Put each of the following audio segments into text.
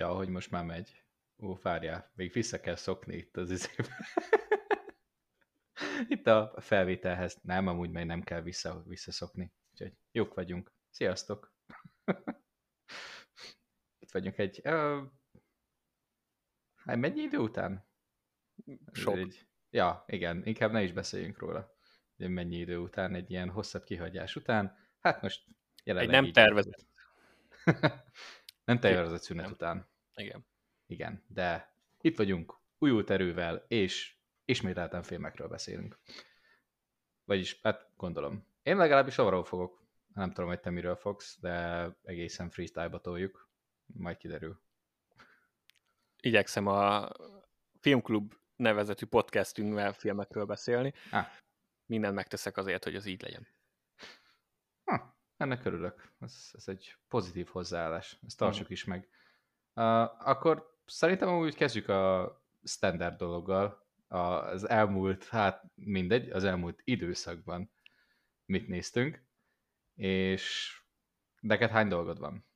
Ja, hogy most már megy. Ó, várjál, még vissza kell szokni itt az izébe. itt a felvételhez. Nem, amúgy meg nem kell vissza, visszaszokni. Úgyhogy jók vagyunk. Sziasztok! itt vagyunk egy... Uh, hát mennyi idő után? Sok. Egy, ja, igen, inkább ne is beszéljünk róla. Hogy Mennyi idő után, egy ilyen hosszabb kihagyás után. Hát most Egy jelenleg nem így- tervezett. nem tervezett szünet Nem. után. Igen. Igen, de itt vagyunk, újult erővel, és ismételten filmekről beszélünk. Vagyis, hát gondolom. Én legalábbis arról fogok. Nem tudom, hogy te miről fogsz, de egészen freestyle-ba toljuk. Majd kiderül. Igyekszem a Filmklub nevezetű podcastünkvel filmekről beszélni. Ah. Mindent megteszek azért, hogy az így legyen. Ennek örülök. Ez, ez egy pozitív hozzáállás. Ezt tartsuk is meg. Uh, akkor szerintem úgy kezdjük a standard dologgal. Az elmúlt, hát mindegy, az elmúlt időszakban mit néztünk, és neked hány dolgod van?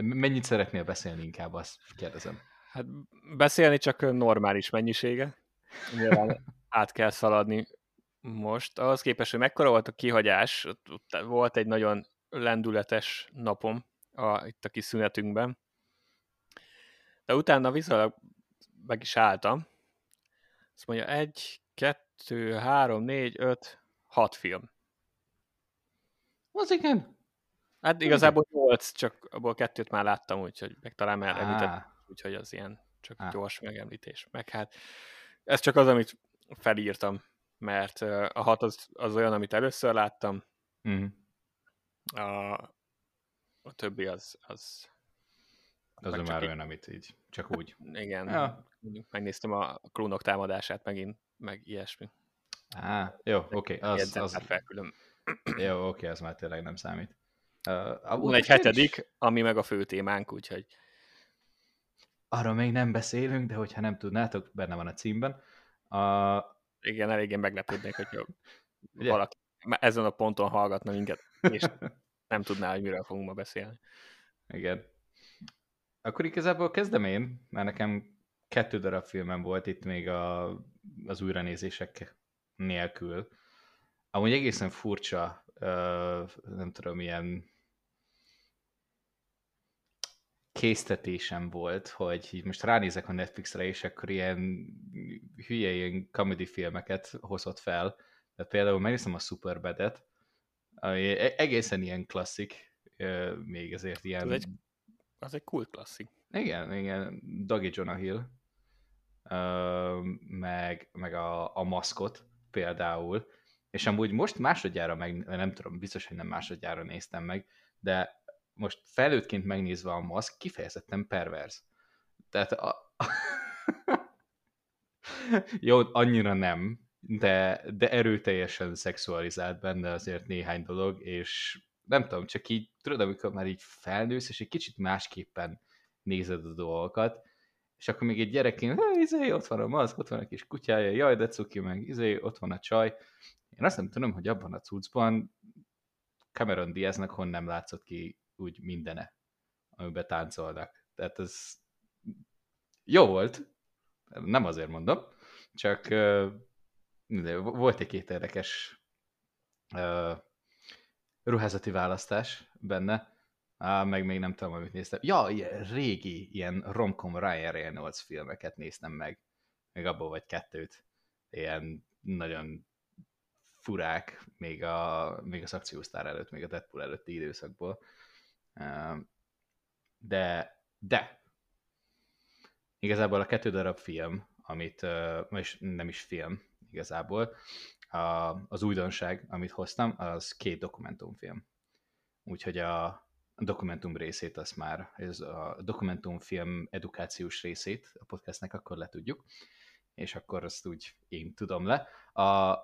Mennyit szeretnél beszélni inkább, azt kérdezem. Hát beszélni csak normális mennyisége. Nyilván át kell szaladni most. Ahhoz képest, hogy mekkora volt a kihagyás, volt egy nagyon lendületes napom a, itt a kis szünetünkben. De utána viszonylag meg is álltam. Azt mondja, egy, kettő, három, négy, öt, hat film. Az igen. Hát igazából nyolc, csak abból kettőt már láttam, úgyhogy meg talán már említett, Á, úgyhogy az ilyen csak Á. gyors megemlítés. Meg hát ez csak az, amit felírtam, mert a hat az, az olyan, amit először láttam, mhm. a, a többi az, az az csak már így- olyan, amit így, csak úgy. igen, Ja. megnéztem a klónok támadását megint, meg ilyesmi. Á, jó, oké, okay, az, az, már fel külön. jó, oké, az már tényleg nem számít. Uh, Van egy hetedik, ami meg a fő témánk, úgyhogy Arról még nem beszélünk, de hogyha nem tudnátok, benne van a címben. Uh, igen, eléggé meglepődnék, hogyha Ugye? valaki ezen a ponton hallgatna minket, és nem tudná, hogy miről fogunk ma beszélni. igen. Akkor igazából kezdem én, mert nekem kettő darab filmem volt itt még a, az újranézések nélkül. Amúgy egészen furcsa, nem tudom, ilyen késztetésem volt, hogy így most ránézek a Netflixre, és akkor ilyen hülye ilyen comedy filmeket hozott fel. De például megnéztem a Superbad-et, ami e- egészen ilyen klasszik, még ezért ilyen... Ez egy Az egy kult klasszik. Igen, igen, Dougie Jonah Hill, meg, meg a, a maszkot például, és amúgy most másodjára meg, nem tudom, biztos, hogy nem másodjára néztem meg, de most felnőttként megnézve a maszk, kifejezetten perverz. Tehát a... Jó, annyira nem, de, de erőteljesen szexualizált benne azért néhány dolog, és nem tudom, csak így, tudod, amikor már így felnősz, és egy kicsit másképpen nézed a dolgokat, és akkor még egy gyerekként, "Hé, izé, ott van a maszk, ott van a kis kutyája, jaj, de cuki, meg izé, ott van a csaj. Én azt nem tudom, hogy abban a cuccban Cameron Diaznak hon nem látszott ki úgy mindene, amiben táncolnak. Tehát ez jó volt, nem azért mondom, csak de volt egy két érdekes ö, ruházati választás benne, Á, meg még nem tudom, amit néztem. Ja, ilyen régi, ilyen romcom Ryan Reynolds filmeket néztem meg. Még abból vagy kettőt. Ilyen nagyon furák, még, a, még az akciósztár előtt, még a Deadpool előtti időszakból. De, de, igazából a kettő darab film, amit, és nem is film igazából, az újdonság, amit hoztam, az két dokumentumfilm. Úgyhogy a dokumentum részét azt már, ez a dokumentumfilm edukációs részét a podcastnek akkor letudjuk, és akkor azt úgy én tudom le. A,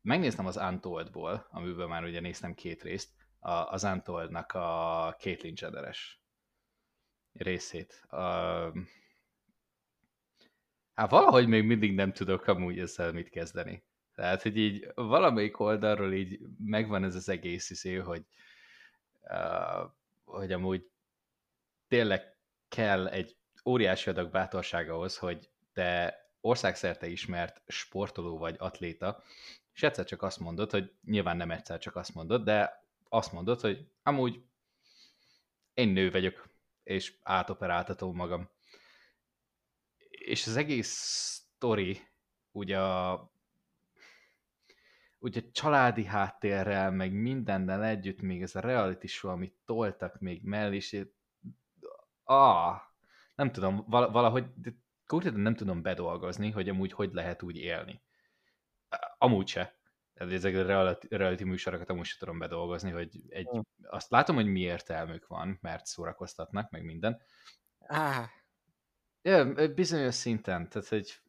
megnéztem az Untoldból, amiből már ugye néztem két részt, a, az Untoldnak a Caitlyn Jenneres részét. A, hát valahogy még mindig nem tudok amúgy ezzel mit kezdeni. Tehát, hogy így valamelyik oldalról így megvan ez az egész izé, hogy, uh, hogy amúgy tényleg kell egy óriási adag bátorság ahhoz, hogy te országszerte ismert sportoló vagy atléta, és egyszer csak azt mondod, hogy nyilván nem egyszer csak azt mondod, de azt mondod, hogy amúgy én nő vagyok, és átoperáltatom magam. És az egész sztori, ugye a ugye családi háttérrel, meg mindennel együtt, még ez a reality show, amit toltak még mellé, és ah, nem tudom, valahogy konkrétan nem tudom bedolgozni, hogy amúgy hogy lehet úgy élni. Amúgy se. Ezek a reality, reality műsorokat amúgy se tudom bedolgozni, hogy egy, hm. azt látom, hogy mi értelmük van, mert szórakoztatnak, meg minden. Ah. Ja, bizonyos szinten, tehát hogy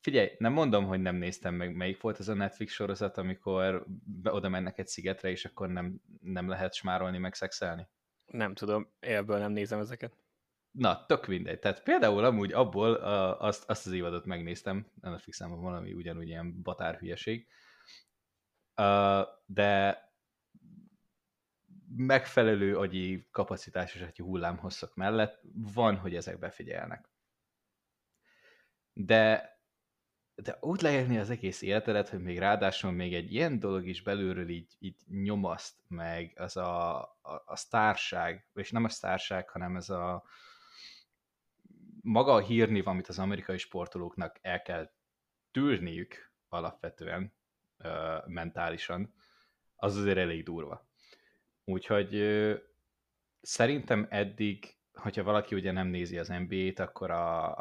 figyelj, nem mondom, hogy nem néztem meg, melyik volt az a Netflix sorozat, amikor oda mennek egy szigetre, és akkor nem, nem lehet smárolni, meg szexelni. Nem tudom, élből nem nézem ezeket. Na, tök mindegy. Tehát például amúgy abból a, azt, azt az évadot megnéztem, a Netflixen valami ugyanúgy ilyen batár hülyeség, uh, de megfelelő agyi kapacitás és agyi hullámhosszak mellett van, hogy ezek befigyelnek. De, de úgy leérni az egész életedet, hogy még ráadásul még egy ilyen dolog is belülről így, így nyomaszt meg, az a, a, a sztárság, és nem a sztárság, hanem ez a, maga a hírnév, amit az amerikai sportolóknak el kell tűrniük alapvetően uh, mentálisan, az azért elég durva. Úgyhogy uh, szerintem eddig, hogyha valaki ugye nem nézi az NBA-t, akkor a,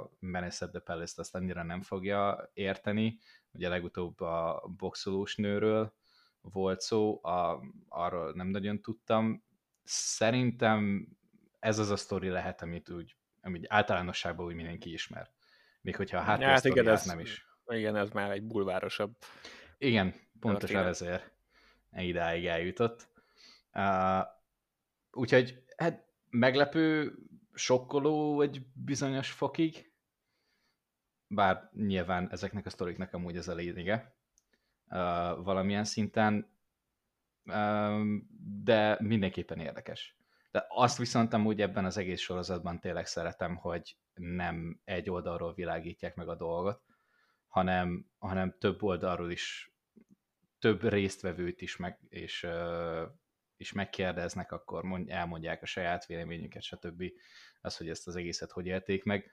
a Menace at the Palace-t azt annyira nem fogja érteni. Ugye legutóbb a boxolós nőről volt szó, a, arról nem nagyon tudtam. Szerintem ez az a sztori lehet, amit úgy amit általánosságban úgy mindenki ismer. Még hogyha a háttér hát igen, ez, nem is. Igen, ez már egy bulvárosabb. Igen, pontosan ezért idáig eljutott. Uh, úgyhogy hát meglepő, sokkoló egy bizonyos fokig, bár nyilván ezeknek a sztoriknak amúgy ez a lényege uh, valamilyen szinten, uh, de mindenképpen érdekes. De azt viszont amúgy ebben az egész sorozatban tényleg szeretem, hogy nem egy oldalról világítják meg a dolgot, hanem, hanem több oldalról is, több résztvevőt is meg, és, és megkérdeznek, akkor mond, elmondják a saját véleményüket, stb. Az, hogy ezt az egészet hogy élték meg.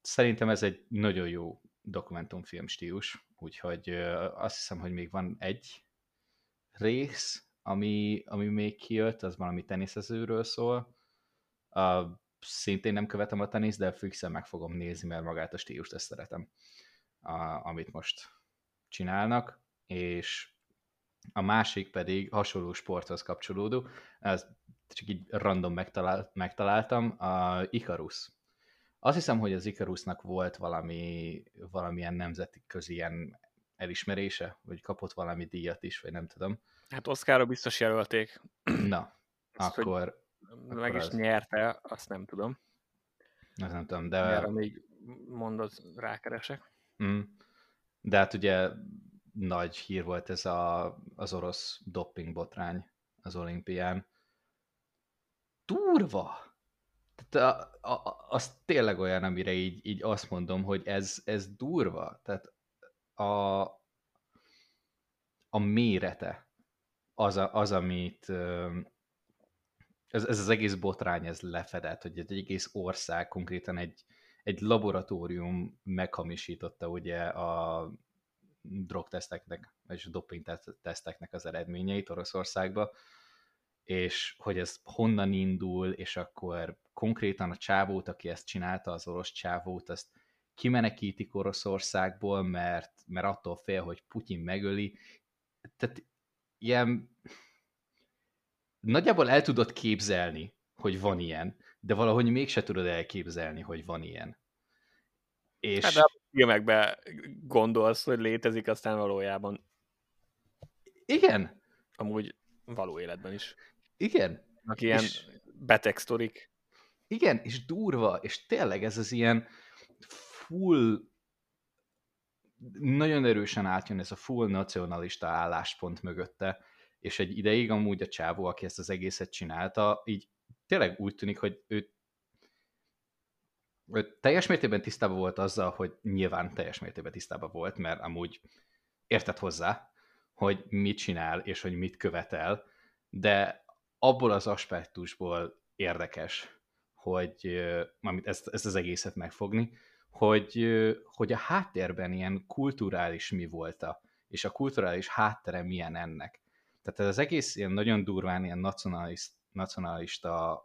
Szerintem ez egy nagyon jó dokumentumfilm stílus, úgyhogy azt hiszem, hogy még van egy rész, ami, ami még kijött, az valami teniszezőről szól. Uh, szintén nem követem a tenisz, de fixen meg fogom nézni, mert magát a stílust ezt szeretem, uh, amit most csinálnak, és a másik pedig hasonló sporthoz kapcsolódó, ez csak így random megtalál, megtaláltam, a Icarus. Azt hiszem, hogy az Icarusnak volt valami, valamilyen nemzeti közi ilyen elismerése, vagy kapott valami díjat is, vagy nem tudom. Hát Oszkára biztos jelölték. Na, Ezt, akkor... akkor meg is az... nyerte, azt nem tudom. Azt nem tudom, de... Erre még mondod, rákeresek. Mm. De hát ugye nagy hír volt ez a, az orosz doping botrány az olimpián. Durva! Tehát a, a, az tényleg olyan, amire így, így azt mondom, hogy ez, ez durva. Tehát a, a mérete az, a, az amit ez, ez az egész botrány ez lefedett, hogy egy egész ország konkrétan egy, egy laboratórium meghamisította ugye a drogteszteknek, és doping-teszteknek az eredményeit Oroszországba, és hogy ez honnan indul, és akkor konkrétan a csávót, aki ezt csinálta, az orosz csávót, azt kimenekítik Oroszországból, mert, mert attól fél, hogy Putyin megöli. Tehát ilyen nagyjából el tudod képzelni, hogy van ilyen, de valahogy mégse tudod elképzelni, hogy van ilyen. És... Hát a filmekben gondolsz, hogy létezik, aztán valójában. Igen. Amúgy való életben is. Igen. Aki ilyen és... beteg sztorik. Igen, és durva, és tényleg ez az ilyen full nagyon erősen átjön ez a full nacionalista álláspont mögötte, és egy ideig amúgy a csávó, aki ezt az egészet csinálta, így tényleg úgy tűnik, hogy ő, ő teljes mértékben tisztában volt azzal, hogy nyilván teljes mértékben tisztában volt, mert amúgy értett hozzá, hogy mit csinál, és hogy mit követel, de abból az aspektusból érdekes, hogy ezt, ezt az egészet megfogni, hogy, hogy a háttérben ilyen kulturális mi volt a, és a kulturális háttere milyen ennek. Tehát ez az egész ilyen nagyon durván ilyen nacionalista, nacionalista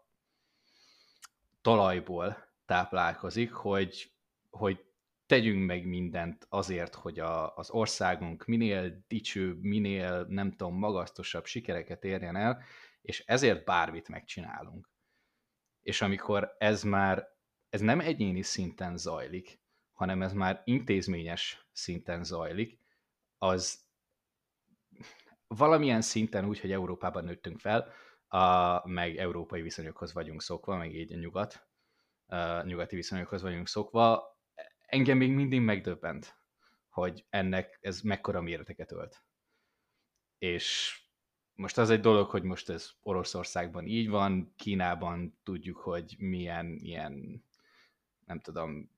talajból táplálkozik, hogy, hogy tegyünk meg mindent azért, hogy a, az országunk minél dicsőbb, minél nem tudom, magasztosabb sikereket érjen el, és ezért bármit megcsinálunk. És amikor ez már, ez nem egyéni szinten zajlik, hanem ez már intézményes szinten zajlik, az valamilyen szinten úgy, hogy Európában nőttünk fel, a, meg európai viszonyokhoz vagyunk szokva, meg így a nyugat, a nyugati viszonyokhoz vagyunk szokva, engem még mindig megdöbbent, hogy ennek ez mekkora méreteket ölt. És most az egy dolog, hogy most ez Oroszországban így van, Kínában tudjuk, hogy milyen ilyen, nem tudom,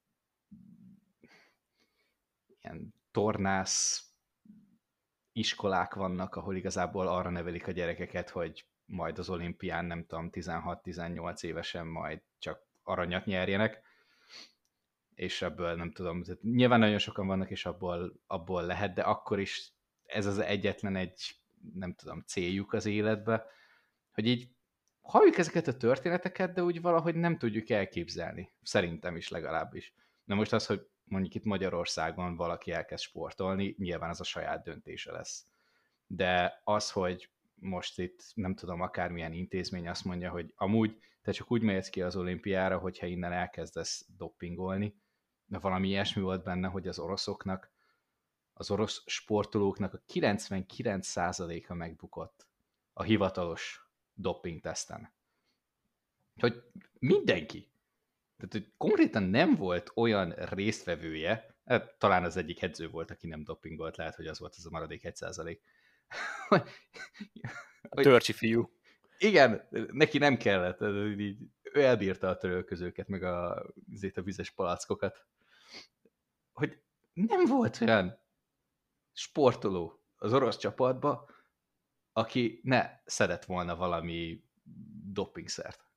ilyen tornász iskolák vannak, ahol igazából arra nevelik a gyerekeket, hogy majd az olimpián, nem tudom, 16-18 évesen majd csak aranyat nyerjenek, és ebből nem tudom, nyilván nagyon sokan vannak, és abból, abból lehet, de akkor is ez az egyetlen egy, nem tudom, céljuk az életbe, hogy így halljuk ezeket a történeteket, de úgy valahogy nem tudjuk elképzelni. Szerintem is legalábbis. Na most az, hogy mondjuk itt Magyarországon valaki elkezd sportolni, nyilván az a saját döntése lesz. De az, hogy most itt, nem tudom, akármilyen intézmény azt mondja, hogy amúgy te csak úgy mehetsz ki az olimpiára, hogyha innen elkezdesz doppingolni, de valami ilyesmi volt benne, hogy az oroszoknak, az orosz sportolóknak a 99%-a megbukott a hivatalos doping teszten. Hogy mindenki. Tehát, hogy konkrétan nem volt olyan résztvevője, hát, talán az egyik edző volt, aki nem dopingolt, lehet, hogy az volt az a maradék 1%. a törcsi fiú. Igen, neki nem kellett, így, ő elbírta a törölközőket, meg a, a vizes palackokat hogy nem volt olyan sportoló az orosz csapatba, aki ne szedett volna valami dopingszert.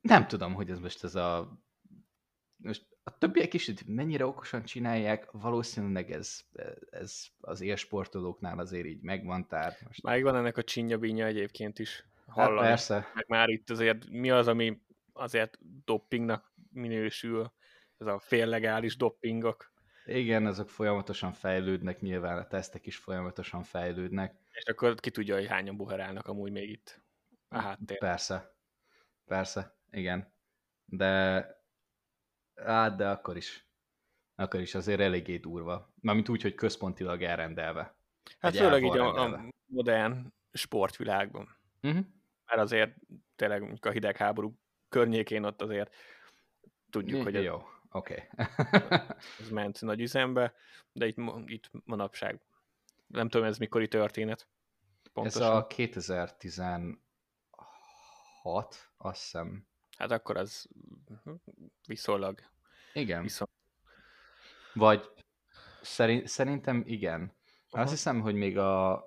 Nem tudom, hogy ez most ez a... Most a többiek is mennyire okosan csinálják, valószínűleg ez, ez az élsportolóknál azért így megvan, tehát most... Megvan ennek a csinya egyébként is. Hát hallani. Hát persze. Meg már itt azért mi az, ami azért dopingnak minősül, ez a féllegális doppingok. Igen, azok folyamatosan fejlődnek, nyilván a tesztek is folyamatosan fejlődnek. És akkor ki tudja, hogy hányan buherálnak amúgy még itt a háttér. Persze, persze, igen. De, hát de akkor is, akkor is azért eléggé durva. Mármint úgy, hogy központilag elrendelve. Hát főleg így a, a modern sportvilágban. Uh-huh. Mert azért tényleg a hidegháború környékén ott azért tudjuk, I, hogy jó. Oké. Okay. ez ment nagy üzembe, de itt, itt manapság. Nem tudom, ez mikori történet. Pontosan. Ez a 2016, azt hiszem. Hát akkor az viszonylag. Igen. Viszont... Vagy szerint, szerintem igen. Aha. Azt hiszem, hogy még a,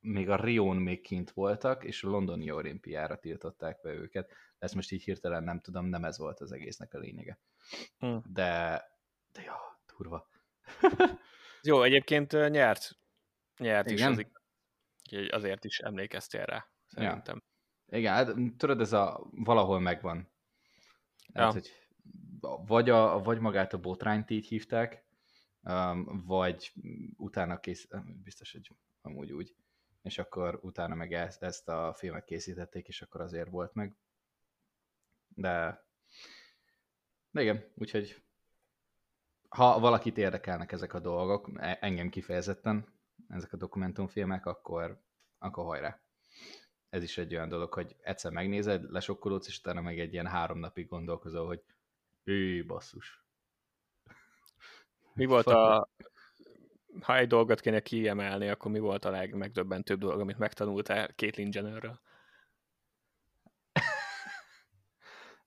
még a Rion még kint voltak, és a londoni olimpiára tiltották be őket. Ezt most így hirtelen nem tudom, nem ez volt az egésznek a lényege. Hm. De, de jó, turva. jó, egyébként nyert. Nyert Igen? is, az, azért is emlékeztél rá, szerintem. Ja. Igen, hát tudod, ez a valahol megvan. Ja. Hát, hogy vagy, a, vagy magát a botrányt így hívták, vagy utána kész, biztos, hogy amúgy úgy, és akkor utána meg ezt, ezt a filmet készítették, és akkor azért volt meg. De de igen, úgyhogy ha valakit érdekelnek ezek a dolgok, e, engem kifejezetten, ezek a dokumentumfilmek, akkor, akkor hajrá. Ez is egy olyan dolog, hogy egyszer megnézed, lesokkolódsz, és utána meg egy ilyen három napig gondolkozol, hogy ő basszus. Mi volt a... Ha egy dolgot kéne kiemelni, akkor mi volt a legmegdöbbentőbb dolog, amit megtanultál Caitlyn Jennerről?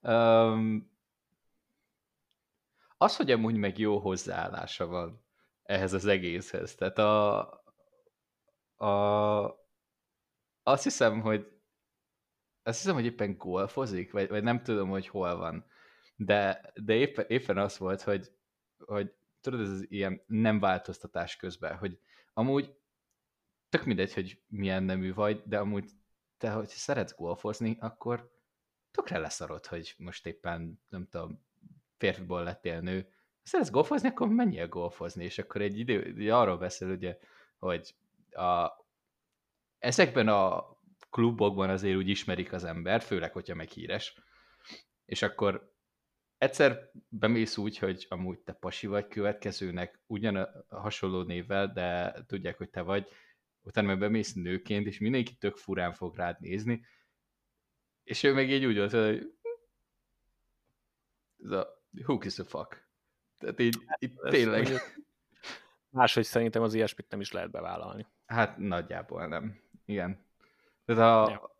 Um, az, hogy amúgy meg jó hozzáállása van ehhez az egészhez. Tehát a, a, azt hiszem, hogy azt hiszem, hogy éppen golfozik, vagy, vagy nem tudom, hogy hol van. De, de éppen, éppen az volt, hogy, hogy tudod, ez az ilyen nem változtatás közben, hogy amúgy tök mindegy, hogy milyen nemű vagy, de amúgy te, hogy szeretsz golfozni, akkor tökre leszarod, hogy most éppen, nem tudom, férfiból lettél nő. Szeretsz golfozni, akkor menjél golfozni, és akkor egy idő, arról beszél, ugye, hogy a, ezekben a klubokban azért úgy ismerik az ember, főleg, hogyha meg híres. És akkor egyszer bemész úgy, hogy amúgy te pasi vagy következőnek, ugyan a hasonló névvel, de tudják, hogy te vagy, utána meg bemész nőként, és mindenki tök furán fog rád nézni, és ő meg így úgy volt, hogy ez a who gives a fuck? Tehát így, hát, így tényleg... Máshogy szerintem az ilyesmit nem is lehet bevállalni. Hát nagyjából nem. Igen. Tehát a, ja.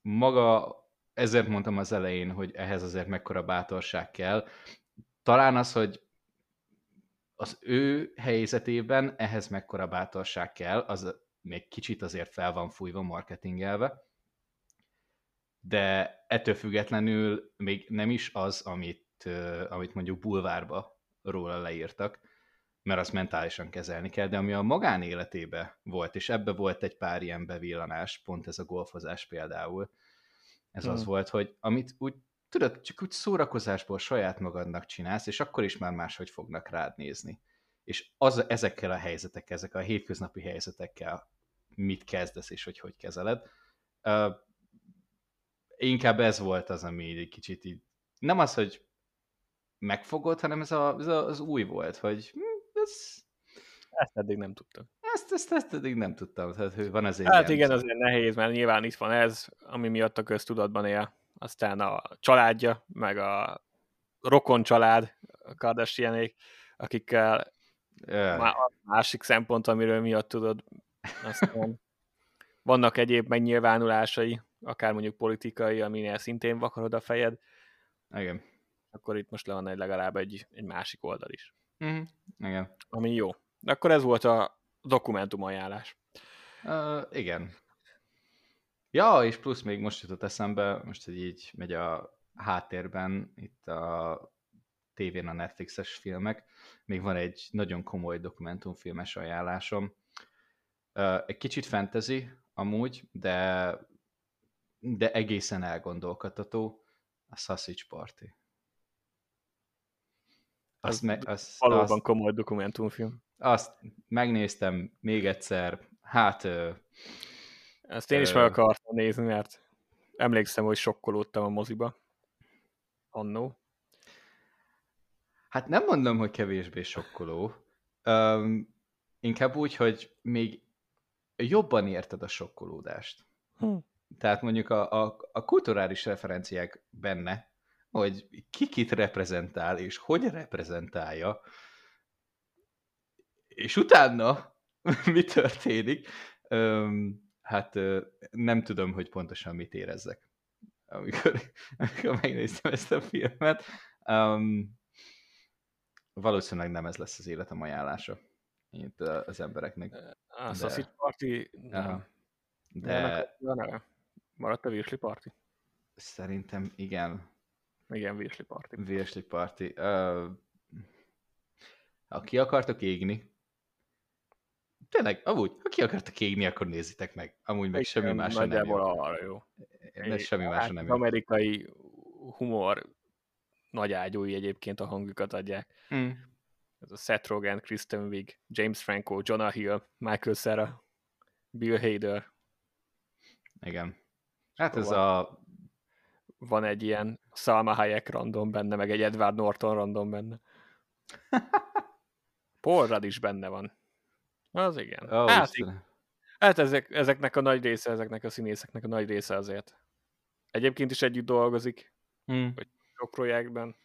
maga, ezért mondtam az elején, hogy ehhez azért mekkora bátorság kell. Talán az, hogy az ő helyzetében ehhez mekkora bátorság kell, az még kicsit azért fel van fújva marketingelve, de ettől függetlenül még nem is az, amit, amit mondjuk bulvárba róla leírtak, mert azt mentálisan kezelni kell, de ami a magánéletébe volt, és ebbe volt egy pár ilyen bevillanás, pont ez a golfozás például, ez hmm. az volt, hogy amit úgy, tudod, csak úgy szórakozásból saját magadnak csinálsz, és akkor is már máshogy fognak rád nézni. És az, ezekkel a helyzetekkel, ezek a hétköznapi helyzetekkel mit kezdesz, és hogy hogy kezeled. Uh, inkább ez volt az, ami egy kicsit így, nem az, hogy megfogott, hanem ez, a, ez a, az új volt, hogy hm, ez... Ezt eddig nem tudtam. Ezt, ezt, ezt eddig nem tudtam, tehát hogy van azért Hát igen, azért nehéz, mert nyilván itt van ez, ami miatt a köztudatban él. Aztán a családja, meg a rokon család, a Kardashianék, akikkel yeah. a másik szempont, amiről miatt tudod, aztán vannak egyéb megnyilvánulásai, akár mondjuk politikai, aminél szintén vakarod a fejed. Igen. Akkor itt most le van egy legalább egy, egy másik oldal is. Mm, igen. Ami jó. De akkor ez volt a dokumentum ajánlás. Uh, igen. Ja, és plusz még most jutott eszembe, most, hogy így megy a háttérben, itt a tévén a Netflixes filmek, még van egy nagyon komoly dokumentumfilmes ajánlásom. Uh, egy kicsit fantasy amúgy, de, de egészen elgondolkodható, a Sausage Party. Azt az me, azt, valóban azt, komoly dokumentumfilm. Azt megnéztem még egyszer, hát... Ezt én is ö, meg akartam nézni, mert emlékszem, hogy sokkolódtam a moziba. Annó. Hát nem mondom, hogy kevésbé sokkoló. Um, inkább úgy, hogy még jobban érted a sokkolódást. Hm. Tehát mondjuk a, a, a kulturális referenciák benne hogy ki kit reprezentál, és hogy reprezentálja, és utána mi történik, Öm, hát nem tudom, hogy pontosan mit érezzek, amikor, amikor megnéztem ezt a filmet. Um, valószínűleg nem ez lesz az életem ajánlása itt az embereknek. A de... Sausage Party? Nem. De... de... Maradt a Virsli Party? Szerintem igen. Igen, Virsli Party. Virsli Party. Uh, ha ki akartok égni, tényleg, amúgy, ha ki akartok égni, akkor nézitek meg. Amúgy meg Igen, semmi másra nem jó. arra jó. De semmi másra hát, nem jó. amerikai humor nagy ágyúi egyébként a hangjukat adják. Mm. Ez a Seth Rogen, Kristen Wiig, James Franco, Jonah Hill, Michael Cera, Bill Hader. Igen. Hát ez a van egy ilyen Salma Hayek random benne, meg egy Edward Norton random benne. Paul Rudd is benne van. Az igen. Oh, hát, hát ezek, ezeknek a nagy része, ezeknek a színészeknek a nagy része azért. Egyébként is együtt dolgozik, hmm. vagy sok projektben.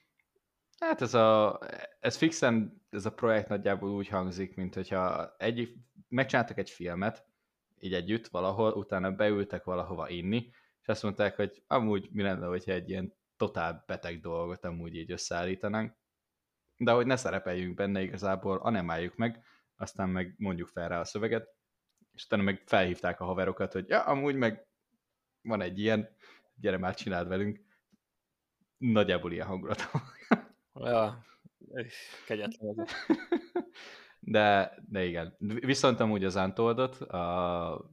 Hát ez a, ez fixen, ez a projekt nagyjából úgy hangzik, mint hogyha egy, megcsináltak egy filmet, így együtt valahol, utána beültek valahova inni, és azt mondták, hogy amúgy mi lenne, hogyha egy ilyen totál beteg dolgot amúgy így összeállítanánk, de hogy ne szerepeljünk benne igazából, animáljuk meg, aztán meg mondjuk fel rá a szöveget, és utána meg felhívták a haverokat, hogy ja, amúgy meg van egy ilyen, gyere már csináld velünk. Nagyjából ilyen hangulat. ja, kegyetlen. De, de igen. Viszont amúgy az Untoldot, a,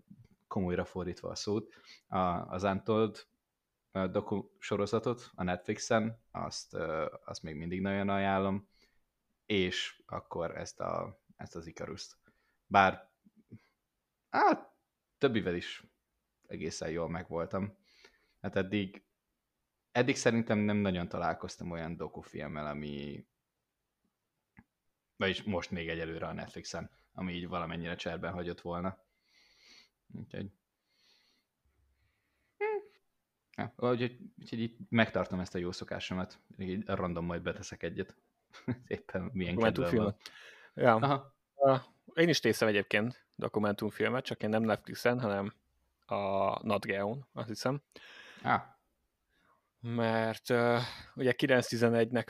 komolyra fordítva a szót, a, az Untold doku sorozatot a Netflixen, azt, azt még mindig nagyon ajánlom, és akkor ezt, a, ezt az Icarus-t. Bár hát, többivel is egészen jól megvoltam. Hát eddig, eddig szerintem nem nagyon találkoztam olyan dokufilmmel, ami vagyis most még egyelőre a Netflixen, ami így valamennyire cserben hagyott volna. Úgyhogy Ja, úgyhogy, úgyhogy így megtartom ezt a jó szokásomat, így random majd beteszek egyet. Éppen milyen kedvel van. Ja. Aha. Én is tészem egyébként dokumentumfilmet, csak én nem Netflixen, hanem a NatGeo-n, azt hiszem. Ah. Mert uh, ugye 9-11-nek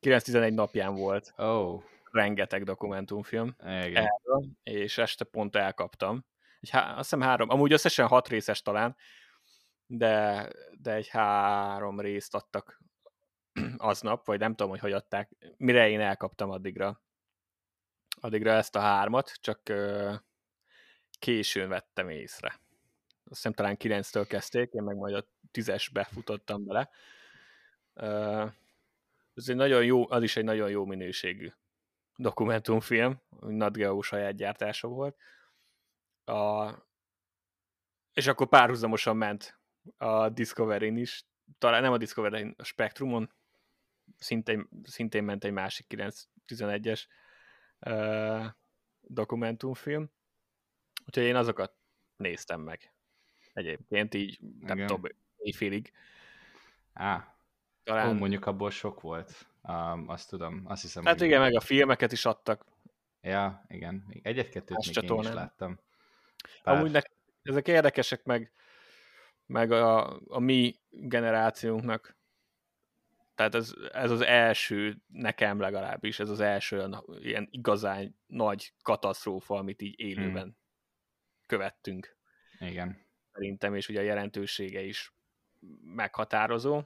9-11 napján volt oh. rengeteg dokumentumfilm erről, és este pont elkaptam. Egy há- azt hiszem három, amúgy összesen hat részes talán, de, de egy három részt adtak aznap, vagy nem tudom, hogy hogy adták, mire én elkaptam addigra, addigra ezt a hármat, csak későn vettem észre. Azt hiszem talán 9-től kezdték, én meg majd a tízesbe futottam bele. Ez egy nagyon jó, az is egy nagyon jó minőségű dokumentumfilm, Nat Geo saját gyártása volt. A, és akkor párhuzamosan ment a Discovery-n is, talán nem a Discovery-n, a Spectrumon, szintén, szintén ment egy másik 9-11-es uh, dokumentumfilm. Úgyhogy én azokat néztem meg. Egyébként így, nem Igen. tudom, éjfélig. Á, talán... Ó, mondjuk abból sok volt. Um, azt tudom, azt hiszem. Hát igen, meg a filmeket is adtak. Ja, igen. Egyet-kettőt még én is láttam. Pár... Amúgy nek- ezek érdekesek, meg meg a, a mi generációnknak, tehát ez, ez az első, nekem legalábbis, ez az első ilyen igazán nagy katasztrófa, amit így élőben hmm. követtünk. Igen. Szerintem, és ugye a jelentősége is meghatározó.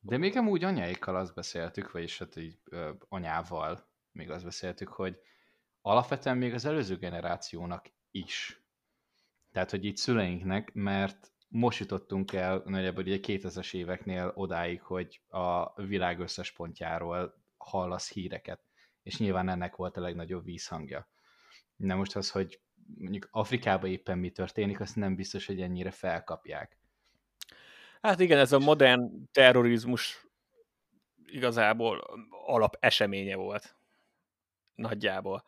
De még amúgy anyáikkal azt beszéltük, vagyis hát így ö, anyával még azt beszéltük, hogy alapvetően még az előző generációnak is tehát, hogy így szüleinknek, mert most jutottunk el nagyjából ugye 2000-es éveknél odáig, hogy a világ összes pontjáról hallasz híreket, és nyilván ennek volt a legnagyobb vízhangja. Na most az, hogy mondjuk Afrikában éppen mi történik, azt nem biztos, hogy ennyire felkapják. Hát igen, ez a modern terrorizmus igazából alap eseménye volt. Nagyjából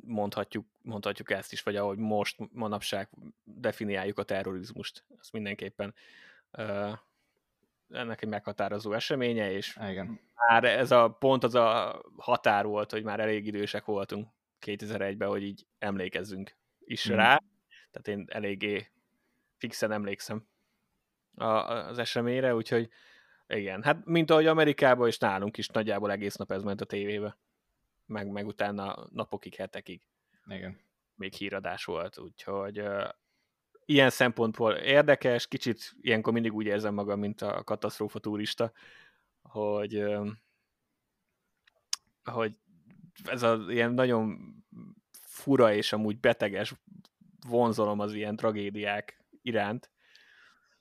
mondhatjuk, mondhatjuk ezt is, vagy ahogy most manapság definiáljuk a terrorizmust. Ez mindenképpen uh, ennek egy meghatározó eseménye, és Igen. már ez a pont az a határ volt, hogy már elég idősek voltunk 2001-ben, hogy így emlékezzünk is hmm. rá. Tehát én eléggé fixen emlékszem a, az eseményre, úgyhogy igen, hát mint ahogy Amerikában és nálunk is nagyjából egész nap ez ment a tévébe meg, meg utána napokig, hetekig. Igen. Még híradás volt, úgyhogy uh, ilyen szempontból érdekes, kicsit ilyenkor mindig úgy érzem magam, mint a katasztrófa turista, hogy, uh, hogy ez az ilyen nagyon fura és amúgy beteges vonzalom az ilyen tragédiák iránt,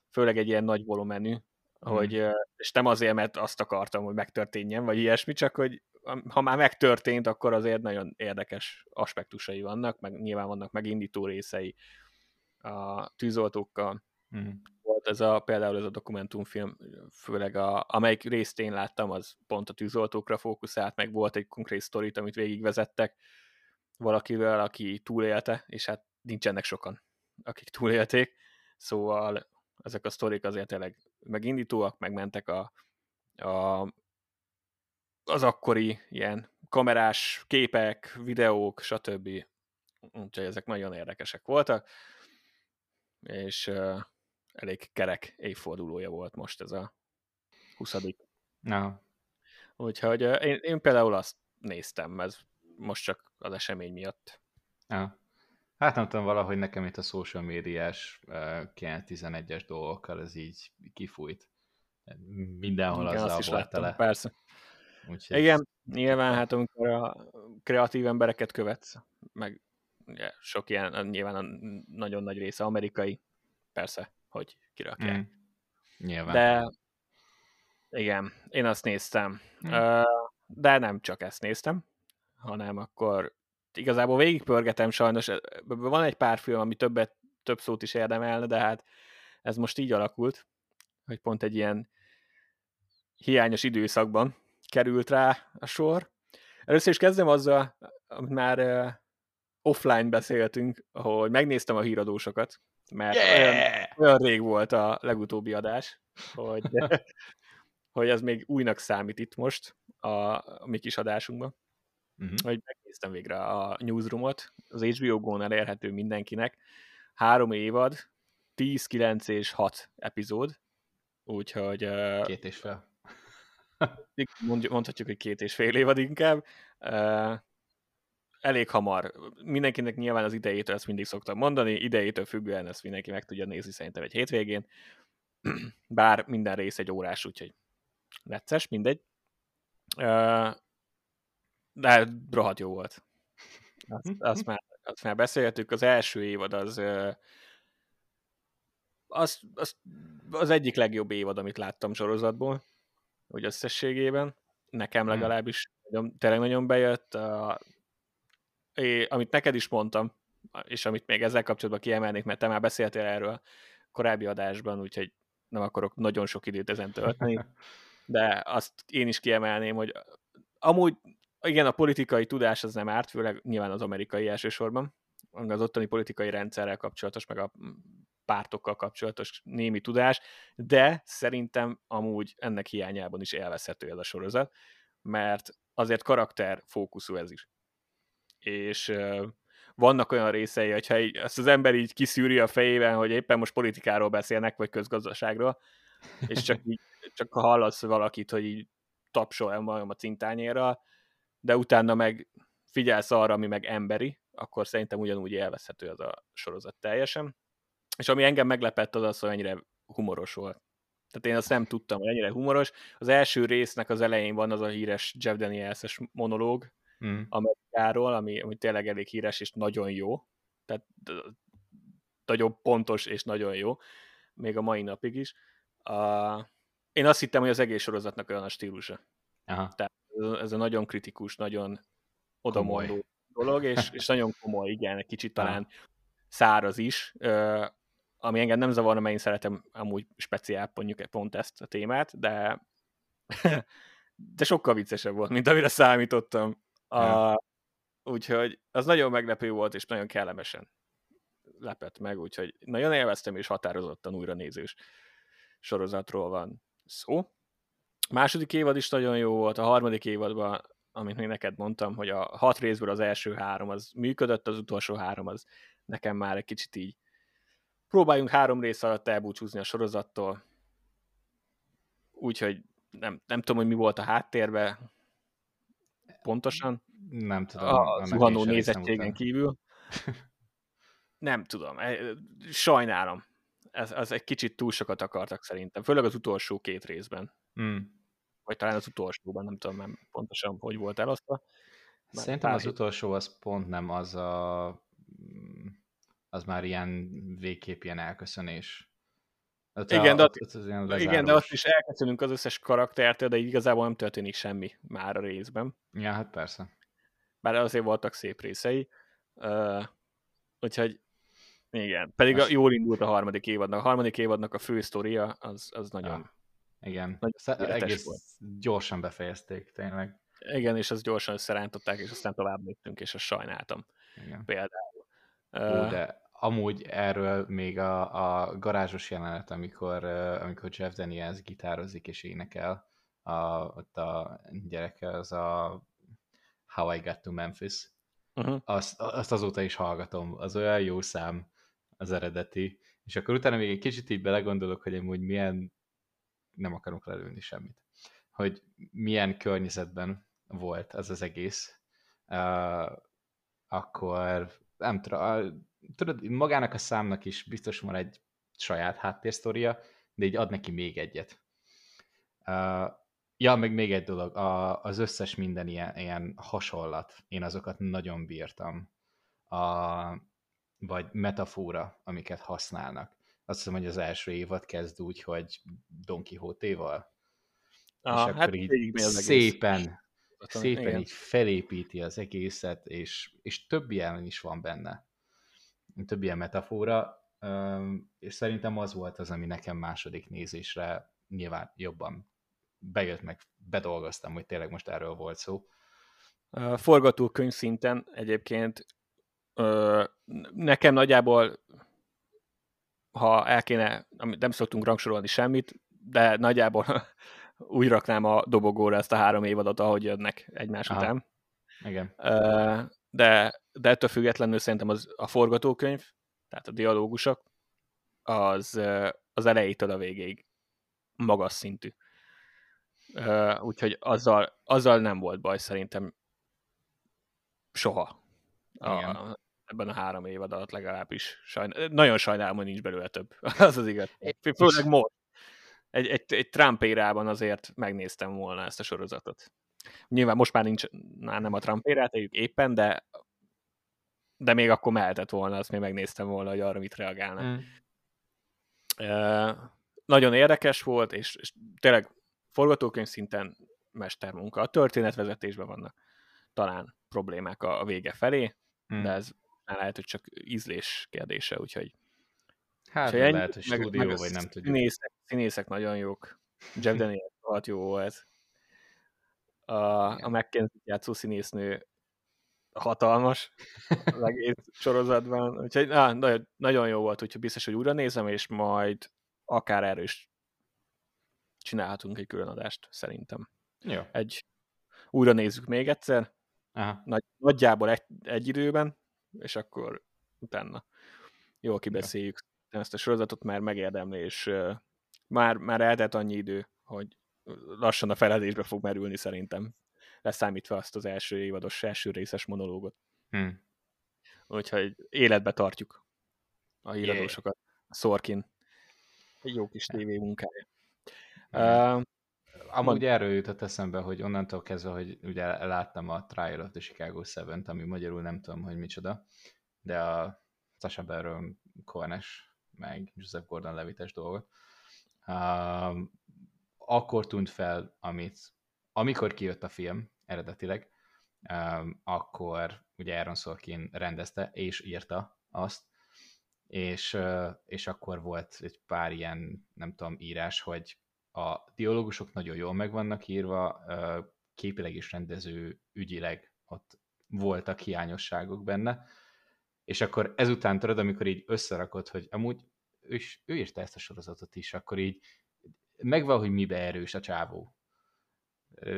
főleg egy ilyen nagy volumenű, hmm. hogy, és nem azért, mert azt akartam, hogy megtörténjen, vagy ilyesmi, csak hogy ha már megtörtént, akkor azért nagyon érdekes aspektusai vannak, meg nyilván vannak megindító részei a tűzoltókkal. Mm. Volt ez a, például ez a dokumentumfilm, főleg a, amelyik részt én láttam, az pont a tűzoltókra fókuszált, meg volt egy konkrét sztorit, amit végigvezettek valakivel, aki túlélte, és hát nincsenek sokan, akik túlélték, szóval ezek a sztorik azért tényleg megindítóak, megmentek a, a az akkori ilyen kamerás képek, videók, stb. Úgyhogy ezek nagyon érdekesek voltak. és uh, elég kerek évfordulója volt most ez a 20. Na. Úgyhogy uh, én, én például azt néztem, ez most csak az esemény miatt. Ja. Hát nem tudom, valahogy nekem itt a social médiás uh, 9-11-es dolgokkal ez így kifújt. Mindenhol Igen, azzal volt láttam, tele. persze. Úgyhogy, Igen, nyilván hát amikor a kreatív embereket követsz, meg ugye, sok ilyen, nyilván a nagyon nagy része amerikai, persze, hogy kirakják. Mm. Nyilván. De igen, én azt néztem. Mm. De nem csak ezt néztem, hanem akkor igazából végigpörgetem sajnos. Van egy pár film, ami többet, több szót is érdemelne, de hát ez most így alakult, hogy pont egy ilyen hiányos időszakban került rá a sor. Először is kezdem azzal, amit már uh, offline beszéltünk, hogy megnéztem a híradósokat, mert yeah! olyan, olyan rég volt a legutóbbi adás, hogy, hogy ez még újnak számít itt most a, a mi kis adásunkban. Uh-huh. Hogy megnéztem végre a newsroomot, az HBO Go-n elérhető mindenkinek. Három évad, 10, 9 és 6 epizód, úgyhogy... Két és fel mondhatjuk, hogy két és fél évad inkább. Elég hamar. Mindenkinek nyilván az idejétől ezt mindig szoktam mondani, idejétől függően ezt mindenki meg tudja nézni szerintem egy hétvégén. Bár minden rész egy órás, úgyhogy necces, mindegy. De rohadt jó volt. Azt, azt, már, azt már beszéltük. Az első évad az, az, az, az egyik legjobb évad, amit láttam sorozatból úgy összességében. Nekem hmm. legalábbis nagyon, tényleg nagyon bejött. A, é, amit neked is mondtam, és amit még ezzel kapcsolatban kiemelnék, mert te már beszéltél erről korábbi adásban, úgyhogy nem akarok nagyon sok időt ezen tölteni, de azt én is kiemelném, hogy amúgy igen, a politikai tudás az nem árt, főleg nyilván az amerikai elsősorban, az ottani politikai rendszerrel kapcsolatos, meg a pártokkal kapcsolatos némi tudás, de szerintem amúgy ennek hiányában is elveszhető ez a sorozat, mert azért karakter fókuszú ez is. És uh, vannak olyan részei, hogyha így, ezt az ember így kiszűri a fejében, hogy éppen most politikáról beszélnek, vagy közgazdaságról, és csak, így, csak hallasz valakit, hogy így tapsol el a cintányéra, de utána meg figyelsz arra, ami meg emberi, akkor szerintem ugyanúgy elveszhető az a sorozat teljesen. És ami engem meglepett, az az, hogy ennyire humoros volt. Tehát én azt nem tudtam, hogy ennyire humoros. Az első résznek az elején van az a híres Jeff Daniels-es monológ mm. Amerikáról, ami, ami tényleg elég híres és nagyon jó. Tehát nagyon pontos és nagyon jó. Még a mai napig is. Uh, én azt hittem, hogy az egész sorozatnak olyan a stílusa. Aha. Tehát ez a nagyon kritikus, nagyon odamondó dolog, és, és nagyon komoly, igen, egy kicsit talán Aha. száraz is, ami engem nem zavarna, mert én szeretem amúgy speciál mondjuk pont ezt a témát, de de sokkal viccesebb volt, mint amire számítottam. A, úgyhogy az nagyon meglepő volt, és nagyon kellemesen lepett meg, úgyhogy nagyon élveztem, és határozottan újra nézős sorozatról van szó. A második évad is nagyon jó volt, a harmadik évadban, amit még neked mondtam, hogy a hat részből az első három az működött, az utolsó három az nekem már egy kicsit így próbáljunk három rész alatt elbúcsúzni a sorozattól, úgyhogy nem, nem tudom, hogy mi volt a háttérben pontosan. Nem tudom. A zuhanó nézettségen kívül. nem tudom. E, sajnálom. Ez, ez egy kicsit túl sokat akartak szerintem. Főleg az utolsó két részben. Mm. Vagy talán az utolsóban, nem tudom nem pontosan, hogy volt elosztva. Szerintem az utolsó az pont nem az a az már ilyen végképp ilyen elköszönés. Hát igen, a, de, ott, ott az ilyen igen, de azt is elköszönünk az összes karaktertől, de igazából nem történik semmi már a részben. Ja, hát persze. Bár azért voltak szép részei. Uh, úgyhogy igen, pedig Most... a, jól indult a harmadik évadnak. A harmadik évadnak a fő sztoria az, az nagyon... Ja. Igen, nagyon egész volt. gyorsan befejezték, tényleg. Igen, és az gyorsan összerántották, és aztán tovább léptünk, és azt sajnáltam. Igen. Például. Ó, de amúgy erről még a, a garázsos jelenet, amikor, amikor Jeff Daniels gitározik és énekel, a, ott a gyereke, az a How I Got to Memphis. Uh-huh. Azt, azt azóta is hallgatom, az olyan jó szám. az eredeti, és akkor utána még egy kicsit így belegondolok, hogy amúgy milyen, nem akarok lelőni semmit, hogy milyen környezetben volt ez az egész, uh, akkor nem tudom, tudod, magának a számnak is biztos van egy saját háttérsztoria, de így ad neki még egyet. Uh, ja, meg még egy dolog, a, az összes minden ilyen, ilyen hasonlat, én azokat nagyon bírtam. A, vagy metafora, amiket használnak. Azt hiszem, hogy az első évad kezd úgy, hogy Don Quixote-val. és akkor hát így szépen, szépen Igen. így felépíti az egészet, és, és több ilyen is van benne. Több ilyen metafora, és szerintem az volt az, ami nekem második nézésre nyilván jobban bejött meg, bedolgoztam, hogy tényleg most erről volt szó. Forgatókönyv szinten egyébként nekem nagyjából, ha el kéne, nem szoktunk rangsorolni semmit, de nagyjából úgy raknám a dobogóra ezt a három évadot, ahogy jönnek egymás Aha. után. Igen. De, de ettől függetlenül szerintem az, a forgatókönyv, tehát a dialógusok, az, az elejétől a végéig magas szintű. Úgyhogy azzal, azzal nem volt baj szerintem soha. A, ebben a három évad alatt legalábbis. Sajn... Nagyon sajnálom, hogy nincs belőle több. az az igaz. Főleg most. Egy, egy, egy Trump érában azért megnéztem volna ezt a sorozatot. Nyilván most már nincs, már nem a Trump érát, éppen, de de még akkor mehetett volna, azt még megnéztem volna, hogy arra mit reagálnak. Mm. Uh, nagyon érdekes volt, és, és tényleg forgatókönyv szinten mestermunka. A történetvezetésben vannak talán problémák a, a vége felé, mm. de ez lehet, hogy csak ízlés kérdése, úgyhogy Hát ennyi, lehet, hogy stúdió, meg, meg vagy nem tudjuk. Színészek, színészek nagyon jók. Jeff Daniels volt jó volt. A, a McKenzie játszó színésznő hatalmas az egész sorozatban. Úgyhogy na, nagyon, nagyon jó volt, úgyhogy biztos, hogy újra nézem, és majd akár erről is csinálhatunk egy külön adást, szerintem. Jó. Egy, újra nézzük még egyszer, Aha. Nagy, nagyjából egy, egy időben, és akkor utána jól kibeszéljük Jó. ezt a sorozatot, mert megérdemli, és uh, már, már eltelt annyi idő, hogy lassan a feledésbe fog merülni szerintem, leszámítva azt az első évados, első részes monológot. Hmm. Úgyhogy életbe tartjuk a híradósokat. A Sorkin. Egy jó kis tévé munkája. Uh, Amúgy erről jutott eszembe, hogy onnantól kezdve, hogy ugye láttam a Trial of the Chicago 7 ami magyarul nem tudom, hogy micsoda, de a Sasha Baron Cohen-es, meg Joseph Gordon-Levites dolgot, akkor tűnt fel, amit, amikor kijött a film eredetileg, um, akkor ugye Aaron Sorkin rendezte és írta azt, és, és akkor volt egy pár ilyen, nem tudom, írás, hogy a dialógusok nagyon jól meg vannak írva, képileg is rendező ügyileg ott voltak hiányosságok benne, és akkor ezután tudod, amikor így összerakod, hogy amúgy ő, is, ő írta ezt a sorozatot is, akkor így megvan, hogy mibe erős a csávó.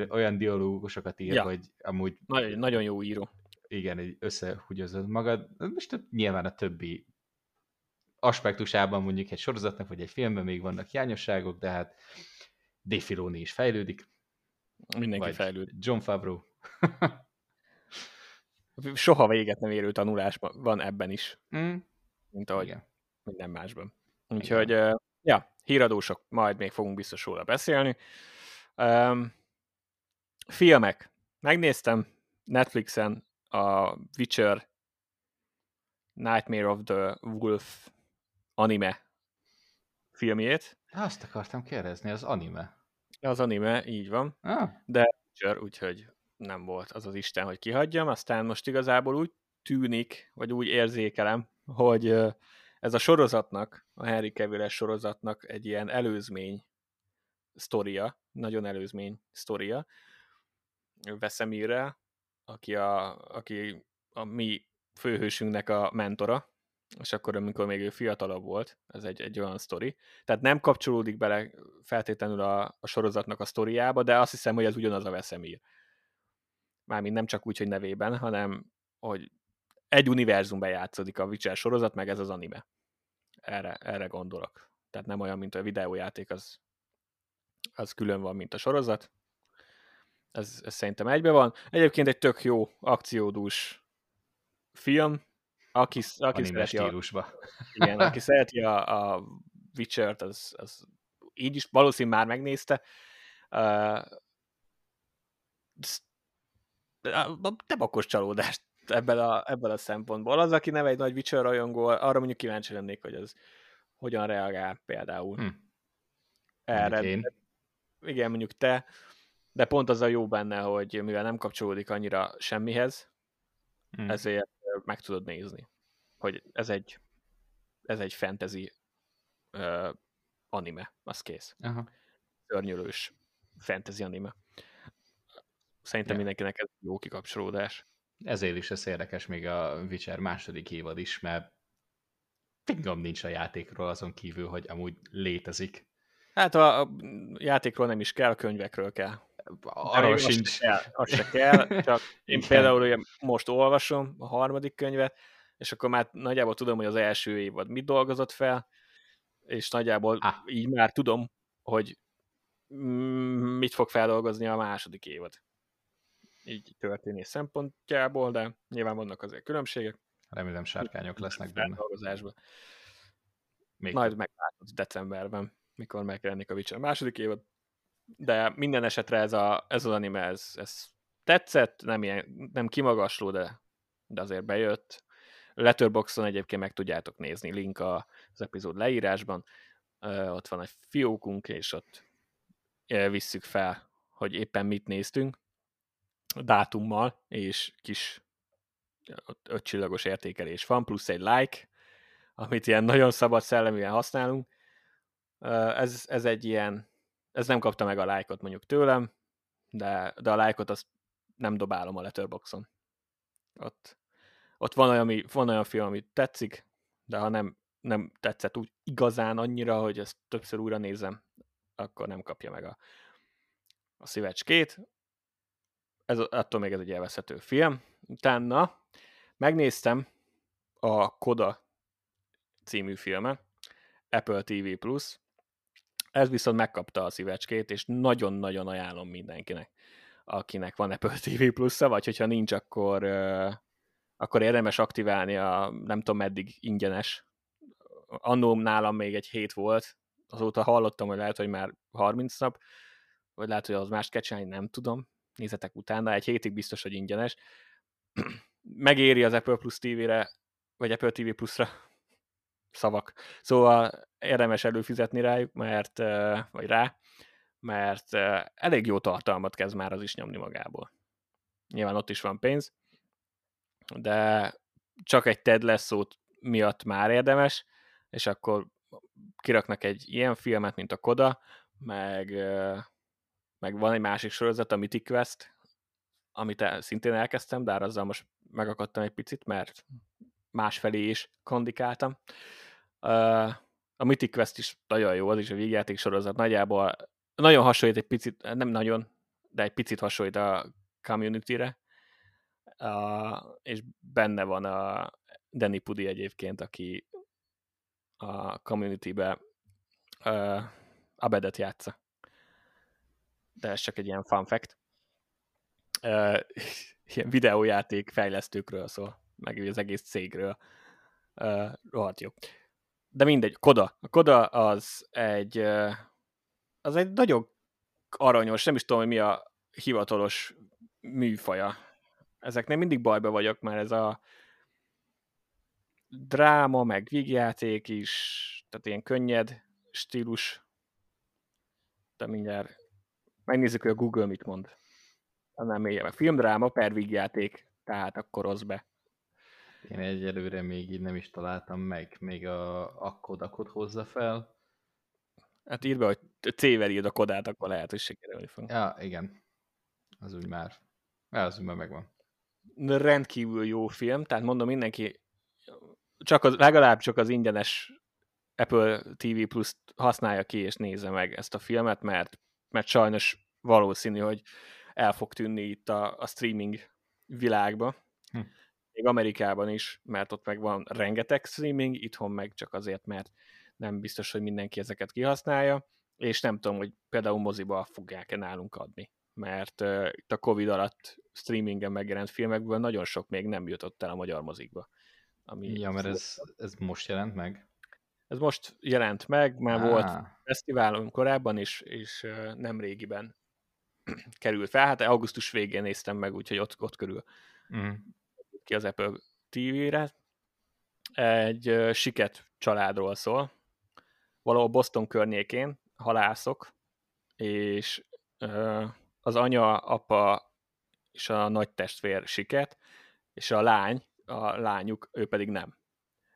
Olyan dialógusokat ír, ja. hogy amúgy... Nagyon, nagyon jó író. Igen, így összehugyozod magad. Most nyilván a többi aspektusában mondjuk egy sorozatnak, vagy egy filmben még vannak hiányosságok, de hát Dave Filoni is fejlődik. Mindenki vagy fejlődik. John Favreau. Soha véget nem érő tanulás van ebben is. Mm. Mint ahogy Igen. minden másban. Úgyhogy, uh, ja, híradósok, majd még fogunk biztos róla beszélni. Um, filmek. Megnéztem Netflixen a Witcher Nightmare of the Wolf anime filmjét. Azt akartam kérdezni, az anime. Az anime, így van. Ah. De úgyhogy nem volt az az Isten, hogy kihagyjam. Aztán most igazából úgy tűnik, vagy úgy érzékelem, hogy ez a sorozatnak, a Henry cavill sorozatnak egy ilyen előzmény sztoria, nagyon előzmény sztoria, Veszemirrel, aki a, aki a mi főhősünknek a mentora, és akkor, amikor még ő fiatalabb volt, ez egy, egy olyan sztori. Tehát nem kapcsolódik bele feltétlenül a, a sorozatnak a sztoriába, de azt hiszem, hogy ez ugyanaz a Veszemír. Mármint nem csak úgy, hogy nevében, hanem hogy egy univerzumban játszódik a Witcher sorozat, meg ez az anime. erre, erre gondolok. Tehát nem olyan, mint a videójáték, az, az külön van, mint a sorozat. Ez, ez szerintem egybe van. Egyébként egy tök jó akciódús film, aki, aki szereti stílusba. A, igen, aki szereti a, a Witcher-t, az, az így is valószínűleg már megnézte. Uh, nem okos csalódást ebben a, ebben a szempontból. Az, aki nem egy nagy Witcher rajongó, arra mondjuk kíváncsi lennék, hogy az hogyan reagál például hm. erre. Én. Igen, mondjuk te, de pont az a jó benne, hogy mivel nem kapcsolódik annyira semmihez, hm. ezért meg tudod nézni, hogy ez egy ez egy fantasy uh, anime, az kész. Aha. Szörnyölős fantasy anime. Szerintem ja. mindenkinek ez jó kikapcsolódás. Ezért is ez érdekes még a Witcher második évad is, mert fingam nincs a játékról azon kívül, hogy amúgy létezik. Hát a, a játékról nem is kell, a könyvekről kell. Arról sincs. Az se kell, az se kell csak én Igen. például ugye most olvasom a harmadik könyvet, és akkor már nagyjából tudom, hogy az első évad mit dolgozott fel, és nagyjából ah. így már tudom, hogy mit fog feldolgozni a második évad. Így történés szempontjából, de nyilván vannak azért különbségek. Remélem sárkányok lesznek benne. Még Majd meglátod decemberben, mikor megjelenik a Witcher második évad. De minden esetre ez, a, ez az anime, ez, ez tetszett, nem, ilyen, nem kimagasló, de, de azért bejött. Letterboxon egyébként meg tudjátok nézni, link az epizód leírásban. Ott van egy fiókunk, és ott visszük fel, hogy éppen mit néztünk, dátummal, és kis öt csillagos értékelés van, plusz egy like, amit ilyen nagyon szabad szelleműen használunk. Ez, ez egy ilyen, ez nem kapta meg a lájkot mondjuk tőlem, de, de a lájkot azt nem dobálom a letterboxon. Ott, ott van, olyan, van olyan film, ami tetszik, de ha nem, nem tetszett úgy igazán annyira, hogy ezt többször újra nézem, akkor nem kapja meg a, a szívecskét. Ez, attól még ez egy elveszhető film. Utána megnéztem a Koda című filme, Apple TV Plus. Ez viszont megkapta a szívecskét, és nagyon-nagyon ajánlom mindenkinek, akinek van Apple TV plus vagy hogyha nincs, akkor, akkor érdemes aktiválni a nem tudom meddig ingyenes. Annó nálam még egy hét volt, azóta hallottam, hogy lehet, hogy már 30 nap, vagy lehet, hogy az más kell nem tudom. Nézzetek utána, egy hétig biztos, hogy ingyenes. Megéri az Apple Plus TV-re, vagy Apple TV Plus-ra szavak. Szóval érdemes előfizetni rájuk, mert, vagy rá, mert elég jó tartalmat kezd már az is nyomni magából. Nyilván ott is van pénz, de csak egy Ted lasso miatt már érdemes, és akkor kiraknak egy ilyen filmet, mint a Koda, meg, meg van egy másik sorozat, a Mythic Quest, amit el, szintén elkezdtem, de azzal most megakadtam egy picit, mert másfelé is kondikáltam. A Mythic Quest is nagyon jó, az is a végjáték sorozat. Nagyjából nagyon hasonlít egy picit, nem nagyon, de egy picit hasonlít a Community-re, és benne van a Danny Pudi egyébként, aki a community-be uh, Abedet játsza. De ez csak egy ilyen fun fact. Uh, ilyen videójáték fejlesztőkről szól, meg az egész cégről. Uh, rohadt jó. De mindegy, Koda. A Koda az egy uh, az egy nagyon aranyos, nem is tudom, hogy mi a hivatalos műfaja. Ezeknél mindig bajba vagyok, mert ez a dráma, meg vígjáték is, tehát ilyen könnyed stílus. De mindjárt megnézzük, hogy a Google mit mond. Nem mélyebb. Filmdráma per vígjáték, tehát akkor az be. Én egyelőre még így nem is találtam meg, még a akkodakot hozza fel. Hát írd be, hogy C-vel írd a kodát, akkor lehet, hogy sikerülni fog. Ja, igen. Az úgy már. Az úgy már megvan. Rendkívül jó film, tehát mondom mindenki, csak az, legalább csak az ingyenes Apple TV Plus használja ki és nézze meg ezt a filmet, mert, mert sajnos valószínű, hogy el fog tűnni itt a, a streaming világba. Hm. még Amerikában is, mert ott meg van rengeteg streaming, itthon meg csak azért, mert nem biztos, hogy mindenki ezeket kihasználja, és nem tudom, hogy például moziba fogják-e nálunk adni, mert uh, itt a Covid alatt streamingen megjelent filmekből nagyon sok még nem jutott el a magyar mozikba. Ami ja, mert ez, ez most jelent meg? Ez most jelent meg, már ah. volt fesztiválon korábban is, és nem régiben került fel. Hát augusztus végén néztem meg, úgyhogy ott, ott körül mm. ki az Apple TV-re. Egy uh, siket családról szól, valahol Boston környékén, halászok, és uh, az anya, apa és a nagy testvér siket, és a lány, a lányuk, ő pedig nem.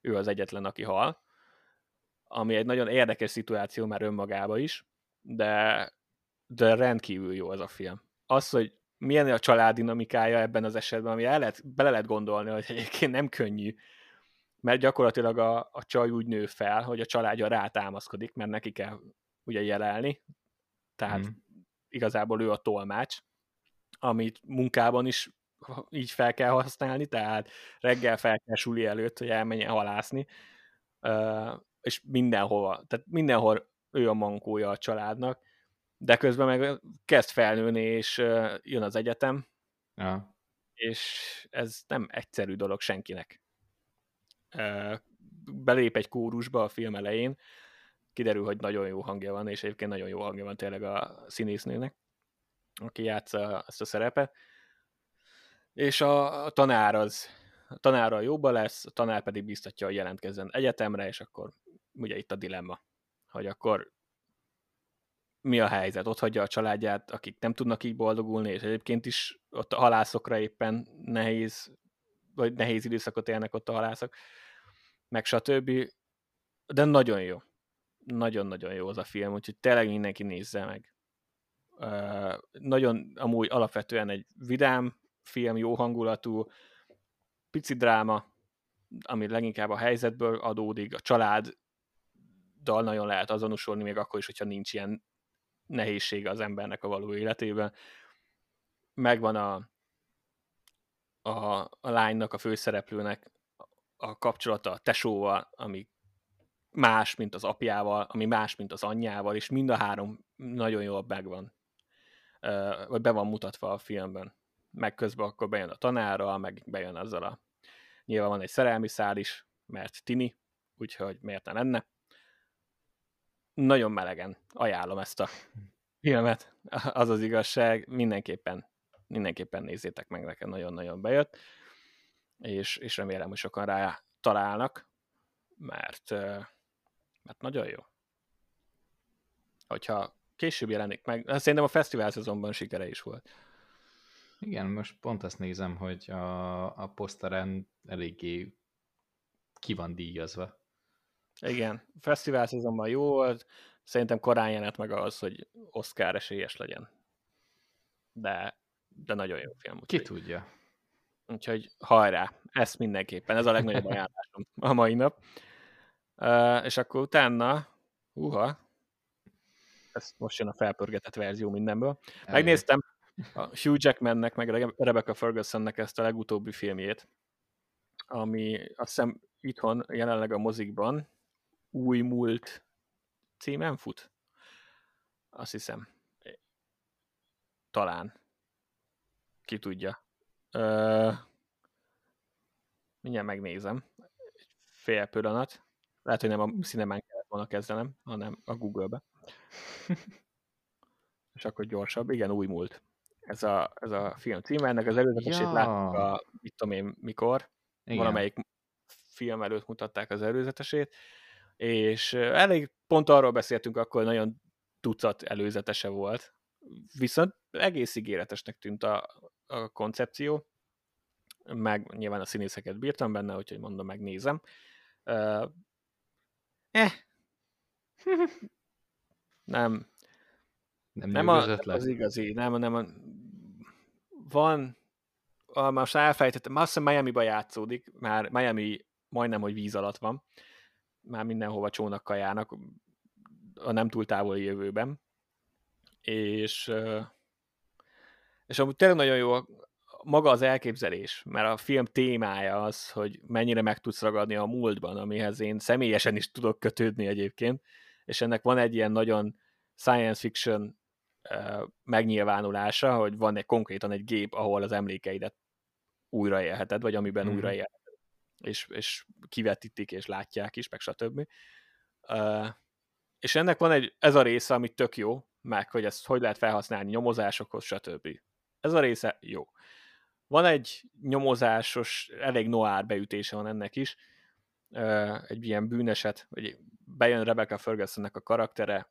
Ő az egyetlen, aki hal, ami egy nagyon érdekes szituáció már önmagába is, de, de rendkívül jó az a film. Az, hogy milyen a család dinamikája ebben az esetben, ami el lehet, bele lehet gondolni, hogy egyébként nem könnyű, mert gyakorlatilag a, a csaj úgy nő fel, hogy a családja rátámaszkodik, mert neki kell ugye jelelni, tehát mm. igazából ő a tolmács, amit munkában is így fel kell használni, tehát reggel fel kell suli előtt, hogy elmenjen halászni, és mindenhol, tehát mindenhol ő a mankója a családnak, de közben meg kezd felnőni, és jön az egyetem, ja. és ez nem egyszerű dolog senkinek. Belép egy kórusba a film elején, kiderül, hogy nagyon jó hangja van, és egyébként nagyon jó hangja van tényleg a színésznőnek, aki játsza ezt a szerepet. És a, a tanár az, a tanárral jóba lesz, a tanár pedig biztatja, hogy jelentkezzen egyetemre, és akkor ugye itt a dilemma, hogy akkor mi a helyzet? Ott hagyja a családját, akik nem tudnak így boldogulni, és egyébként is ott a halászokra éppen nehéz, vagy nehéz időszakot élnek ott a halászok, meg stb. De nagyon jó. Nagyon-nagyon jó az a film, úgyhogy tényleg mindenki nézze meg. Uh, nagyon amúgy alapvetően egy vidám film, jó hangulatú, pici dráma, ami leginkább a helyzetből adódik, a család dal nagyon lehet azonosulni, még akkor is, hogyha nincs ilyen nehézsége az embernek a való életében. Megvan a, a, a lánynak, a főszereplőnek a kapcsolata a tesóval, ami más, mint az apjával, ami más, mint az anyjával, és mind a három nagyon jól megvan, vagy be van mutatva a filmben. Meg közben akkor bejön a tanára, meg bejön azzal a... Nyilván van egy szerelmi szál is, mert Tini, úgyhogy miért ne lenne nagyon melegen ajánlom ezt a filmet. Az az igazság, mindenképpen, mindenképpen nézzétek meg, nekem nagyon-nagyon bejött, és, és remélem, hogy sokan rá találnak, mert, mert nagyon jó. Hogyha később jelenik meg, szerintem a fesztivál szezonban sikere is volt. Igen, most pont azt nézem, hogy a, a poszteren eléggé ki van díjazva. Igen, fesztivál szezonban jó volt, szerintem korán jelent meg az, hogy Oscar esélyes legyen. De, de nagyon jó film. Ki tudja. Úgyhogy hajrá, ezt mindenképpen, ez a legnagyobb ajánlásom a mai nap. Uh, és akkor utána, uha, ez most jön a felpörgetett verzió mindenből. Megnéztem a Hugh Jackmannek, meg Rebecca Fergusonnek ezt a legutóbbi filmjét, ami azt hiszem itthon jelenleg a mozikban új múlt címen fut? Azt hiszem. Talán. Ki tudja. Ö... Mindjárt megnézem. Egy fél pillanat. Lehet, hogy nem a cinemán kellett volna kezdenem, hanem a Google-be. És akkor gyorsabb. Igen, új múlt. Ez a, ez a film címe. Ennek az előzetesét ja. láttuk a, mit tudom én, mikor. Igen. Valamelyik film előtt mutatták az előzetesét és elég pont arról beszéltünk akkor, nagyon tucat előzetese volt, viszont egész ígéretesnek tűnt a, a koncepció, meg nyilván a színészeket bírtam benne, úgyhogy mondom, megnézem. Uh, eh. nem. Nem, nem a, az igazi, nem, nem a, van, a, most elfejtettem, azt hiszem Miami-ba játszódik, már Miami majdnem, hogy víz alatt van, már mindenhova csónakkal járnak a nem túl távoli jövőben. És, és amúgy tényleg nagyon jó, maga az elképzelés, mert a film témája az, hogy mennyire meg tudsz ragadni a múltban, amihez én személyesen is tudok kötődni egyébként, és ennek van egy ilyen nagyon science fiction megnyilvánulása, hogy van egy konkrétan egy gép, ahol az emlékeidet újraélheted, vagy amiben mm. újraélheted, és, és kivetítik, és látják is, meg stb. Uh, és ennek van egy, ez a része, ami tök jó, meg hogy ezt hogy lehet felhasználni nyomozásokhoz, stb. Ez a része jó. Van egy nyomozásos, elég noir beütése van ennek is, egy ilyen bűneset, hogy bejön Rebecca Fergusonnek a karaktere,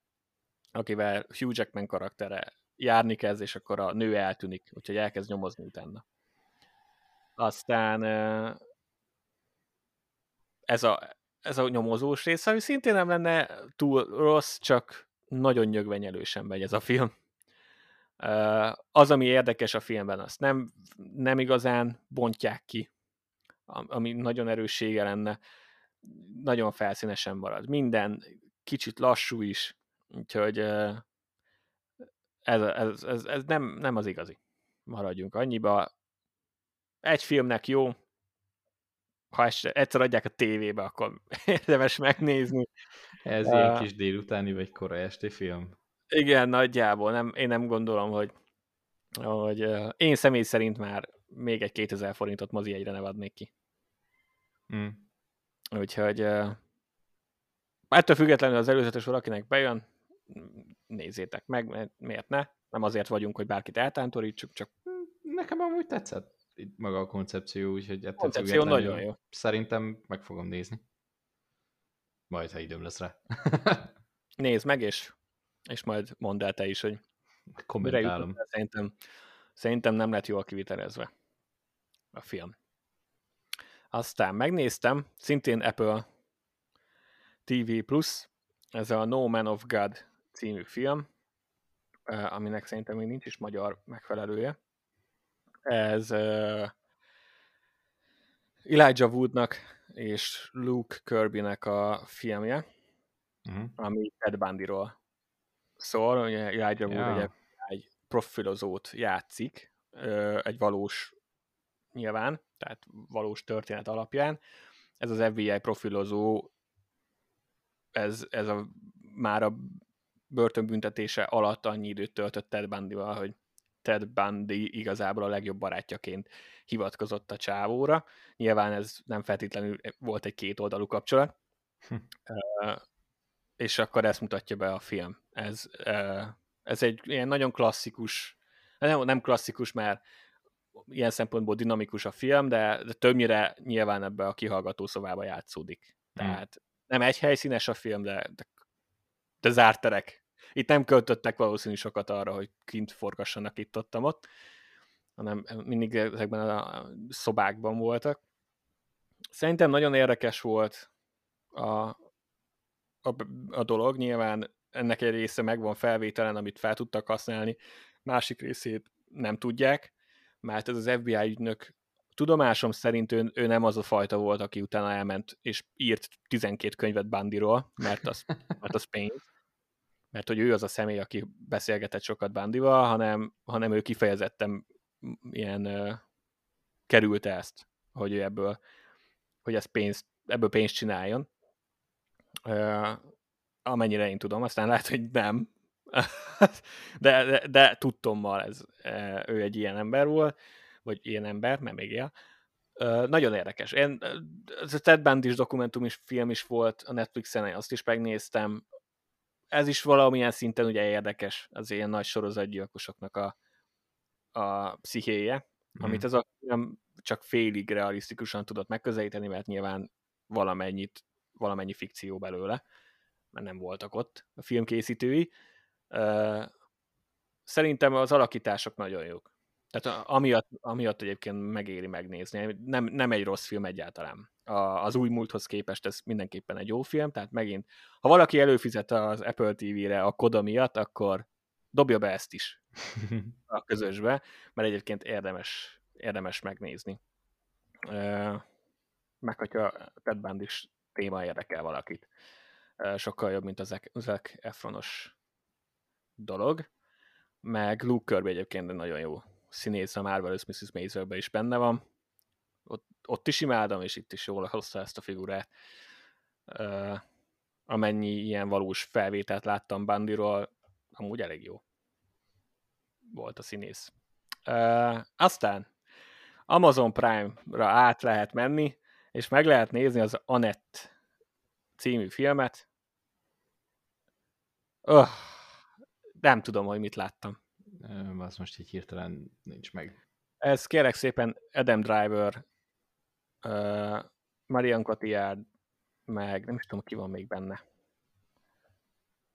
akivel Hugh Jackman karaktere járni kezd, és akkor a nő eltűnik, úgyhogy elkezd nyomozni utána. Aztán ez a, ez a nyomozós része, ami szintén nem lenne túl rossz, csak nagyon nyögvenyelősen megy ez a film. Az, ami érdekes a filmben, azt nem, nem igazán bontják ki, ami nagyon erőssége lenne, nagyon felszínesen marad. Minden kicsit lassú is, úgyhogy ez, ez, ez, ez nem, nem az igazi. Maradjunk annyiba. Egy filmnek jó, ha egyszer adják a tévébe, akkor érdemes megnézni. Ez uh, ilyen kis délutáni vagy korai esti film? Igen, nagyjából. Nem, én nem gondolom, hogy, hogy uh, én személy szerint már még egy 2000 forintot mozi egyre ne adnék ki. Mm. Úgyhogy uh, ettől függetlenül az előzetes valakinek bejön, nézzétek meg, miért ne? Nem azért vagyunk, hogy bárkit eltántorítsuk, csak... Nekem amúgy tetszett maga a koncepció, úgyhogy ettől koncepció nagyon jó. Szerintem meg fogom nézni. Majd, ha időm lesz rá. Nézd meg, és, és majd mondd el te is, hogy kommentálom. Szerintem, szerintem nem lett jól kivitelezve a film. Aztán megnéztem, szintén Apple TV Plus, ez a No Man of God című film, aminek szerintem még nincs is magyar megfelelője. Ez uh, Elijah Woodnak és Luke Kirbynek a filmje, uh-huh. ami Ted Bundyról szól. Ugye Elijah Wood yeah. ugye egy profilozót játszik, egy valós nyilván, tehát valós történet alapján. Ez az FBI profilozó, ez, ez a, már a börtönbüntetése alatt annyi időt töltött Ted bundy hogy Ted Bundy igazából a legjobb barátjaként hivatkozott a csávóra. Nyilván ez nem feltétlenül volt egy kétoldalú kapcsolat. Hm. Uh, és akkor ezt mutatja be a film. Ez, uh, ez egy ilyen nagyon klasszikus, nem, nem klasszikus, mert ilyen szempontból dinamikus a film, de, de többnyire nyilván ebbe a kihallgató szobába játszódik. Hm. Tehát nem egy helyszínes a film, de, de, de zárt terek itt nem költöttek valószínű sokat arra, hogy kint forgassanak itt ott, ott hanem mindig ezekben a szobákban voltak. Szerintem nagyon érdekes volt a, a, a dolog, nyilván ennek egy része megvan felvételen, amit fel tudtak használni, másik részét nem tudják, mert ez az FBI ügynök tudomásom szerint ő, ő nem az a fajta volt, aki utána elment és írt 12 könyvet Bandiról, mert az, mert az pénz mert hogy ő az a személy, aki beszélgetett sokat Bandival, hanem, hanem ő kifejezetten ilyen került ezt, hogy ő ebből, hogy ez pénzt, ebből pénzt csináljon. Amennyire én tudom, aztán lehet, hogy nem. de, de, de tudtommal ez, ő egy ilyen ember volt, vagy ilyen ember, mert még él. Nagyon érdekes. Én, ez a Ted Bundy dokumentum is, film is volt a Netflixen, azt is megnéztem ez is valamilyen szinten ugye érdekes az ilyen nagy sorozatgyilkosoknak a, a pszichéje, mm. amit az a nem csak félig realisztikusan tudott megközelíteni, mert nyilván valamennyit, valamennyi fikció belőle, mert nem voltak ott a filmkészítői. Szerintem az alakítások nagyon jók. Tehát amiatt, amiatt egyébként megéri megnézni. Nem, nem egy rossz film egyáltalán. A, az új múlthoz képest ez mindenképpen egy jó film, tehát megint, ha valaki előfizet az Apple TV-re a koda miatt, akkor dobja be ezt is a közösbe, mert egyébként érdemes, érdemes megnézni. Meg hogyha Ted Bundy is téma érdekel valakit. Sokkal jobb, mint az Zac Efronos dolog. Meg Luke Kirby egyébként nagyon jó színész a Marvelous Mrs. maisel is benne van. Ott, ott is imádom, és itt is jól hozta ezt a figurát. Uh, amennyi ilyen valós felvételt láttam Bandiról, amúgy elég jó volt a színész. Uh, aztán Amazon Prime-ra át lehet menni, és meg lehet nézni az Anett című filmet. Öh, nem tudom, hogy mit láttam. Az most így hirtelen nincs meg. Ez kérek szépen Adam Driver, uh, Marion Cotillard, meg nem is tudom, ki van még benne.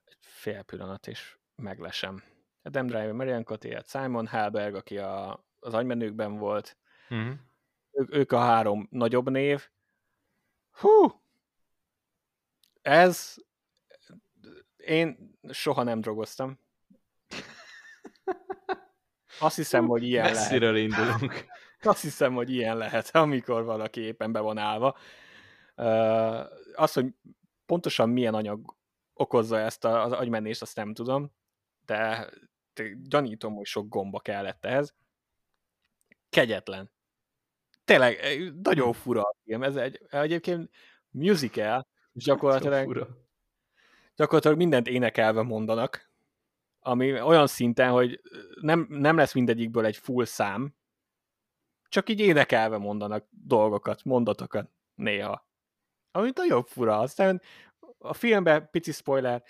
Egy fél pillanat, és meglesem. Adam Driver, Marion Cotillard, Simon Halberg, aki a, az agymenőkben volt. Uh-huh. Ők, ők a három nagyobb név. Hú! Ez... Én soha nem drogoztam. Azt hiszem, hogy ilyen Messziről lehet. indulunk. Azt hiszem, hogy ilyen lehet, amikor valaki éppen be van állva. Az, hogy pontosan milyen anyag okozza ezt az agymenést, azt nem tudom, de gyanítom, hogy sok gomba kellett ehhez. Kegyetlen. Tényleg, nagyon fura a film. Ez egy, egyébként musical, és gyakorlatilag, gyakorlatilag mindent énekelve mondanak, ami olyan szinten, hogy nem, nem lesz mindegyikből egy full szám, csak így énekelve mondanak dolgokat, mondatokat néha. Ami nagyon fura. Aztán a filmben, pici spoiler,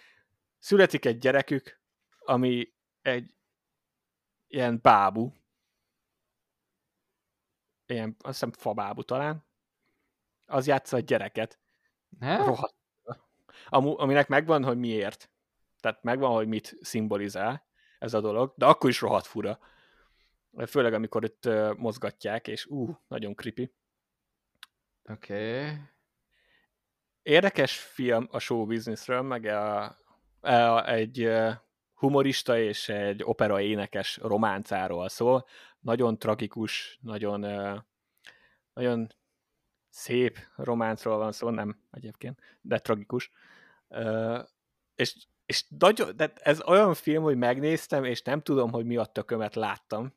születik egy gyerekük, ami egy ilyen bábú, ilyen, azt hiszem fabábú talán, az játsza a gyereket. Rohadt. aminek megvan, hogy miért. Tehát megvan, hogy mit szimbolizál ez a dolog, de akkor is rohadt fura. Főleg, amikor itt mozgatják, és ú, nagyon creepy. Oké. Okay. Érdekes film a show businessről, meg a, a, egy humorista és egy opera énekes románcáról szól. Nagyon tragikus, nagyon, nagyon szép románcról van szó, nem egyébként, de tragikus. És, és nagyon, de ez olyan film, hogy megnéztem, és nem tudom, hogy mi a tökömet láttam.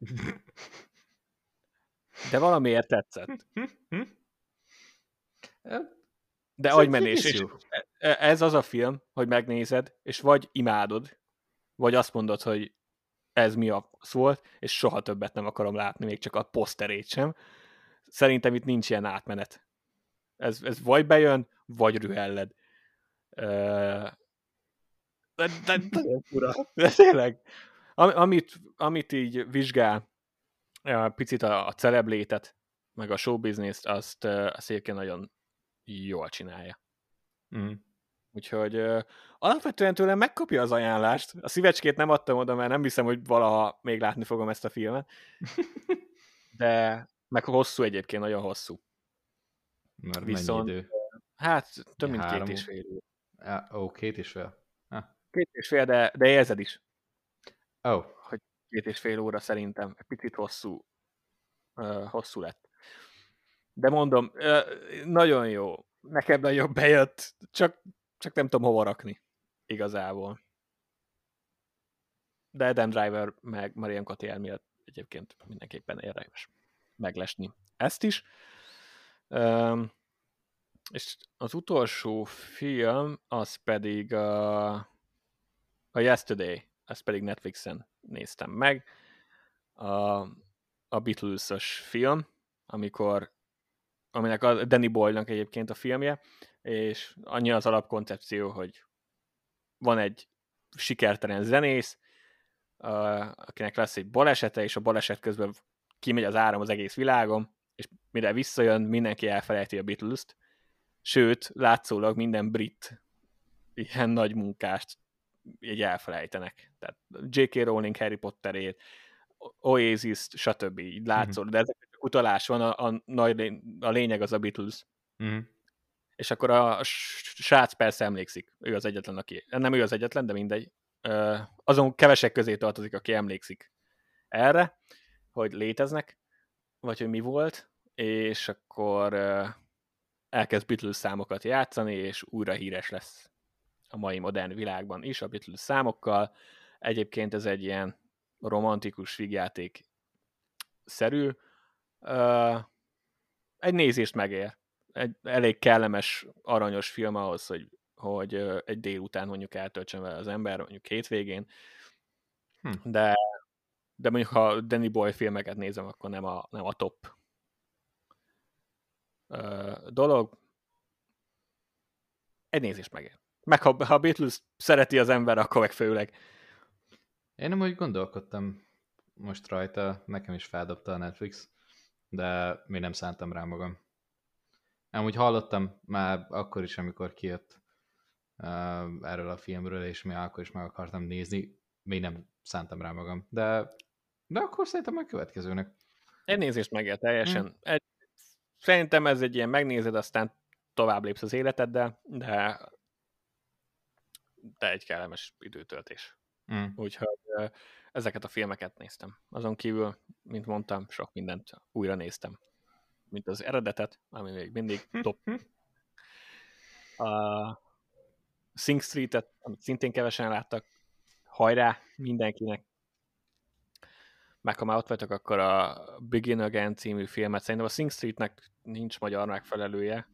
De valamiért tetszett. De agymenés. És e, ez az a film, hogy megnézed, és vagy imádod, vagy azt mondod, hogy ez mi a volt, és soha többet nem akarom látni, még csak a poszterét sem. Szerintem itt nincs ilyen átmenet. Ez, ez vagy bejön, vagy rühelled. De, de, de, fura. De tényleg. Amit, amit így vizsgál picit a, a celeblétet, meg a showbizniszt, azt, azt egyébként nagyon jól csinálja. Mm. Úgyhogy alapvetően tőlem megkapja az ajánlást. A szívecskét nem adtam oda, mert nem hiszem, hogy valaha még látni fogom ezt a filmet. De meg hosszú egyébként, nagyon hosszú. Mert Viszont, idő? Hát több mint Három. két és fél év. Ja, ó, két és fél. Két és fél, de, de érzed is. Oh. Hogy két és fél óra szerintem egy picit hosszú, uh, hosszú lett. De mondom, uh, nagyon jó. Nekem nagyon bejött, csak csak nem tudom hova rakni igazából. De Adam Driver meg Marian Cotillard miatt egyébként mindenképpen érdemes meglesni ezt is. Um, és az utolsó film, az pedig a, a Yesterday, ezt pedig Netflixen néztem meg. A, a Beatles-os film, amikor aminek a Danny Boyle-nak egyébként a filmje, és annyi az alapkoncepció, hogy van egy sikertelen zenész, akinek lesz egy balesete, és a baleset közben kimegy az áram az egész világon, és mire visszajön, mindenki elfelejti a Beatles-t, sőt, látszólag minden brit ilyen nagy munkást így elfelejtenek. Tehát J.K. Rowling Harry Potterét, Oasis, stb. így látszólag, mm-hmm. de ezek utalás van, a, a, nagy, a lényeg az a Beatles. Mm. És akkor a srác persze emlékszik, ő az egyetlen, aki, nem ő az egyetlen, de mindegy. Azon kevesek közé tartozik, aki emlékszik erre, hogy léteznek, vagy hogy mi volt, és akkor elkezd Beatles számokat játszani, és újra híres lesz a mai modern világban is a Beatles számokkal. Egyébként ez egy ilyen romantikus vígjáték szerű. Egy nézést megér. Egy elég kellemes, aranyos film ahhoz, hogy, hogy egy délután mondjuk eltöltsön vele az ember, mondjuk hétvégén. Hm. De, de mondjuk ha Danny Boy filmeket nézem, akkor nem a, nem a top dolog. Egy nézést megér. Meg ha, ha Beatles szereti az ember, akkor meg főleg. Én nem úgy gondolkodtam most rajta, nekem is feldobta a Netflix, de még nem szántam rá magam. Amúgy hallottam már akkor is, amikor kijött uh, erről a filmről, és még akkor is meg akartam nézni, még nem szántam rá magam, de, de akkor szerintem a következőnek. Egy nézést megér teljesen. Hmm. Egy, szerintem ez egy ilyen megnézed, aztán tovább lépsz az életeddel, de de egy kellemes időtöltés. Mm. Úgyhogy ezeket a filmeket néztem. Azon kívül, mint mondtam, sok mindent újra néztem. Mint az eredetet, ami még mindig top. A Sing Street-et, amit szintén kevesen láttak, hajrá mindenkinek. Meg ha már ott vagytok, akkor a Begin Again című filmet, szerintem a Sing Streetnek nincs magyar megfelelője,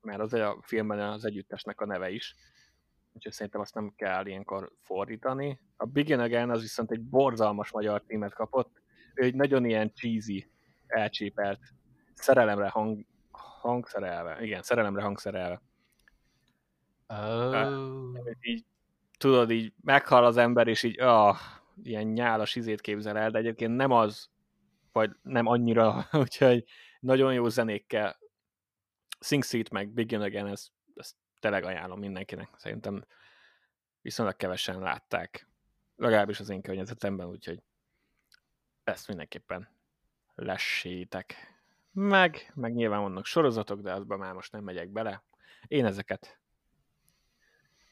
mert az a filmben az együttesnek a neve is úgyhogy szerintem azt nem kell ilyenkor fordítani. A Begin Again az viszont egy borzalmas magyar címet kapott, ő egy nagyon ilyen cheesy, elcsépelt, szerelemre hang, hangszerelve, igen, szerelemre hangszerelve. Oh. így, tudod, így meghal az ember, és így, ah, ilyen nyálas izét képzel el, de egyébként nem az, vagy nem annyira, úgyhogy nagyon jó zenékkel Sing Street meg Begin Again, ez, ez tényleg ajánlom mindenkinek. Szerintem viszonylag kevesen látták, legalábbis az én környezetemben, úgyhogy ezt mindenképpen lessétek. Meg, meg nyilván vannak sorozatok, de azban már most nem megyek bele. Én ezeket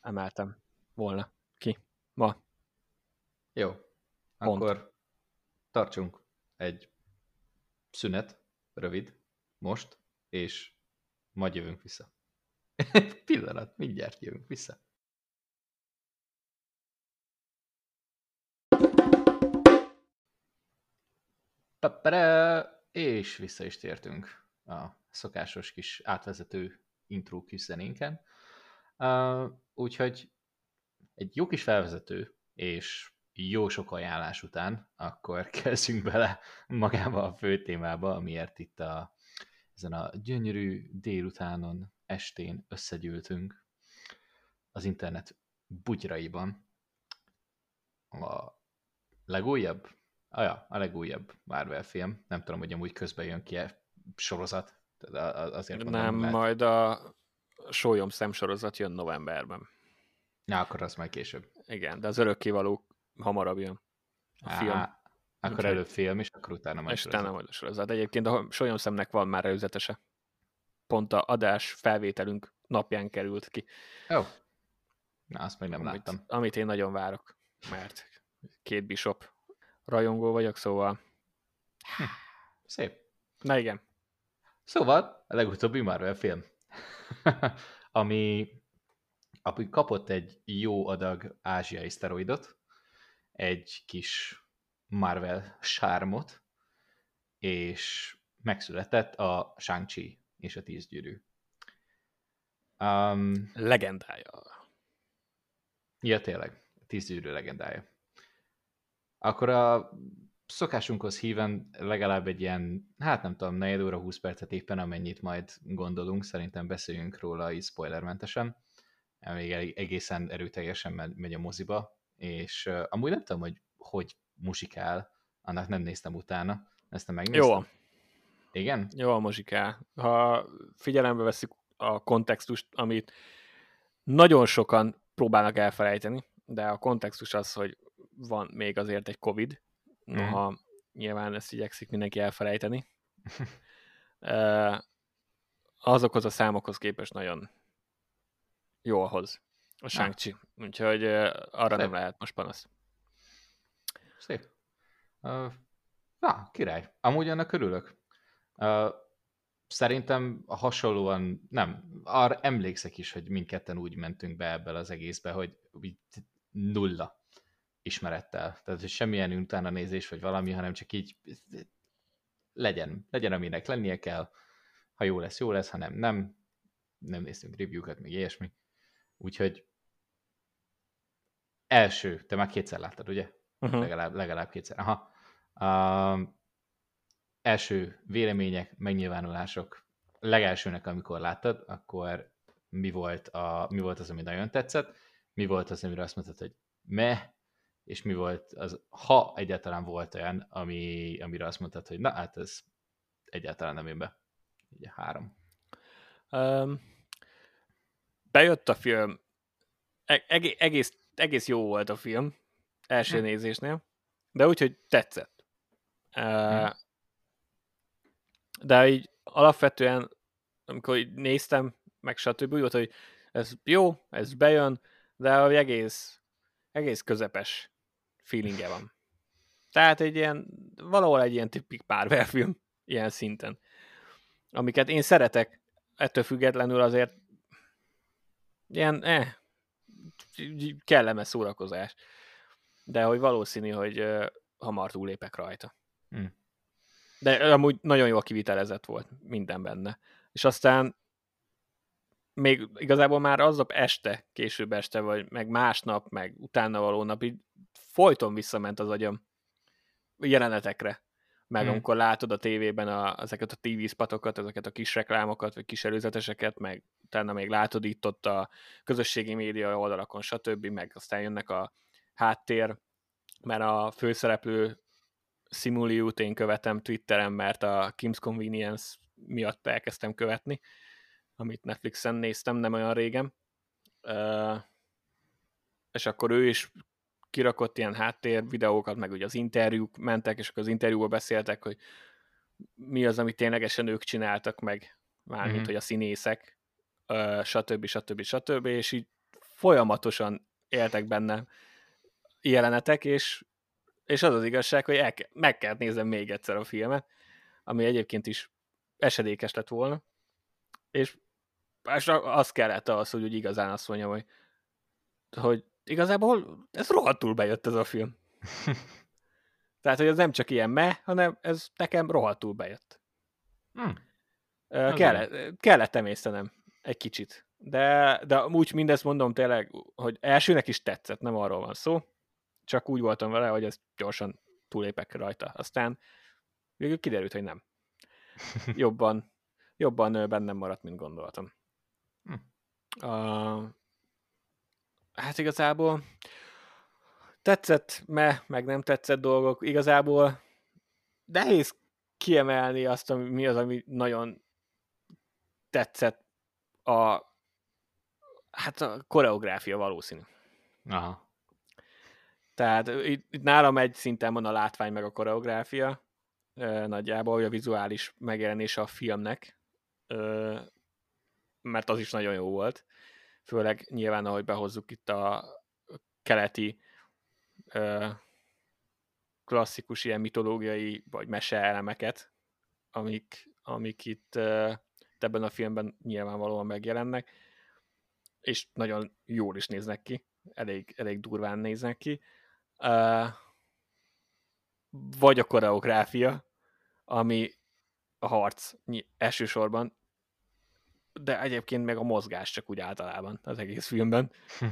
emeltem volna ki ma. Jó, Pont. akkor tartsunk egy szünet, rövid, most, és majd jövünk vissza. Pillanat, mindjárt jövünk vissza. És vissza is tértünk a szokásos kis átvezető intro kis zenénken. Úgyhogy egy jó kis felvezető és jó sok ajánlás után, akkor kezdjünk bele magába a fő témába, amiért itt a, ezen a gyönyörű délutánon estén összegyűltünk az internet bugyraiban. A legújabb? Ah, ja, a legújabb Marvel film. Nem tudom, hogy amúgy közben jön ki -e sorozat. Azért mondom, nem, mert... majd a Sólyom szem sorozat jön novemberben. Na, akkor az majd később. Igen, de az örökkévaló hamarabb jön. A Á, film. Akkor okay. előbb film, és akkor utána majd és utána majd a sorozat. Egyébként a Sólyom szemnek van már előzetese pont a adás felvételünk napján került ki. Jó. Na, azt még nem amit, láttam. Amit én nagyon várok, mert két bishop rajongó vagyok, szóval... Hm. Szép. Na igen. Szóval a legutóbbi Marvel film, ami, ami kapott egy jó adag ázsiai szteroidot, egy kis Marvel sármot, és megszületett a Shang-Chi és a tíz gyűrű. Um, legendája. Ja, tényleg. Tíz gyűrű legendája. Akkor a szokásunkhoz híven legalább egy ilyen, hát nem tudom, 4 óra 20 percet éppen amennyit majd gondolunk, szerintem beszéljünk róla így spoilermentesen. Még egészen erőteljesen megy a moziba, és uh, amúgy nem tudom, hogy hogy musikál, annak nem néztem utána, ezt nem megnéztem. Jó, igen? Jó a muzsikál. Ha figyelembe veszik a kontextust, amit nagyon sokan próbálnak elfelejteni, de a kontextus az, hogy van még azért egy Covid, mm. noha nyilván ezt igyekszik mindenki elfelejteni. azokhoz a számokhoz képest nagyon jól hoz a shang Úgyhogy arra Szép. nem lehet most panasz. Szép. Uh, na, király. Amúgy ennek örülök. Szerintem hasonlóan, nem, arra emlékszek is, hogy mindketten úgy mentünk be ebből az egészbe, hogy nulla ismerettel. Tehát, hogy semmilyen utána nézés vagy valami, hanem csak így legyen, legyen aminek lennie kell, ha jó lesz, jó lesz, ha nem, nem, nem néztünk review-kat, még ilyesmi. Úgyhogy első, te már kétszer láttad, ugye? Uh-huh. Legalább, legalább kétszer. Aha. Uh, első vélemények, megnyilvánulások. Legelsőnek, amikor láttad, akkor mi volt, a, mi volt az, ami nagyon tetszett, mi volt az, amire azt mondtad, hogy me, és mi volt az, ha egyáltalán volt olyan, ami, amire azt mondtad, hogy na hát ez egyáltalán nem jön be. Ugye három. Um, bejött a film, e- egész, egész jó volt a film, első hm. nézésnél, de úgy, hogy tetszett. Uh, hm. De így alapvetően, amikor így néztem, meg stb. úgy volt, hogy ez jó, ez bejön, de hogy egész, egész közepes feelingje van. Tehát egy ilyen, valahol egy ilyen tipik Marvel ilyen szinten. Amiket én szeretek, ettől függetlenül azért ilyen, eh, kellemes szórakozás. De hogy valószínű, hogy hamar túlépek rajta. Hmm. De amúgy nagyon jól kivitelezett volt minden benne. És aztán még igazából már aznap este, később este, vagy meg másnap, meg utána való nap, így folyton visszament az agyam jelenetekre. Meg hmm. amikor látod a tévében a, ezeket a TV spatokat, ezeket a kis reklámokat, vagy kis előzeteseket, meg utána még látod itt ott a közösségi média oldalakon, stb., meg aztán jönnek a háttér, mert a főszereplő Simuliut én követem Twitteren, mert a Kim's Convenience miatt elkezdtem követni, amit Netflixen néztem nem olyan régen. Uh, és akkor ő is kirakott ilyen háttér videókat, meg ugye az interjúk mentek, és akkor az interjúban beszéltek, hogy mi az, amit ténylegesen ők csináltak meg, mármint, mm-hmm. hogy a színészek, uh, stb. stb. stb. És így folyamatosan éltek benne jelenetek, és, és az az igazság, hogy el, meg kell nézem még egyszer a filmet, ami egyébként is esedékes lett volna, és és az kellett az, hogy úgy igazán azt mondjam, hogy, hogy igazából ez rohadtul bejött ez a film. Tehát, hogy ez nem csak ilyen me, hanem ez nekem rohadtul bejött. Hmm. Kellett, kellett emésztenem egy kicsit. De, de úgy mindezt mondom tényleg, hogy elsőnek is tetszett, nem arról van szó. Csak úgy voltam vele, hogy ez gyorsan túlépek rajta. Aztán végül kiderült, hogy nem. Jobban, jobban bennem maradt, mint gondoltam. Hm. Uh, hát igazából tetszett, me, meg nem tetszett dolgok. Igazából nehéz kiemelni azt, ami, mi az, ami nagyon tetszett a hát a koreográfia valószínű. Aha. Tehát itt, itt nálam egy szinten van a látvány meg a koreográfia, nagyjából, hogy a vizuális megjelenése a filmnek, mert az is nagyon jó volt. Főleg nyilván, ahogy behozzuk itt a keleti klasszikus ilyen mitológiai vagy mese elemeket, amik, amik itt ebben a filmben nyilvánvalóan megjelennek, és nagyon jól is néznek ki, elég, elég durván néznek ki. Vagy a koreográfia, ami a harc elsősorban de egyébként meg a mozgás csak úgy általában az egész filmben. Hm.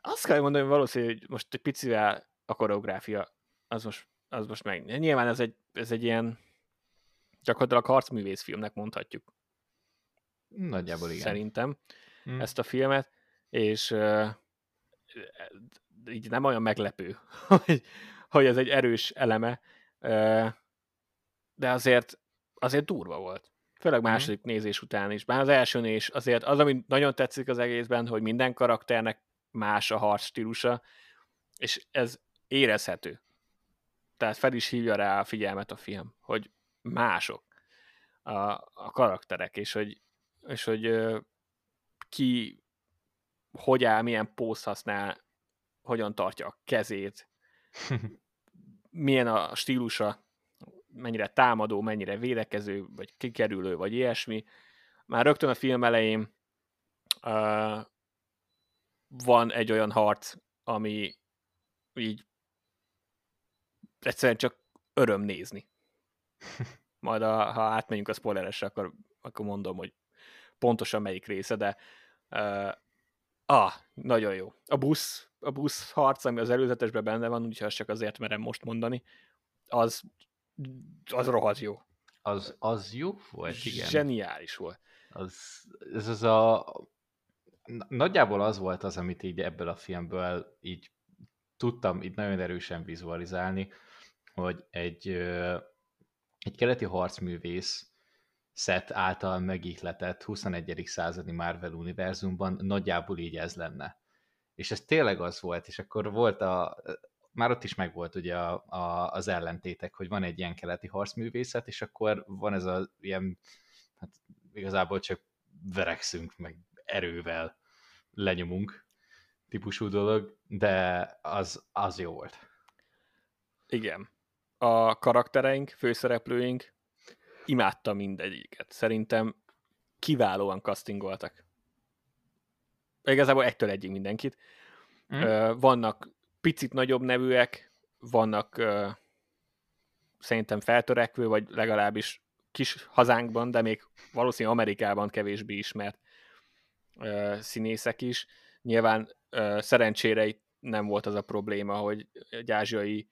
Azt kell mondani, hogy valószínű, hogy most egy picivel a koreográfia az most, az most meg. Nyilván ez egy, ez egy ilyen gyakorlatilag harcművész filmnek mondhatjuk. Nagyjából igen. Szerintem hmm. ezt a filmet, és így nem olyan meglepő, hogy, hogy ez egy erős eleme, de azért azért durva volt. Főleg mhm. második mm. nézés után is. Bár az első nézés azért az, ami nagyon tetszik az egészben, hogy minden karakternek más a harc stílusa, és ez érezhető. Tehát fel is hívja rá a figyelmet a film, hogy mások a, a karakterek, és hogy, és hogy ki hogy áll, milyen pósz használ, hogyan tartja a kezét, milyen a stílusa, mennyire támadó, mennyire védekező, vagy kikerülő, vagy ilyesmi. Már rögtön a film elején uh, van egy olyan harc, ami így egyszerűen csak öröm nézni. Majd a, ha átmegyünk a spoileresre, akkor, akkor mondom, hogy pontosan melyik része, de uh, ah, nagyon jó. A busz, a busz harc, ami az előzetesben benne van, úgyhogy azt csak azért merem most mondani, az, az rohadt jó. Az, az jó volt, igen. Zseniális volt. Az, ez az a... Nagyjából az volt az, amit így ebből a filmből így tudtam így nagyon erősen vizualizálni, hogy egy, egy keleti harcművész szet által megihletett 21. századi Marvel univerzumban nagyjából így ez lenne. És ez tényleg az volt, és akkor volt a, már ott is megvolt ugye a, a, az ellentétek, hogy van egy ilyen keleti harcművészet, és akkor van ez a ilyen, hát igazából csak verekszünk, meg erővel lenyomunk típusú dolog, de az, az jó volt. Igen. A karaktereink, főszereplőink, imádta mindegyiket. Szerintem kiválóan castingoltak. Igazából egytől egyig mindenkit. Mm. Vannak picit nagyobb nevűek, vannak uh, szerintem feltörekvő, vagy legalábbis kis hazánkban, de még valószínűleg Amerikában kevésbé ismert uh, színészek is. Nyilván uh, szerencsére itt nem volt az a probléma, hogy egy ázsiai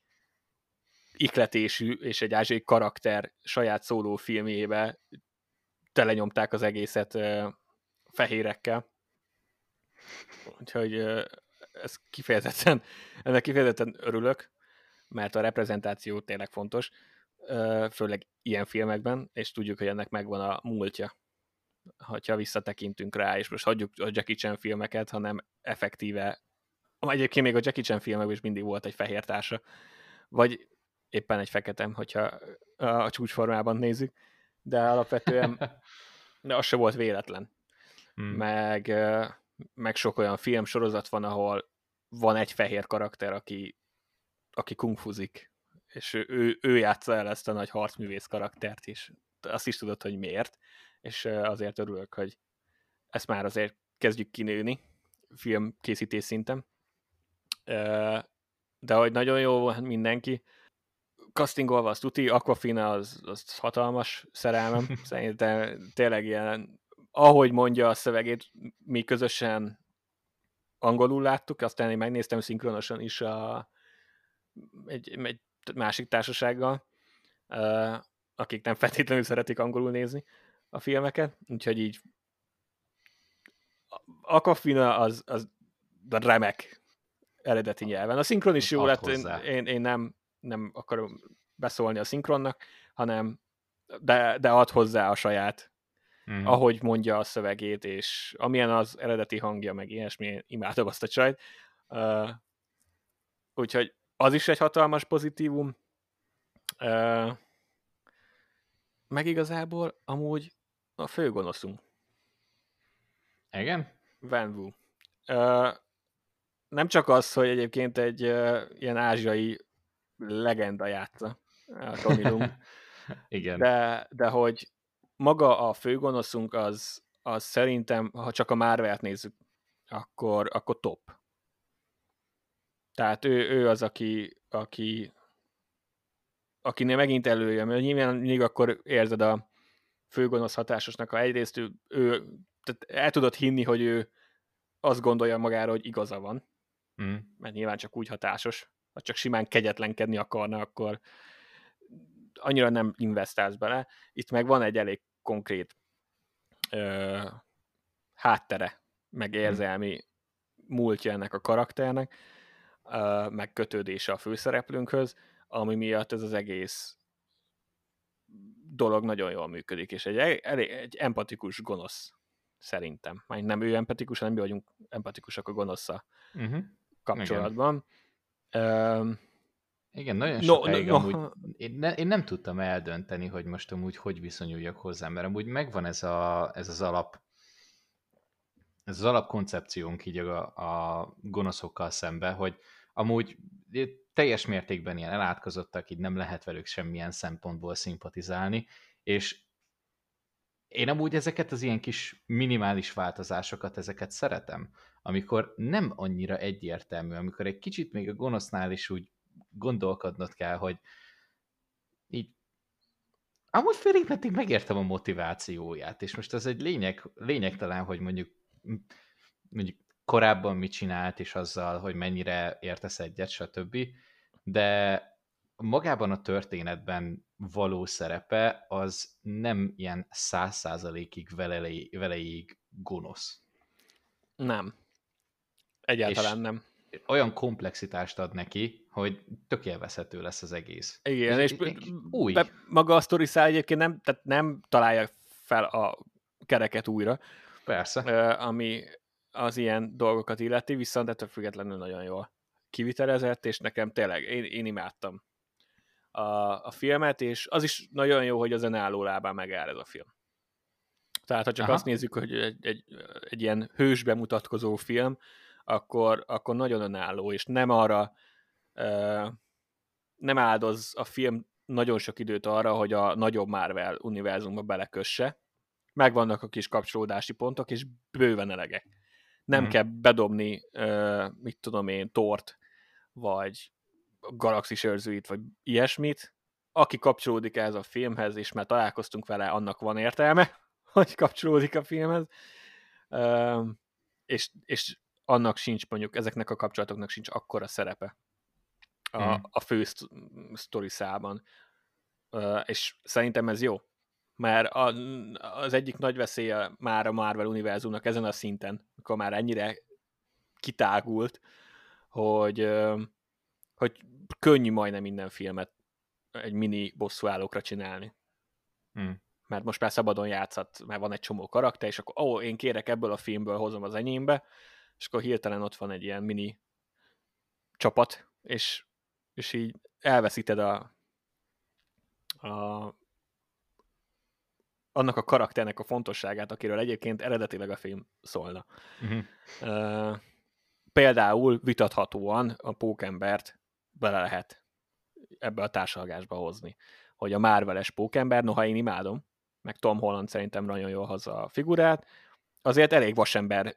ikletésű és egy ázsiai karakter saját szóló filmjébe telenyomták az egészet fehérekkel. Úgyhogy ez kifejezetten, ennek kifejezetten örülök, mert a reprezentáció tényleg fontos, főleg ilyen filmekben, és tudjuk, hogy ennek megvan a múltja, ha visszatekintünk rá, és most hagyjuk a Jackie Chan filmeket, hanem effektíve, egyébként még a Jackie Chan filmekben is mindig volt egy fehér társa, vagy éppen egy feketem, hogyha a csúcsformában nézzük, de alapvetően de az se volt véletlen. Hmm. Meg meg sok olyan film, sorozat van, ahol van egy fehér karakter, aki, aki kungfuzik, és ő, ő, ő játsza el ezt a nagy harcművész karaktert is. Azt is tudod, hogy miért, és azért örülök, hogy ezt már azért kezdjük kinőni filmkészítés szinten. De hogy nagyon jó volt mindenki, castingolva az tuti, Aquafina az, az hatalmas szerelmem, szerintem tényleg ilyen ahogy mondja a szövegét, mi közösen angolul láttuk, aztán én megnéztem szinkronosan is a, egy, egy másik társasággal, akik nem feltétlenül szeretik angolul nézni a filmeket, úgyhogy így Aquafina az, az remek eredeti nyelven. A szinkron is jó lett, én, én, én nem, nem akarom beszólni a szinkronnak, hanem de, de ad hozzá a saját mm. ahogy mondja a szövegét, és amilyen az eredeti hangja, meg ilyesmi, imádom azt a csajt. Uh, úgyhogy az is egy hatalmas pozitívum. Uh, meg igazából amúgy a főgonoszunk. Igen? Van Wu. Uh, nem csak az, hogy egyébként egy uh, ilyen ázsiai legenda játsza, a Tony Lung, Igen. De, de hogy maga a főgonoszunk az, az szerintem, ha csak a Marvelt nézzük, akkor, akkor top. Tehát ő, ő az, aki, aki akinél megint előjön, mert nyilván még akkor érzed a főgonosz hatásosnak, ha egyrészt ő, ő tehát el tudod hinni, hogy ő azt gondolja magára, hogy igaza van, mm. mert nyilván csak úgy hatásos, ha csak simán kegyetlenkedni akarna, akkor annyira nem investálsz bele. Itt meg van egy elég konkrét ö, háttere, meg hmm. érzelmi múltja ennek a karakternek, ö, meg kötődése a főszereplőnkhöz, ami miatt ez az egész dolog nagyon jól működik, és egy, elég, egy empatikus gonosz szerintem. Már nem ő empatikus, hanem mi vagyunk empatikusak a gonoszszal uh-huh. kapcsolatban. Igen. Igen, nagyon sokáig no, no, amúgy, én, ne, én nem tudtam eldönteni, hogy most amúgy hogy viszonyuljak hozzá, mert amúgy megvan ez, a, ez az alap ez az alapkoncepciónk így a, a gonoszokkal szembe, hogy amúgy teljes mértékben ilyen elátkozottak, így nem lehet velük semmilyen szempontból szimpatizálni, és én amúgy ezeket az ilyen kis minimális változásokat, ezeket szeretem, amikor nem annyira egyértelmű, amikor egy kicsit még a gonosznál is úgy gondolkodnod kell, hogy így amúgy félig pedig megértem a motivációját, és most ez egy lényeg, lényegtelen, hogy mondjuk, mondjuk korábban mit csinált, és azzal, hogy mennyire értesz egyet, stb. De magában a történetben való szerepe az nem ilyen száz százalékig veleig gonosz. Nem. Egyáltalán és nem. Olyan komplexitást ad neki, hogy tök élvezhető lesz az egész. Igen, és, és, új. Be, maga a sztori egyébként nem, tehát nem találja fel a kereket újra. Persze. Ami az ilyen dolgokat illeti, viszont ettől függetlenül nagyon jól kivitelezett, és nekem tényleg, én, én imádtam a, a filmet, és az is nagyon jó, hogy az önálló lábán megáll ez a film. Tehát, ha csak Aha. azt nézzük, hogy egy, egy, egy ilyen hős bemutatkozó film, akkor, akkor nagyon önálló, és nem arra nem áldoz a film nagyon sok időt arra, hogy a nagyobb Marvel univerzumba belekösse. Megvannak a kis kapcsolódási pontok, és bőven elegek. Nem mm. kell bedobni, mit tudom én, tort, vagy galaxis őrzőit, vagy ilyesmit. Aki kapcsolódik ez a filmhez, és már találkoztunk vele, annak van értelme, hogy kapcsolódik a filmhez. És, és annak sincs mondjuk, ezeknek a kapcsolatoknak sincs akkora szerepe a, mm. a fő sztori szában. Uh, és szerintem ez jó, mert a, az egyik nagy veszélye már a Marvel univerzumnak ezen a szinten, amikor már ennyire kitágult, hogy, hogy könnyű majdnem minden filmet egy mini bosszúállókra csinálni. Hmm. Mert most már szabadon játszhat, mert van egy csomó karakter, és akkor ó, én kérek ebből a filmből, hozom az enyémbe, és akkor hirtelen ott van egy ilyen mini csapat, és, és így elveszíted a, a annak a karakternek a fontosságát, akiről egyébként eredetileg a film szólna. Uh-huh. Uh, például vitathatóan a pókembert bele lehet ebbe a társalgásba hozni. Hogy a Marveles pókember, noha én imádom, meg Tom Holland szerintem nagyon jól haza a figurát, azért elég vasember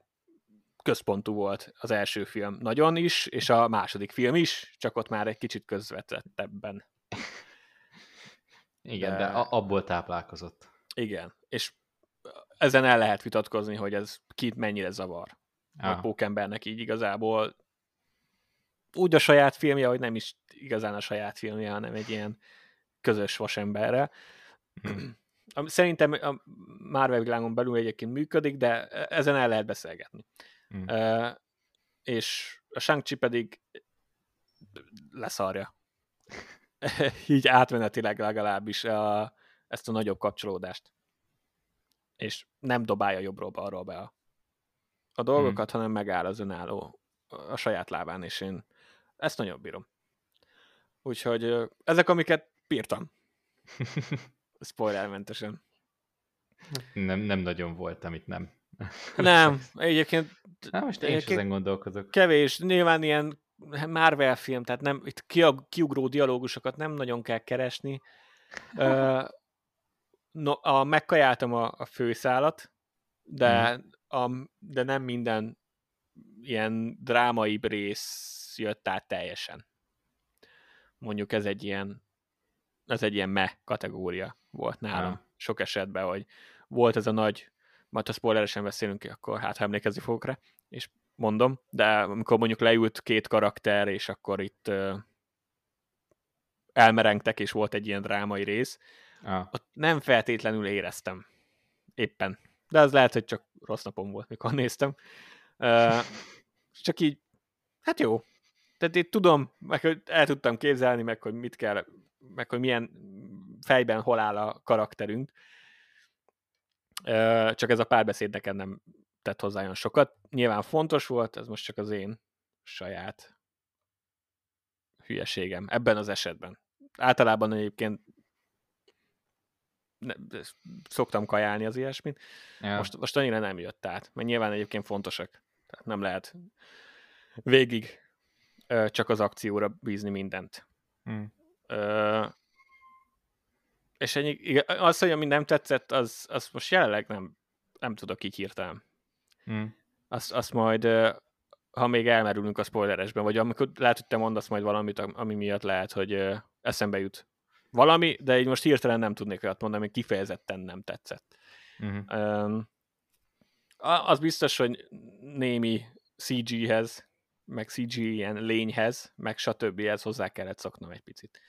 központú volt az első film nagyon is, és a második film is, csak ott már egy kicsit közvetettebben. Igen, de, de abból táplálkozott. Igen, és ezen el lehet vitatkozni, hogy ez kit mennyire zavar. Ah. A pókembernek így igazából úgy a saját filmje, hogy nem is igazán a saját filmje, hanem egy ilyen közös vasemberre. Hmm. Szerintem a Marvel világon belül egyébként működik, de ezen el lehet beszélgetni. Hmm. Uh, és a shang pedig leszarja. Így átmenetileg legalábbis a, ezt a nagyobb kapcsolódást. És nem dobálja jobbról balról be a, a dolgokat, hmm. hanem megáll az önálló a saját lábán, és én ezt nagyon bírom. Úgyhogy ezek, amiket bírtam. Spoilermentesen. Nem, nem nagyon volt, amit nem. Nem, egyébként... Na, most én is ezen gondolkozok. Kevés, nyilván ilyen Marvel film, tehát nem, itt kiugró dialógusokat nem nagyon kell keresni. Uh, no, a, megkajáltam a, a főszálat, de, mm. a, de nem minden ilyen drámai rész jött át teljesen. Mondjuk ez egy ilyen ez egy ilyen me kategória volt nálam ha. sok esetben, hogy volt ez a nagy, majd ha spoileresen beszélünk, akkor hát ha emlékezni fogok rá, és mondom, de amikor mondjuk leült két karakter, és akkor itt uh, elmerengtek, és volt egy ilyen drámai rész, ah. ott nem feltétlenül éreztem éppen. De az lehet, hogy csak rossz napom volt, mikor néztem. Uh, csak így, hát jó. Tehát itt tudom, meg hogy el tudtam képzelni, meg hogy mit kell, meg hogy milyen fejben hol áll a karakterünk. Csak ez a párbeszéd nekem nem tett hozzá olyan sokat. Nyilván fontos volt, ez most csak az én saját hülyeségem ebben az esetben. Általában egyébként ne, szoktam kajálni az ilyesmit. Ja. Most, most annyira nem jött át, mert nyilván egyébként fontosak. Tehát nem lehet végig ö, csak az akcióra bízni mindent. Hmm. Ö, és ennyi, az, hogy ami nem tetszett, az, az most jelenleg nem, nem tudok így hirtelen. Hmm. Azt, azt majd, ha még elmerülünk a spoileresben, vagy amikor lehet, hogy te mondasz majd valamit, ami miatt lehet, hogy eszembe jut valami, de így most hirtelen nem tudnék olyat mondani, hogy kifejezetten nem tetszett. Uh-huh. Um, az biztos, hogy némi CG-hez, meg CG ilyen lényhez, meg stb. ez hozzá kellett szoknom egy picit.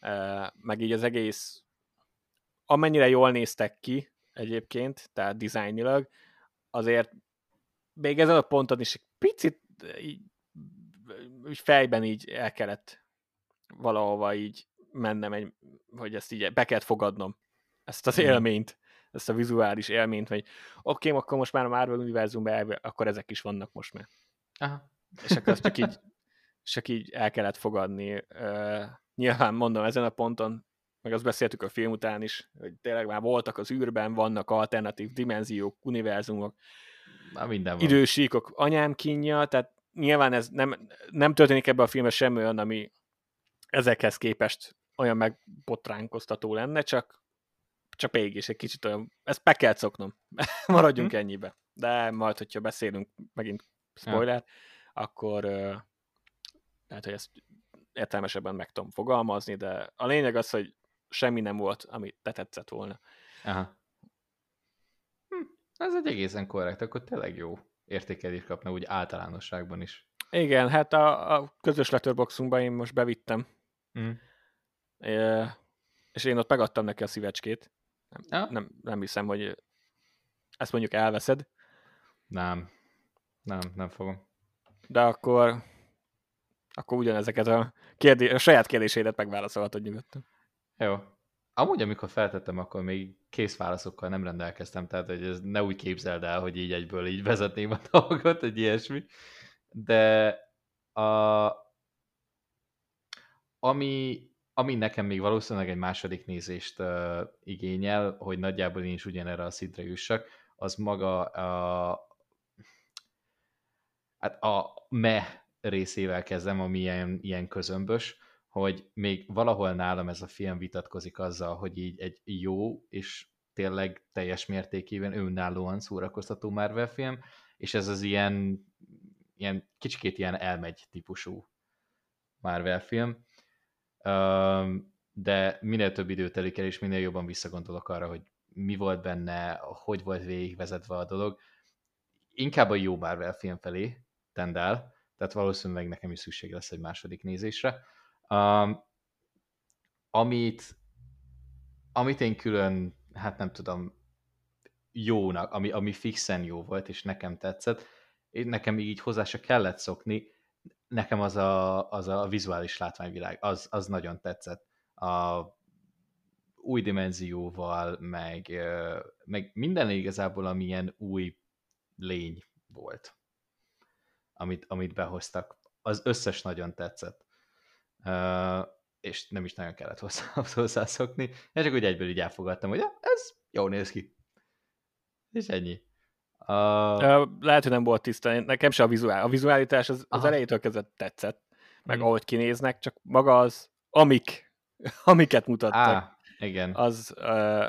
Uh, meg így az egész, amennyire jól néztek ki egyébként, tehát dizájnilag, azért még ezen a ponton is egy picit így, így fejben így el kellett valahova így mennem, egy, hogy ezt így be kellett fogadnom, ezt az élményt, ezt a vizuális élményt, hogy oké, okay, akkor most már a Marvel univerzumban akkor ezek is vannak most már. Aha. És akkor azt csak így, csak így el kellett fogadni. Uh, nyilván mondom, ezen a ponton, meg azt beszéltük a film után is, hogy tényleg már voltak az űrben, vannak alternatív dimenziók, univerzumok, már minden van. idősíkok, anyám kínja, tehát nyilván ez nem, nem történik ebben a filmben semmi olyan, ami ezekhez képest olyan megbotránkoztató lenne, csak, csak mégis egy kicsit olyan, ezt be kell szoknom, maradjunk hm. ennyibe. De majd, hogyha beszélünk megint spoiler, ja. akkor uh, lehet, hogy ezt értelmesebben meg tudom fogalmazni, de a lényeg az, hogy semmi nem volt, ami te tetszett volna. Aha. Hm, ez egy egészen korrekt, akkor tényleg jó értékelést kapna úgy általánosságban is. Igen, hát a, a közös letterboxunkban én most bevittem Mm. É, és én ott megadtam neki a szívecskét. Nem, ja. nem, nem hiszem, hogy ezt mondjuk elveszed. Nem. Nem, nem fogom. De akkor akkor ugyanezeket a, kérdé- a saját kérdéseidet megválaszolhatod nyugodtan. Jó. Amúgy, amikor feltettem, akkor még kész válaszokkal nem rendelkeztem, tehát hogy ez ne úgy képzeld el, hogy így egyből így vezetném a dolgot, egy ilyesmi. De a, ami, ami nekem még valószínűleg egy második nézést uh, igényel, hogy nagyjából én is ugyanerre a szintre jussak, az maga a, hát a me részével kezdem, ami ilyen, ilyen közömbös, hogy még valahol nálam ez a film vitatkozik azzal, hogy így egy jó és tényleg teljes mértékében önállóan szórakoztató Marvel film, és ez az ilyen, ilyen kicsikét ilyen elmegy típusú Marvel film de minél több idő telik el, és minél jobban visszagondolok arra, hogy mi volt benne, hogy volt végigvezetve a dolog, inkább a jó Marvel film felé tendál, tehát valószínűleg nekem is szükség lesz egy második nézésre. Amit, amit én külön, hát nem tudom, jónak, ami, ami fixen jó volt, és nekem tetszett, én nekem így hozzá se kellett szokni, nekem az a, az a vizuális látványvilág, az, az nagyon tetszett. A új dimenzióval, meg, meg minden igazából, amilyen új lény volt, amit, amit behoztak. Az összes nagyon tetszett. És nem is nagyon kellett hozzá, hozzászokni. Én csak úgy egyből így elfogadtam, hogy ja, ez jó néz ki. És ennyi. Uh... Lehet, hogy nem volt tiszta, nekem se a vizuál. A vizuálitás az, az elejétől kezdve tetszett, meg mm. ahogy kinéznek, csak maga az, amik, amiket mutattak, ah, igen. Az,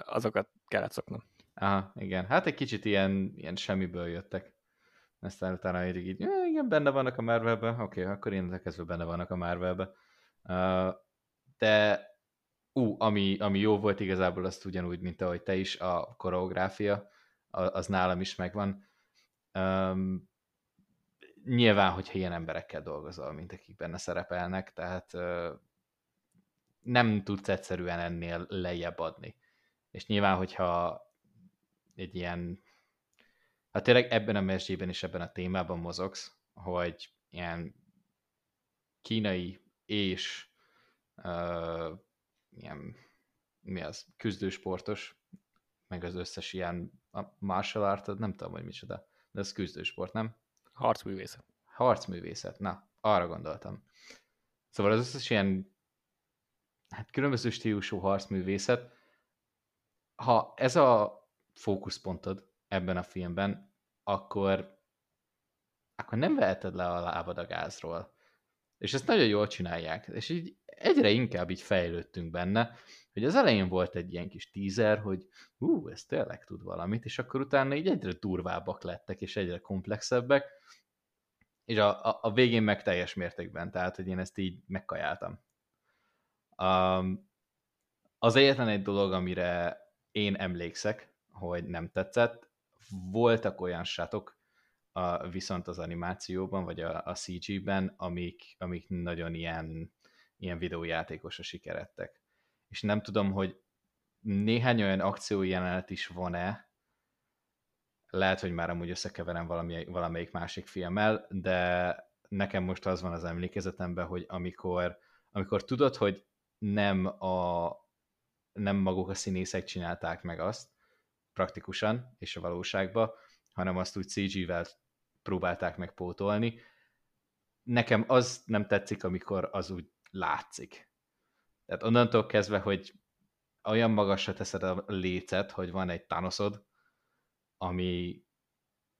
azokat kellett szoknom. Aha, igen. Hát egy kicsit ilyen, ilyen semmiből jöttek. Aztán utána így, így igen, benne vannak a Marvelben, oké, okay, akkor én kezdve benne vannak a Marvelben. De ú, ami, ami jó volt igazából, azt ugyanúgy, mint ahogy te is, a koreográfia, az nálam is megvan. Um, nyilván, hogyha ilyen emberekkel dolgozol, mint akik benne szerepelnek, tehát uh, nem tudsz egyszerűen ennél lejjebb adni. És nyilván, hogyha egy ilyen, hát tényleg ebben a mesdjében és ebben a témában mozogsz, hogy ilyen kínai és uh, ilyen, mi az, küzdősportos, meg az összes ilyen a martial art, nem tudom, hogy micsoda, de ez küzdősport, nem? Harcművészet. Harcművészet, na, arra gondoltam. Szóval az összes ilyen hát különböző stílusú harcművészet, ha ez a fókuszpontod ebben a filmben, akkor, akkor nem veheted le a lábad a gázról. És ezt nagyon jól csinálják. És így egyre inkább így fejlődtünk benne, hogy az elején volt egy ilyen kis teaser, hogy ú, ez tényleg tud valamit, és akkor utána így egyre durvábbak lettek, és egyre komplexebbek, és a, a, a végén meg teljes mértékben, tehát, hogy én ezt így megkajáltam. Um, Az egyetlen egy dolog, amire én emlékszek, hogy nem tetszett, voltak olyan sátok, a, viszont az animációban, vagy a, a CG-ben, amik, amik nagyon ilyen, ilyen videójátékosra sikerettek. És nem tudom, hogy néhány olyan akció jelenet is van-e, lehet, hogy már amúgy összekeverem valami, valamelyik másik filmmel, de nekem most az van az emlékezetemben, hogy amikor, amikor tudod, hogy nem, a, nem maguk a színészek csinálták meg azt, praktikusan és a valóságban, hanem azt úgy CG-vel próbálták megpótolni. Nekem az nem tetszik, amikor az úgy látszik. Tehát onnantól kezdve, hogy olyan magasra teszed a lécet, hogy van egy Thanosod, ami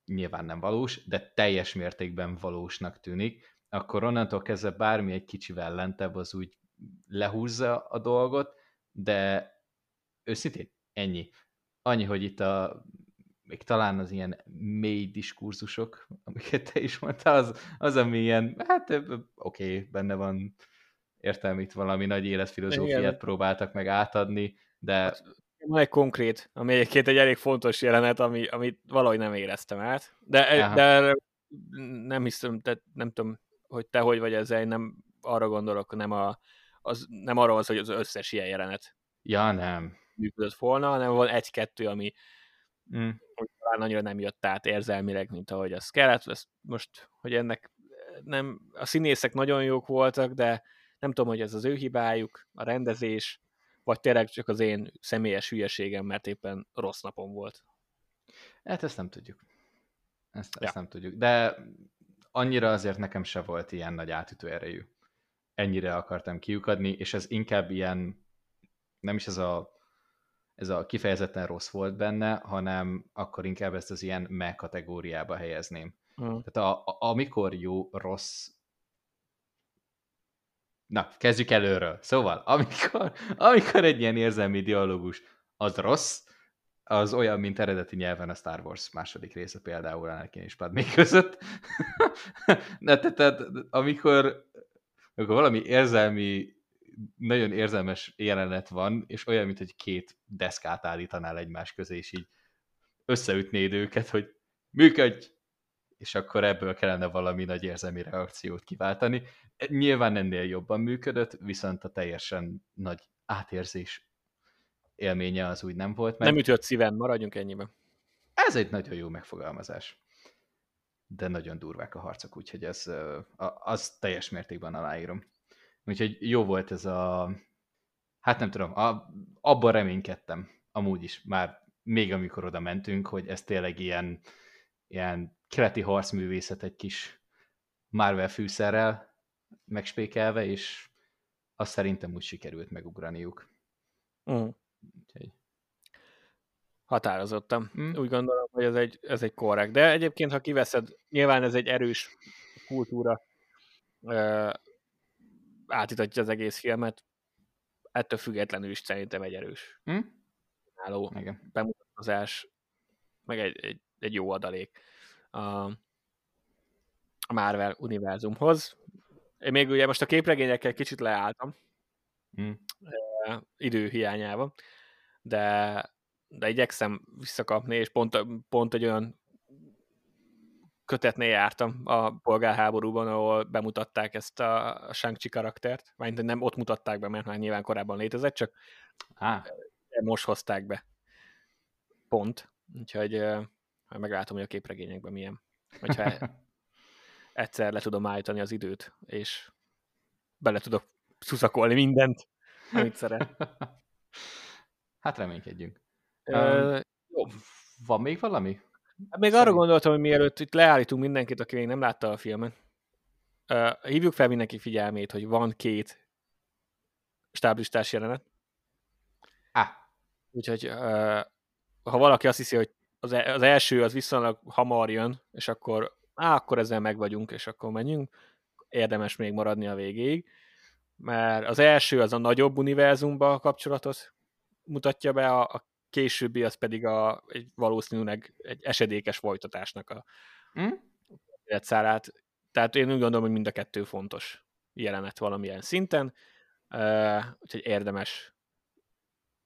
nyilván nem valós, de teljes mértékben valósnak tűnik, akkor onnantól kezdve bármi egy kicsivel lentebb, az úgy lehúzza a dolgot, de őszintén ennyi. Annyi, hogy itt a még talán az ilyen mély diskurzusok, amiket te is mondtál, az, az ami ilyen, hát oké, okay, benne van értelmi, itt valami nagy életfilozófiát Igen. próbáltak meg átadni, de... Van egy konkrét, ami egyébként egy elég fontos jelenet, ami, amit valahogy nem éreztem át, de, de nem hiszem, tehát nem tudom, hogy te hogy vagy ezzel, nem arra gondolok, nem, a, az, nem arra az, hogy az összes ilyen jelenet ja, nem. működött volna, hanem van egy-kettő, ami, mm. talán annyira nem jött át érzelmileg, mint ahogy az kellett. Ezt most, hogy ennek nem, a színészek nagyon jók voltak, de nem tudom, hogy ez az ő hibájuk, a rendezés, vagy tényleg csak az én személyes hülyeségem, mert éppen rossz napom volt. Hát ezt nem tudjuk. Ezt, ja. ezt nem tudjuk. De annyira azért nekem se volt ilyen nagy átütő erejű. Ennyire akartam kiukadni, és ez inkább ilyen, nem is ez a ez a kifejezetten rossz volt benne, hanem akkor inkább ezt az ilyen me kategóriába helyezném. Uh. Tehát a, a, amikor jó, rossz, Na, kezdjük előről. Szóval, amikor, amikor egy ilyen érzelmi dialógus az rossz, az olyan, mint eredeti nyelven a Star Wars második része például Anakin és Padmé között. De tehát, amikor, amikor valami érzelmi nagyon érzelmes jelenet van, és olyan, mint hogy két deszkát állítanál egymás közé, és így összeütnéd őket, hogy működj! És akkor ebből kellene valami nagy érzelmi reakciót kiváltani. Nyilván ennél jobban működött, viszont a teljesen nagy átérzés élménye az úgy nem volt meg. Nem ütött szíven, maradjunk ennyiben. Ez egy nagyon jó megfogalmazás. De nagyon durvák a harcok, úgyhogy ez, az teljes mértékben aláírom. Úgyhogy jó volt ez a... Hát nem tudom, a, abban reménykedtem, amúgy is, már még amikor oda mentünk, hogy ez tényleg ilyen, ilyen keleti harcművészet egy kis Marvel fűszerrel megspékelve, és azt szerintem úgy sikerült megugraniuk. Mm. Úgyhogy... Határozottam. Mm. Úgy gondolom, hogy ez egy, ez egy korrekt. De egyébként, ha kiveszed, nyilván ez egy erős kultúra átítatja az egész filmet, ettől függetlenül is szerintem egy erős hm? álló bemutatkozás, meg egy, egy, egy jó adalék a, a Marvel univerzumhoz. Én még ugye most a képregényekkel kicsit leálltam, hm. idő hiányában, de, de igyekszem visszakapni, és pont, pont egy olyan kötetnél jártam a polgárháborúban, ahol bemutatták ezt a shang karaktert, vagy nem ott mutatták be, mert már nyilván korábban létezett, csak Há. most hozták be. Pont. Úgyhogy majd meglátom, hogy a képregényekben milyen. Hogyha egyszer le tudom állítani az időt, és bele tudok szuszakolni mindent, amit szeret. Hát reménykedjünk. Ö, um, jó. Van még valami? Hát még arra gondoltam, hogy mielőtt itt leállítunk mindenkit, aki még nem látta a filmet, uh, hívjuk fel mindenki figyelmét, hogy van két stáblistás jelenet. Ah. Úgyhogy uh, ha valaki azt hiszi, hogy az, e- az első az viszonylag hamar jön, és akkor, á, akkor ezzel meg vagyunk, és akkor menjünk, érdemes még maradni a végéig, mert az első az a nagyobb univerzumba kapcsolatot mutatja be, a, a későbbi az pedig a, egy valószínűleg egy esedékes folytatásnak a mm? életszárát. Tehát én úgy gondolom, hogy mind a kettő fontos jelenet valamilyen szinten, uh, úgyhogy érdemes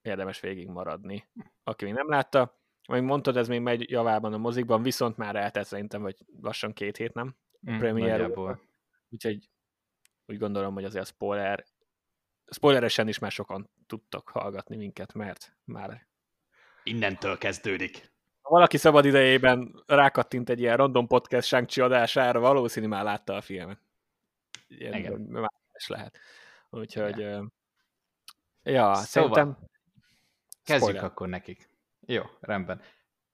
érdemes végig maradni. Aki még nem látta, ahogy mondtad, ez még megy javában a mozikban, viszont már eltelt szerintem, vagy lassan két hét, nem? Mm, premier nagyjából. Úgyhogy úgy gondolom, hogy azért a spoiler, spoileresen is már sokan tudtak hallgatni minket, mert már Innentől kezdődik. ha valaki szabad idejében rákattint egy ilyen random podcast Shang-Chi adására, valószínű már látta a filmet. Ilyen Igen. már is lehet. Úgyhogy, Igen. ja, Szóval, szerintem Kezdjük spoiler. akkor nekik. Jó, rendben.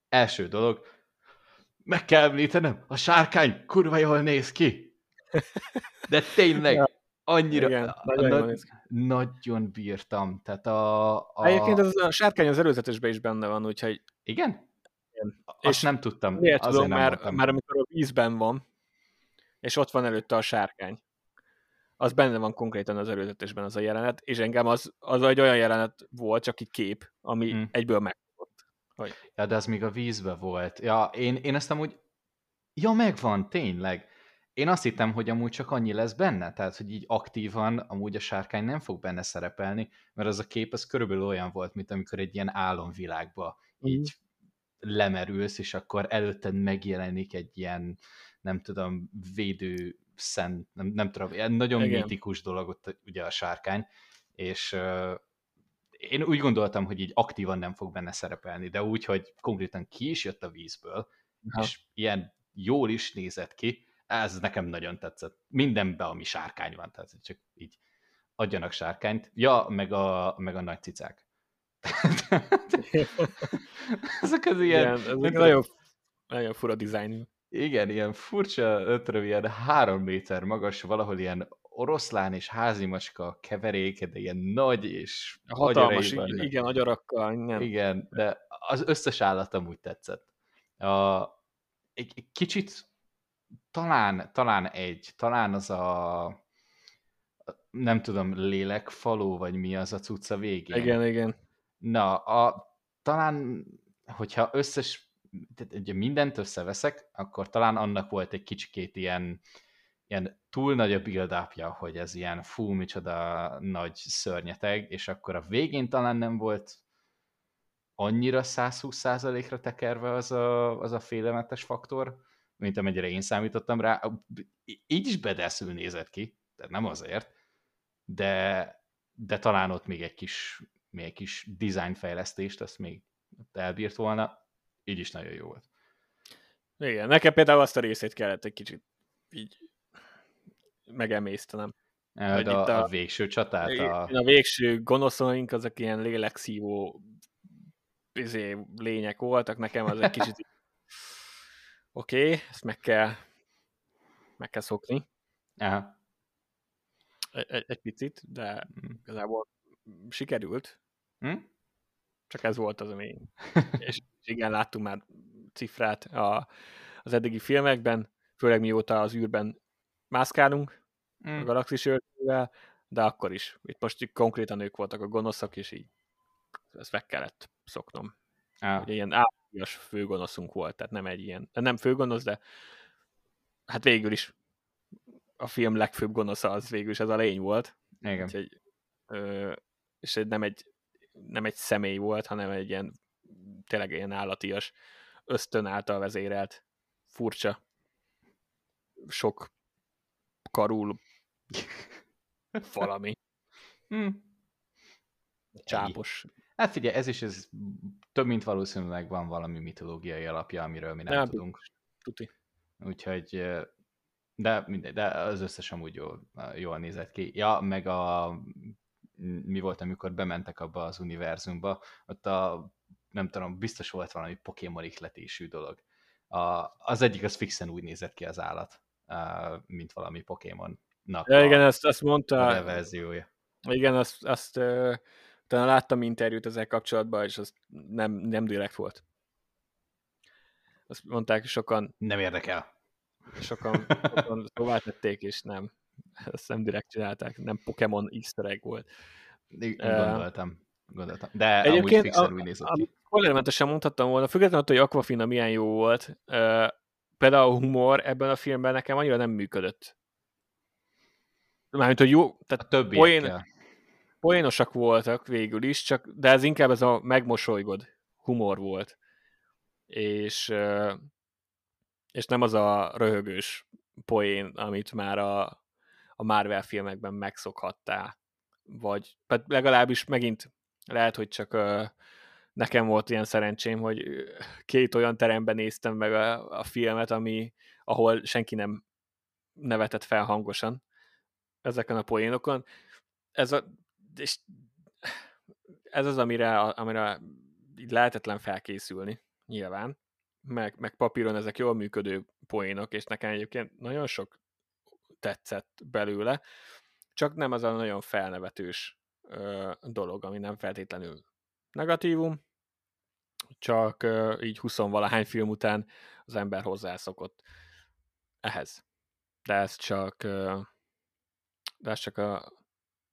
Első dolog, meg kell említenem, a sárkány kurva jól néz ki. De tényleg. Annyira, Igen, a- nagyon ki. nagyon bírtam. Tehát a... a... Egyébként az a sárkány az előzetesben is benne van, úgyhogy Igen? Igen. Azt És nem tudtam. miért tudom, nem mert, voltam. mert amikor a vízben van, és ott van előtte a sárkány, az benne van konkrétan az előzetesben az a jelenet, és engem az, az egy olyan jelenet volt, csak egy kép, ami Mm. egyből meg. Ja, de az még a vízbe volt. Ja, én, én ezt amúgy... Ja, megvan, tényleg. Én azt hittem, hogy amúgy csak annyi lesz benne, tehát, hogy így aktívan amúgy a sárkány nem fog benne szerepelni, mert az a kép az körülbelül olyan volt, mint amikor egy ilyen álomvilágba így lemerülsz, és akkor előtted megjelenik egy ilyen, nem tudom, védő szent, nem, nem tudom, ilyen nagyon Igen. mitikus dolog ott ugye a sárkány, és uh, én úgy gondoltam, hogy így aktívan nem fog benne szerepelni, de úgy, hogy konkrétan ki is jött a vízből, Aha. és ilyen jól is nézett ki, ez nekem nagyon tetszett. Mindenben, ami sárkány van, tehát csak így adjanak sárkányt. Ja, meg a, meg a nagy cicák. Ezek az ilyen, Igen, ez nem egy tudom, nagyon, nagyon fura dizájn. igen, ilyen furcsa, tudom, ilyen három méter magas, valahol ilyen oroszlán és házimacska keveréke, de ilyen nagy és Hatalmas, vannak. igen, agyarakkal, igen. Igen, de az összes állat amúgy tetszett. A, egy, egy kicsit talán, talán egy, talán az a nem tudom, lélekfaló, vagy mi az a cucca végén. Igen, igen. Na, a, talán, hogyha összes, ugye mindent összeveszek, akkor talán annak volt egy kicsikét ilyen, ilyen túl nagy a build hogy ez ilyen fú, micsoda nagy szörnyeteg, és akkor a végén talán nem volt annyira 120%-ra tekerve az a, az a félelmetes faktor, mint amennyire én számítottam rá. Így is bedeszül nézett ki, tehát nem azért, de, de talán ott még egy kis, még egy kis designfejlesztést, azt még elbírt volna, így is nagyon jó volt. Igen, nekem például azt a részét kellett egy kicsit így megemésztenem. Hogy a, a, a végső csatát? A... a végső gonoszaink azok ilyen lélekszívó izé, lények voltak, nekem az egy kicsit oké, okay, ezt meg kell meg kell szokni. Aha. Egy, egy picit, de igazából sikerült. Hm? Csak ez volt az, ami... és igen, láttunk már cifrát a, az eddigi filmekben, főleg mióta az űrben mászkálunk hm. a galaxis öltővel, de akkor is. Itt most konkrétan ők voltak a gonoszak, és így ezt meg kellett szoknom. Ah. Ugye ilyen állatjas főgonoszunk volt, tehát nem egy ilyen, nem főgonosz, de hát végül is a film legfőbb gonosza az végül is ez a lény volt. Igen. Úgyhogy, ö, és nem egy, nem egy személy volt, hanem egy ilyen tényleg ilyen állatias, ösztön által vezérelt, furcsa, sok karul valami. Hmm. Csápos. Hát figyelj, ez is ez több mint valószínűleg van valami mitológiai alapja, amiről mi nem, nem tudunk. Tuti. Úgyhogy, de mindegy, de az összes amúgy jól, jól nézett ki. Ja, meg a mi volt, amikor bementek abba az univerzumba, ott a, nem tudom, biztos volt valami Pokémon ihletésű dolog. A, az egyik az fixen úgy nézett ki az állat, mint valami Pokémon. Ja, igen, ezt, ezt mondta. A verziója. Igen, azt, azt talán láttam interjút ezzel kapcsolatban, és az nem, nem direkt volt. Azt mondták sokan. Nem érdekel. Sokan, sokan szóvá tették, és nem. Ezt nem direkt csinálták, nem Pokémon easter egg volt. Gondoltam. Gondoltam. De Egyébként amúgy fixen úgy nézett ki. Spoilermentesen mondhattam volna, függetlenül attól, hogy Aquafina milyen jó volt, uh, például a humor ebben a filmben nekem annyira nem működött. Mármint, hogy jó, tehát a többi poén, poénosak voltak végül is, csak, de ez inkább ez a megmosolygod humor volt. És, és nem az a röhögős poén, amit már a, a Marvel filmekben megszokhattál. Vagy legalábbis megint lehet, hogy csak nekem volt ilyen szerencsém, hogy két olyan teremben néztem meg a, a filmet, ami, ahol senki nem nevetett fel hangosan ezeken a poénokon. Ez, a, és ez az, amire, amire így lehetetlen felkészülni, nyilván. Meg, meg papíron ezek jól működő poénok, és nekem egyébként nagyon sok tetszett belőle, csak nem az a nagyon felnevetős ö, dolog, ami nem feltétlenül negatívum, csak uh, így 20 valahány film után az ember hozzászokott ehhez. De ez csak, uh, de ez csak a,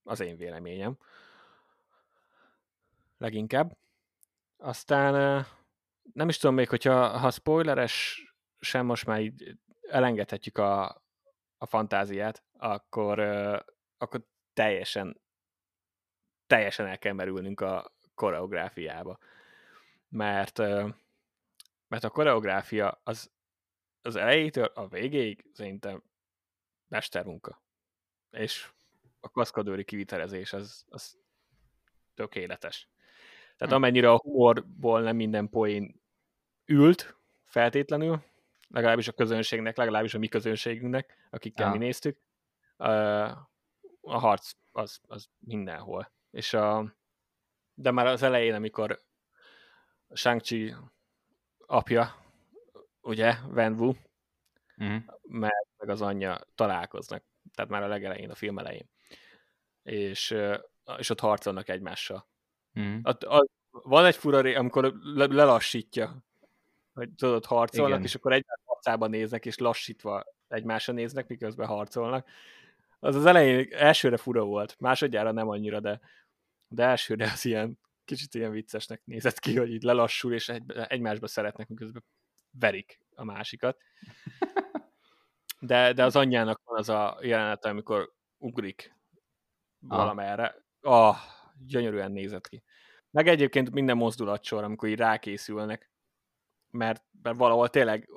az én véleményem. Leginkább. Aztán nem is tudom még, hogyha ha spoileres sem most már így elengedhetjük a, a fantáziát, akkor, akkor teljesen teljesen el kell merülnünk a koreográfiába mert, mert a koreográfia az, az elejétől a végéig szerintem mestermunka. És a kaszkadőri kivitelezés az, az tökéletes. Tehát hm. amennyire a humorból nem minden poén ült feltétlenül, legalábbis a közönségnek, legalábbis a mi közönségünknek, akikkel ja. mi néztük, a harc az, az mindenhol. És a, de már az elején, amikor Shang-Chi apja, ugye, Wen Wu, uh-huh. meg, meg az anyja találkoznak, tehát már a legelején, a film elején. És, és ott harcolnak egymással. Uh-huh. Ott, ott, van egy fura ré, amikor le, lelassítja, hogy tudod, harcolnak, Igen. és akkor egymás arcában néznek, és lassítva egymásra néznek, miközben harcolnak. Az az elején elsőre fura volt, másodjára nem annyira, de, de elsőre az ilyen kicsit ilyen viccesnek nézett ki, hogy így lelassul, és egy, egymásba szeretnek, miközben verik a másikat. De, de az anyjának van az a jelenet, amikor ugrik valamerre. Ah, oh, gyönyörűen nézett ki. Meg egyébként minden mozdulatsor, amikor így rákészülnek, mert, mert valahol tényleg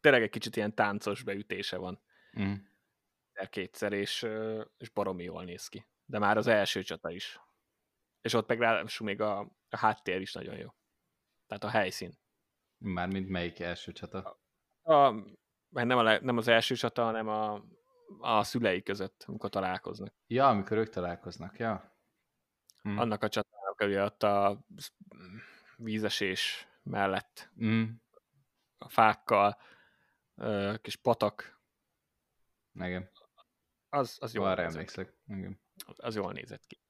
tényleg egy kicsit ilyen táncos beütése van. Mm. Kétszer, és, és baromi jól néz ki. De már az első csata is és ott meg ráadásul még a, a háttér is nagyon jó. Tehát a helyszín. Mármint melyik első csata? A, a, nem, a, nem az első csata, hanem a, a szülei között, amikor találkoznak. Ja, amikor ők találkoznak, ja. Hm. Annak a csatának, ugye ott a vízesés mellett hm. a fákkal, kis patak. Igen. Az, az jól Arra emlékszek. Igen. Az jól nézett ki.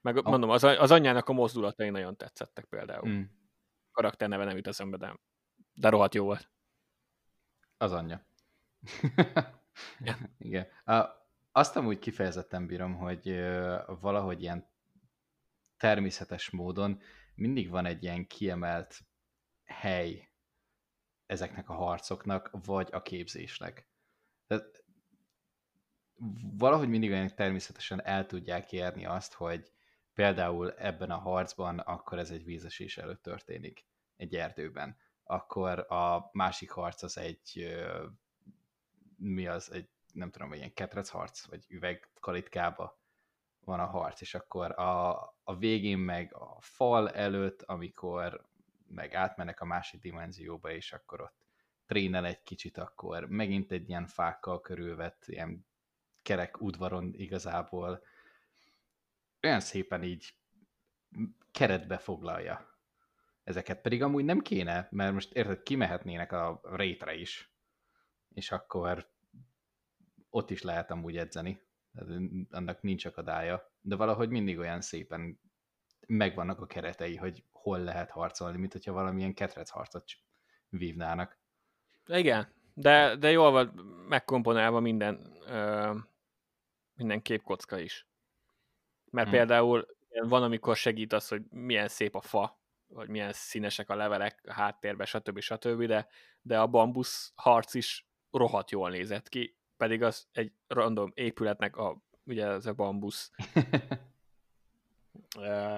Meg a... mondom, az, az anyjának a mozdulatai nagyon tetszettek például. Mm. Karakter neve nem jut eszembe, de, de rohadt jó volt. Az anyja. Igen. Azt amúgy kifejezetten bírom, hogy valahogy ilyen természetes módon mindig van egy ilyen kiemelt hely ezeknek a harcoknak, vagy a képzésnek. Tehát valahogy mindig olyan természetesen el tudják érni azt, hogy például ebben a harcban, akkor ez egy vízesés előtt történik, egy erdőben. Akkor a másik harc az egy, mi az, egy, nem tudom, egy ilyen ketrec harc, vagy üvegkalitkába van a harc, és akkor a, a végén meg a fal előtt, amikor meg átmennek a másik dimenzióba, és akkor ott trénel egy kicsit, akkor megint egy ilyen fákkal körülvett, ilyen kerek udvaron igazából olyan szépen így keretbe foglalja ezeket. Pedig amúgy nem kéne, mert most érted, kimehetnének a rétre is, és akkor ott is lehet amúgy edzeni. Annak nincs akadálya. De valahogy mindig olyan szépen megvannak a keretei, hogy hol lehet harcolni, mint hogyha valamilyen ketrec harcot vívnának. Igen, de, de jól van megkomponálva minden, ö, minden képkocka is. Mert hmm. például van, amikor segít az, hogy milyen szép a fa, vagy milyen színesek a levelek a háttérben, stb. stb. De, de a bambusz harc is rohadt jól nézett ki, pedig az egy random épületnek a ugye ez a bambusz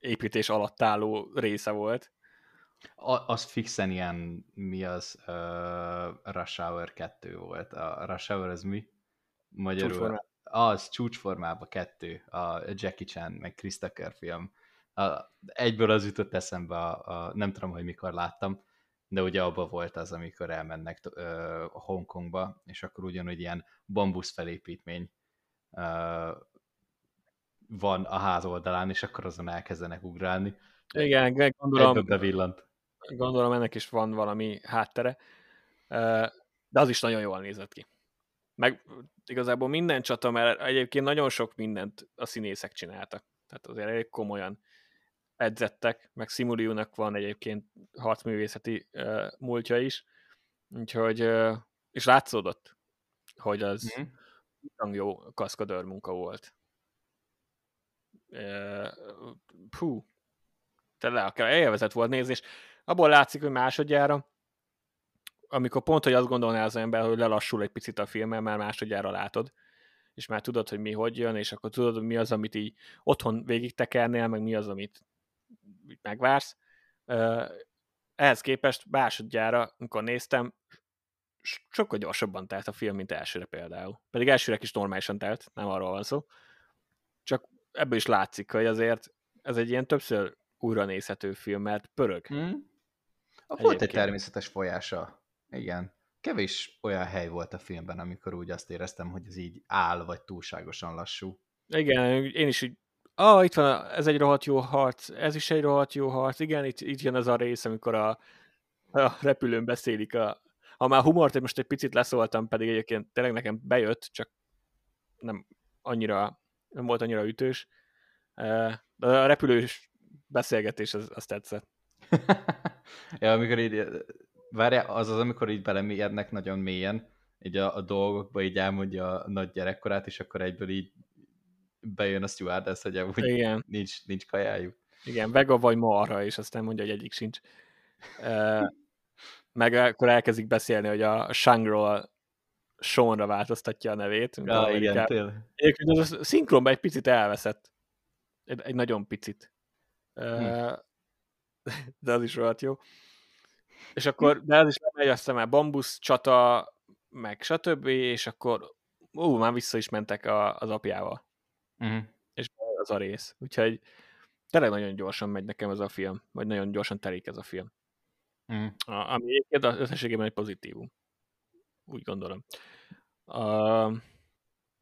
építés alatt álló része volt. A, az fixen ilyen, mi az, uh, Rush Hour 2 volt. A Rush Hour az mi? Magyarul. Csúcsformában. Az, csúcsformában kettő. A Jackie Chan, meg Chris Tucker film. A, egyből az jutott eszembe, a, a, nem tudom, hogy mikor láttam, de ugye abban volt az, amikor elmennek uh, Hongkongba, és akkor ugyanúgy ilyen bambusz felépítmény uh, van a ház oldalán, és akkor azon elkezdenek ugrálni. Igen, gondolom, bevillant. Gondolom ennek is van valami háttere, de az is nagyon jól nézett ki. Meg igazából minden csata, mert egyébként nagyon sok mindent a színészek csináltak. Tehát azért elég komolyan edzettek, meg Simuliunak van egyébként harcművészeti uh, múltja is, úgyhogy, uh, és látszódott, hogy az mm-hmm. nagyon jó kaszkadőr munka volt. Uh, hú, te le akár élvezet volt nézni, és abból látszik, hogy másodjára, amikor pont, hogy azt gondolná az ember, hogy lelassul egy picit a filmmel, már másodjára látod, és már tudod, hogy mi hogy jön, és akkor tudod, hogy mi az, amit így otthon végig tekernél, meg mi az, amit megvársz. Ehhez képest másodjára, amikor néztem, sokkal gyorsabban telt a film, mint elsőre például. Pedig elsőre is normálisan telt, nem arról van szó. Csak ebből is látszik, hogy azért ez egy ilyen többször újra nézhető film, mert pörög. Hmm. Volt egy természetes folyása. Igen. Kevés olyan hely volt a filmben, amikor úgy azt éreztem, hogy ez így áll, vagy túlságosan lassú. Igen, én is így ah, itt van, ez egy rohadt jó harc, ez is egy rohadt jó harc, igen, itt, itt jön az a rész, amikor a, a repülőn beszélik a, ha már humort most egy picit leszóltam, pedig egyébként tényleg nekem bejött, csak nem annyira, nem volt annyira ütős. De a repülős beszélgetés, az, az tetszett. ja, amikor így, várja, az az, amikor így belemélyednek nagyon mélyen, így a, a dolgokba így elmondja a nagy gyerekkorát, és akkor egyből így bejön a stewardess, hogy amúgy Igen. Nincs, nincs kajájuk. Igen, vega vagy marha, és aztán mondja, hogy egyik sincs. meg akkor elkezdik beszélni, hogy a Shangról Seanra változtatja a nevét. Ja, igen, tényleg. Egyébként az a szinkronban egy picit elveszett. Egy, egy nagyon picit. Hm. De az is rohadt jó. És akkor, de az is lemegy, aztán már bambusz csata, meg stb., és akkor ú, már vissza is mentek a, az apjával. Uh-huh. És az a rész. Úgyhogy tényleg nagyon gyorsan megy nekem ez a film, vagy nagyon gyorsan telik ez a film. Uh-huh. A, ami egyébként az összességében egy pozitívum. Úgy gondolom. Uh,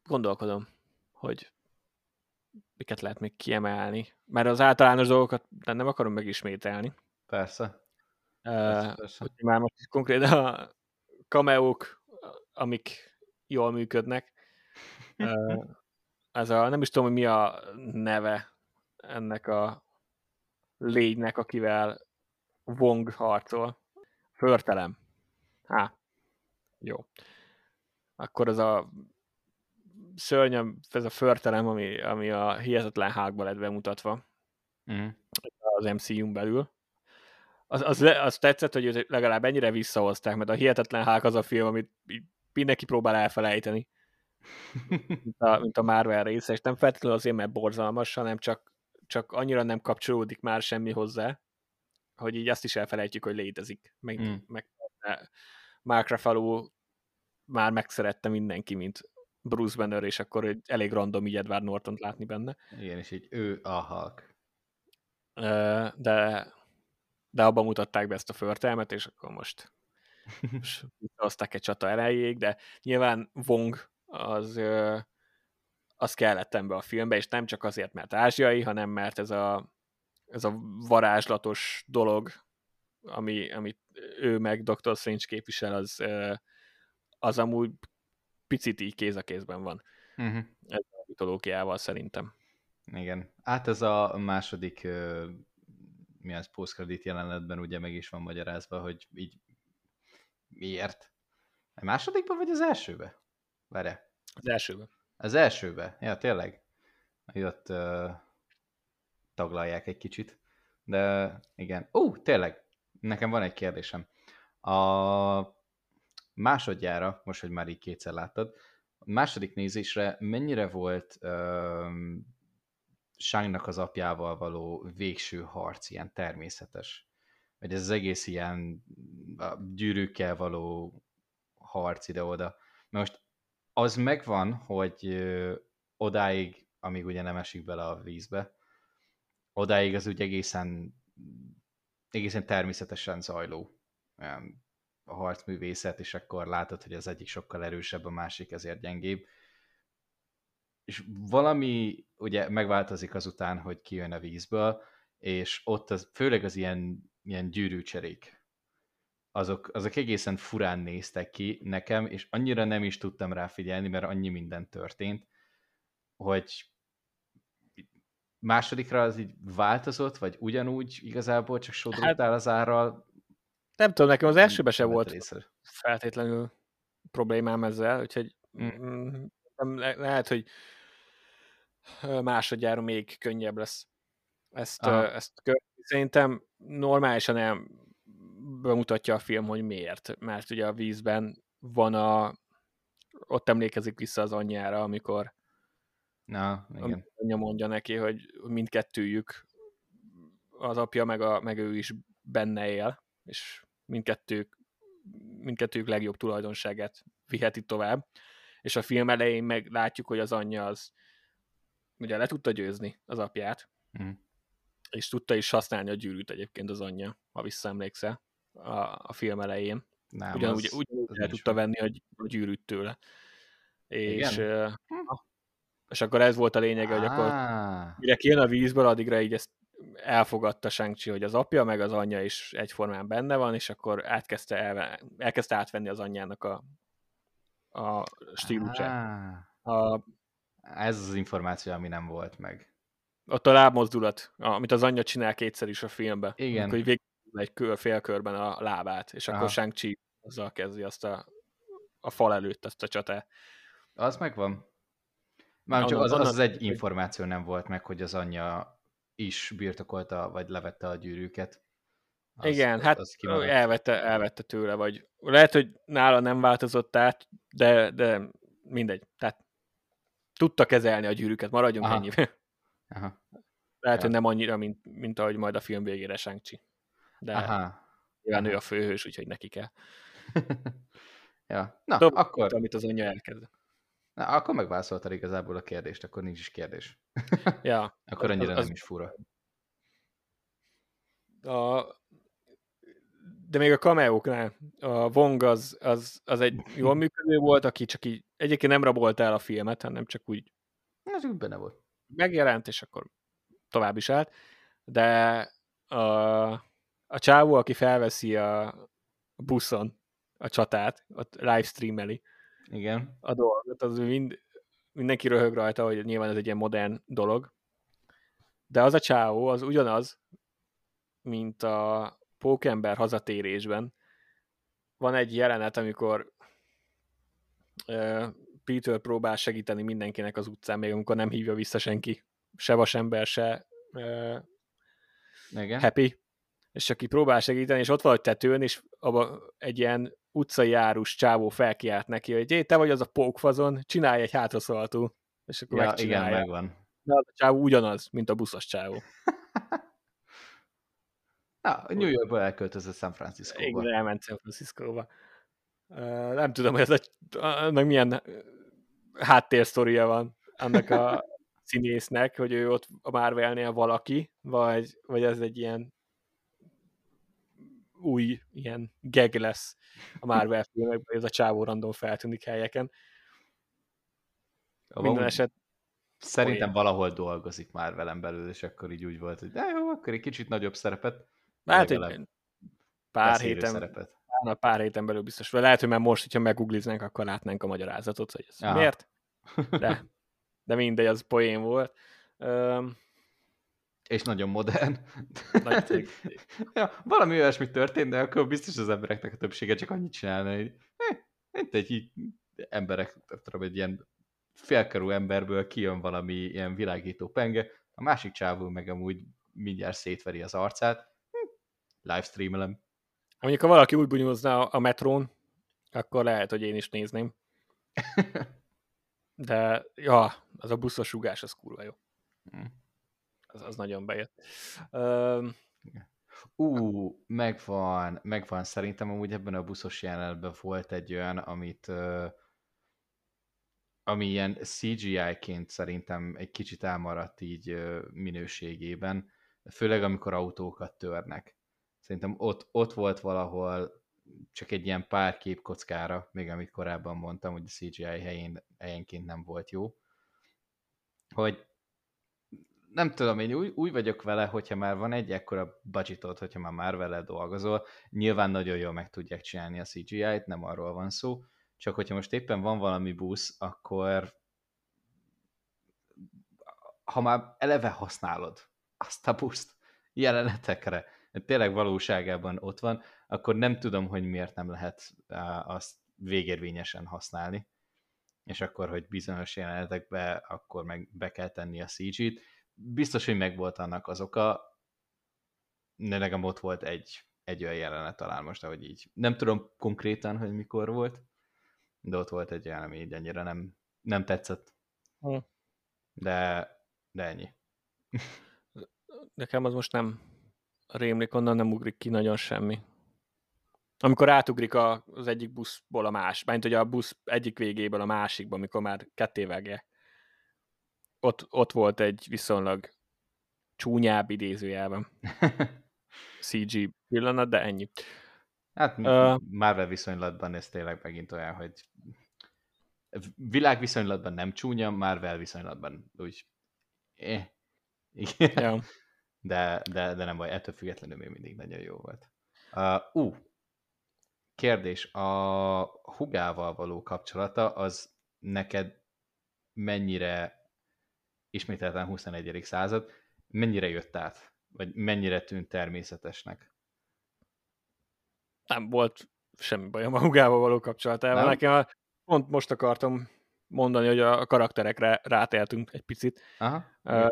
gondolkodom, hogy miket lehet még kiemelni. Mert az általános dolgokat nem akarom megismételni. Persze. Uh, persze, persze. Hogy már most konkrétan a kameók, amik jól működnek. Uh, ez a, nem is tudom, hogy mi a neve ennek a lénynek, akivel Wong harcol. Förtelem. Há, jó. Akkor az a szörnyem, ez a förtelem, ami, ami a hihetetlen hágban lett bemutatva mm. az MCU-n belül. Az, az, az tetszett, hogy legalább ennyire visszahozták, mert a hihetetlen hák az a film, amit mindenki próbál elfelejteni mint a, mint a Marvel része, és nem feltétlenül azért, mert borzalmas, hanem csak, csak annyira nem kapcsolódik már semmi hozzá, hogy így azt is elfelejtjük, hogy létezik. Meg, mm. meg Mark Ruffalo már megszerette mindenki, mint Bruce Banner, és akkor egy elég random így Edward norton látni benne. Igen, és így ő a Hulk. De, de abban mutatták be ezt a förtelmet, és akkor most, hozták egy csata elejéig, de nyilván Wong az, az kellett ebbe a filmbe, és nem csak azért, mert ázsiai, hanem mert ez a, ez a varázslatos dolog, ami, amit ő meg Dr. Strange képvisel, az, az amúgy picit így kéz a kézben van. Uh-huh. Ez a mitológiával szerintem. Igen. Hát ez a második mi az post jelenetben ugye meg is van magyarázva, hogy így miért. A másodikban vagy az elsőbe? Várj. Az elsőbe. Az elsőbe? Ja, tényleg. Ott uh, taglalják egy kicsit. De igen. Uh, tényleg. Nekem van egy kérdésem. A másodjára, most, hogy már így kétszer láttad, második nézésre mennyire volt Shangnak az apjával való végső harc ilyen természetes? Vagy ez az egész ilyen gyűrűkkel való harc ide-oda. Mert most az megvan, hogy odáig, amíg ugye nem esik bele a vízbe, odáig az úgy egészen, egészen természetesen zajló a harcművészet, és akkor látod, hogy az egyik sokkal erősebb, a másik ezért gyengébb. És valami ugye megváltozik azután, hogy kijön a vízből, és ott az, főleg az ilyen, ilyen gyűrűcserék, azok, azok egészen furán néztek ki nekem, és annyira nem is tudtam rá figyelni, mert annyi minden történt, hogy másodikra az így változott, vagy ugyanúgy igazából csak sodrottál hát, az árral? Nem tudom, nekem az elsőben se volt részre. feltétlenül problémám ezzel, úgyhogy mm. le- lehet, hogy másodjára még könnyebb lesz ezt, uh, ezt követni. Szerintem normálisan el bemutatja a film, hogy miért. Mert ugye a vízben van a... Ott emlékezik vissza az anyjára, amikor Na, igen. Anyja mondja neki, hogy mindkettőjük, az apja meg, a, meg ő is benne él, és mindkettők, mindkettők legjobb tulajdonságát viheti tovább. És a film elején meg látjuk, hogy az anyja az ugye le tudta győzni az apját, mm. és tudta is használni a gyűrűt egyébként az anyja, ha visszaemlékszel a, a film elején. Nem, ugyanúgy, az, ugyanúgy az el tudta venni a, gyűrűt tőle. És, uh, és akkor ez volt a lényege, hogy akkor mire kijön a vízből, addigra így ezt elfogadta shang hogy az apja, meg az anyja is egyformán benne van, és akkor átkezdte elve, elkezdte átvenni az anyjának a, a stílusát. A, ez az információ, ami nem volt meg. Ott a lábmozdulat, amit az anyja csinál kétszer is a filmben. Igen. Hogy végig egy kör, félkörben a lábát, és Aha. akkor Shang-Chi azzal kezdi azt a, a fal előtt azt a csatát. Az megvan. Már csak az, az, az egy információ nem volt meg, hogy az anyja is birtokolta, vagy levette a gyűrűket. Az, Igen, hát az elvette, elvette tőle, vagy lehet, hogy nála nem változott át, de, de mindegy. Tehát tudta kezelni a gyűrűket, maradjunk Aha. ennyi. Aha. Lehet, ja. hogy nem annyira, mint, mint ahogy majd a film végére shang De Aha. nyilván ő a főhős, úgyhogy neki kell. ja. Na, Több, akkor... Amit az anyja elkezdett. Na, akkor megválaszoltad igazából a kérdést, akkor nincs is kérdés. Ja. akkor annyira az, nem is fura. A, de még a kameóknál, a Wong az, az, az egy jól működő volt, aki csak így, egyébként nem rabolt el a filmet, hanem csak úgy az úgy benne volt. Megjelent, és akkor tovább is állt, de a csávó, aki felveszi a buszon a csatát, ott livestreameli, igen. a dolgot, az mind, mindenki röhög rajta, hogy nyilván ez egy ilyen modern dolog, de az a csávó, az ugyanaz, mint a Pókember hazatérésben. Van egy jelenet, amikor uh, Peter próbál segíteni mindenkinek az utcán, még amikor nem hívja vissza senki, se vasember, se uh, Igen. happy, és aki próbál segíteni, és ott van a tetőn, és abba egy ilyen utcai járus csávó felkiált neki, hogy te vagy az a pókfazon, csinálj egy hátraszaltó. És akkor ja, megcsinálja. Igen, megvan. De az a csávó ugyanaz, mint a buszos csávó. Na, New Yorkba elköltözött San Francisco-ba. Igen, elment San Francisco-ba. Uh, nem tudom, hogy ez a, annak milyen háttérsztoria van annak a színésznek, hogy ő ott a Marvelnél valaki, vagy, vagy ez egy ilyen új ilyen geg lesz a Marvel filmekben, hogy ez a csávó random feltűnik helyeken. A Minden eset Szerintem olyan. valahol dolgozik már velem belül, és akkor így úgy volt, hogy de jó, akkor egy kicsit nagyobb szerepet. Hát egy pár héten, szerepet. pár héten belül biztos. Lehet, hogy már most, hogyha megugliznánk, akkor látnánk a magyarázatot, hogy ez Aha. miért. De, de mindegy, az poén volt. Um, és nagyon modern. Nagy ja, valami olyasmi történt, de akkor biztos az embereknek a többsége csak annyit csinálna, hogy eh, mint egy így emberek, tudom, egy ilyen félkarú emberből kijön valami ilyen világító penge, a másik csávó meg amúgy mindjárt szétveri az arcát, hm, livestreamelem. Mondjuk, ha valaki úgy bunyózna a metrón, akkor lehet, hogy én is nézném. De, ja, az a buszos rugás, az kurva jó. Mm. Az, az nagyon bejött. Um, Ú, megvan, megvan. Szerintem amúgy ebben a buszos jelenetben volt egy olyan, amit uh, ami ilyen CGI-ként szerintem egy kicsit elmaradt így uh, minőségében, főleg amikor autókat törnek. Szerintem ott, ott volt valahol csak egy ilyen pár képkockára, még amit korábban mondtam, hogy a CGI helyén, helyenként nem volt jó, hogy nem tudom, én úgy, úgy vagyok vele, hogyha már van egy ekkora budgetot, hogyha már már vele dolgozol, nyilván nagyon jól meg tudják csinálni a CGI-t, nem arról van szó, csak hogyha most éppen van valami busz, akkor ha már eleve használod azt a buszt jelenetekre, tényleg valóságában ott van, akkor nem tudom, hogy miért nem lehet azt végérvényesen használni. És akkor, hogy bizonyos jelenetekbe akkor meg be kell tenni a CG-t. Biztos, hogy megvolt annak az oka, de nekem ott volt egy, egy olyan jelenet talán most, ahogy így. Nem tudom konkrétan, hogy mikor volt, de ott volt egy olyan, ami így ennyire nem, nem tetszett. Hm. De, de ennyi. Nekem az most nem rémlik, onnan nem ugrik ki nagyon semmi. Amikor átugrik az egyik buszból a más, mert hogy a busz egyik végéből a másikba, amikor már ketté vágja. Ott, ott volt egy viszonylag csúnyább idézőjelben. CG pillanat, de ennyi. Hát uh, Marvel viszonylatban ez tényleg megint olyan, hogy világ viszonylatban nem csúnya, Marvel viszonylatban úgy eh. Igen. Ja. De, de, de nem baj, ettől függetlenül még mindig nagyon jó volt. Uh, uh, kérdés, a hugával való kapcsolata az neked mennyire ismételten 21. század, mennyire jött át? Vagy mennyire tűnt természetesnek? Nem volt semmi bajom a hugával való kapcsolatával. Nekem a, pont most akartam mondani, hogy a karakterekre rátéltünk egy picit. Aha. Uh,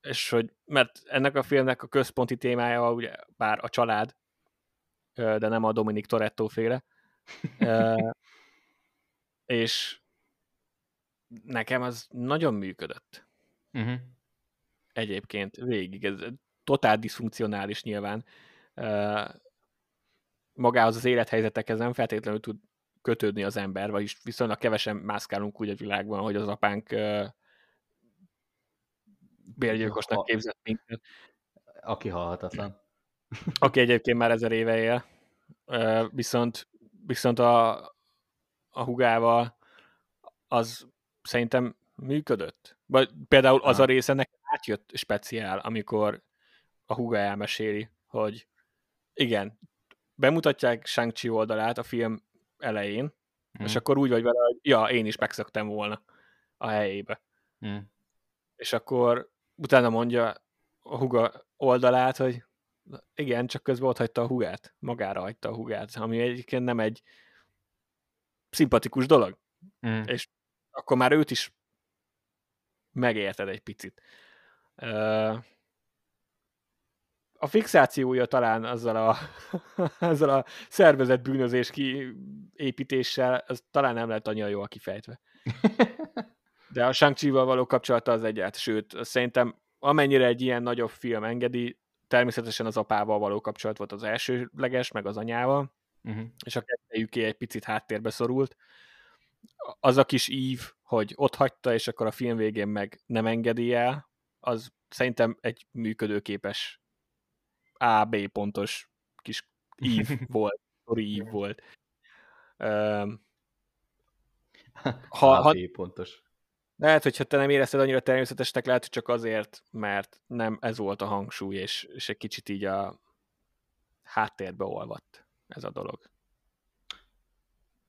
és hogy, mert ennek a filmnek a központi témája ugye bár a család, de nem a Dominik Toretto féle. és nekem az nagyon működött. Uh-huh. Egyébként végig. Ez totál diszfunkcionális nyilván. Magához az élethelyzetekhez nem feltétlenül tud kötődni az ember, vagyis viszonylag kevesen mászkálunk úgy a világban, hogy az apánk bérgyilkosnak képzett minket. Aki halhatatlan. Aki egyébként már ezer éve él. Viszont, viszont a, a hugával az szerintem működött. Vagy például az a része nekem átjött speciál, amikor a huga elmeséli, hogy igen, bemutatják shang oldalát a film elején, mm. és akkor úgy vagy vele, hogy ja, én is megszöktem volna a helyébe. Mm. És akkor utána mondja a huga oldalát, hogy igen, csak közben ott hagyta a hugát, magára hagyta a hugát, ami egyébként nem egy szimpatikus dolog. Mm. És akkor már őt is megérted egy picit. A fixációja talán azzal a, azzal a szervezett bűnözés kiépítéssel, az talán nem lett annyira jól kifejtve. De a shang való kapcsolata az egyáltalán, sőt, szerintem amennyire egy ilyen nagyobb film engedi, természetesen az apával való kapcsolat volt az elsőleges, meg az anyával, uh-huh. és a kettejüké egy picit háttérbe szorult. Az a kis ív, hogy ott hagyta, és akkor a film végén meg nem engedi el, az szerintem egy működőképes A-B pontos kis ív volt, story ív volt. Um, ha, ha, pontos. Lehet, hogyha te nem érezted annyira természetesnek, lehet, hogy csak azért, mert nem ez volt a hangsúly, és, és egy kicsit így a háttérbe olvadt ez a dolog.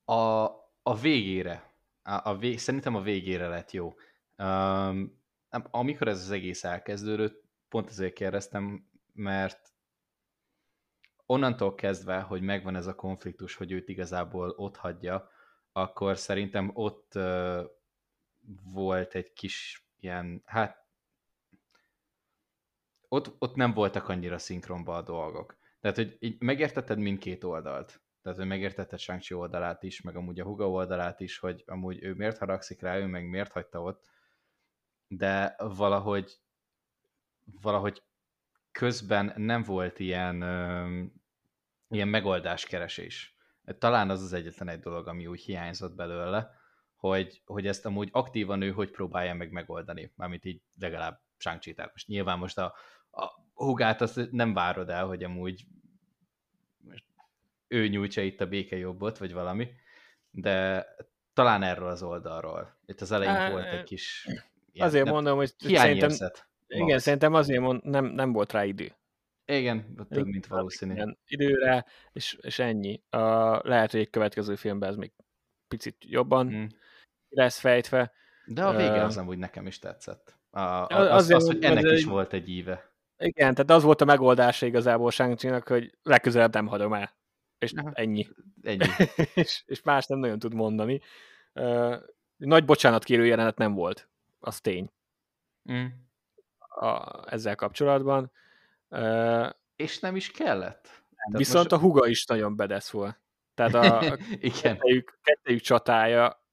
A, a végére, a, a vég, szerintem a végére lett jó. Um, amikor ez az egész elkezdődött, pont ezért kérdeztem, mert onnantól kezdve, hogy megvan ez a konfliktus, hogy őt igazából ott hagyja, akkor szerintem ott uh, volt egy kis ilyen, hát ott, ott nem voltak annyira szinkronba a dolgok. Tehát, hogy így megértetted mindkét oldalt. Tehát hogy megértette shang oldalát is, meg amúgy a Huga oldalát is, hogy amúgy ő miért haragszik rá, ő meg miért hagyta ott, de valahogy valahogy közben nem volt ilyen, ö, ilyen megoldáskeresés. Talán az az egyetlen egy dolog, ami úgy hiányzott belőle, hogy, hogy ezt amúgy aktívan ő hogy próbálja meg megoldani, mármint így legalább shang. Most nyilván most a, a hugát azt nem várod el, hogy amúgy ő nyújtsa itt a békejobbot, vagy valami, de talán erről az oldalról. Itt az elején Á, volt egy kis... Ilyen, azért nem, mondom, hogy szerintem, igen, szerintem azért mond, nem, nem volt rá idő. Igen, több, mint valószínű. Igen, időre, és, és ennyi. Uh, lehet, hogy egy következő filmben ez még picit jobban hmm. lesz fejtve. De a vége uh, az amúgy nekem is tetszett. A, a, az, azért, az, hogy ennek is volt egy íve. Igen, tehát az volt a megoldása igazából shang hogy legközelebb nem hagyom el. És Aha. ennyi. Ennyi. és, és más nem nagyon tud mondani. Uh, nagy bocsánat kérő jelenet nem volt. Az tény. Mm. A, ezzel kapcsolatban. Uh, és nem is kellett. Tehát viszont most... a huga is nagyon bedesz volt. Tehát a, a kettejük, kettejük csatája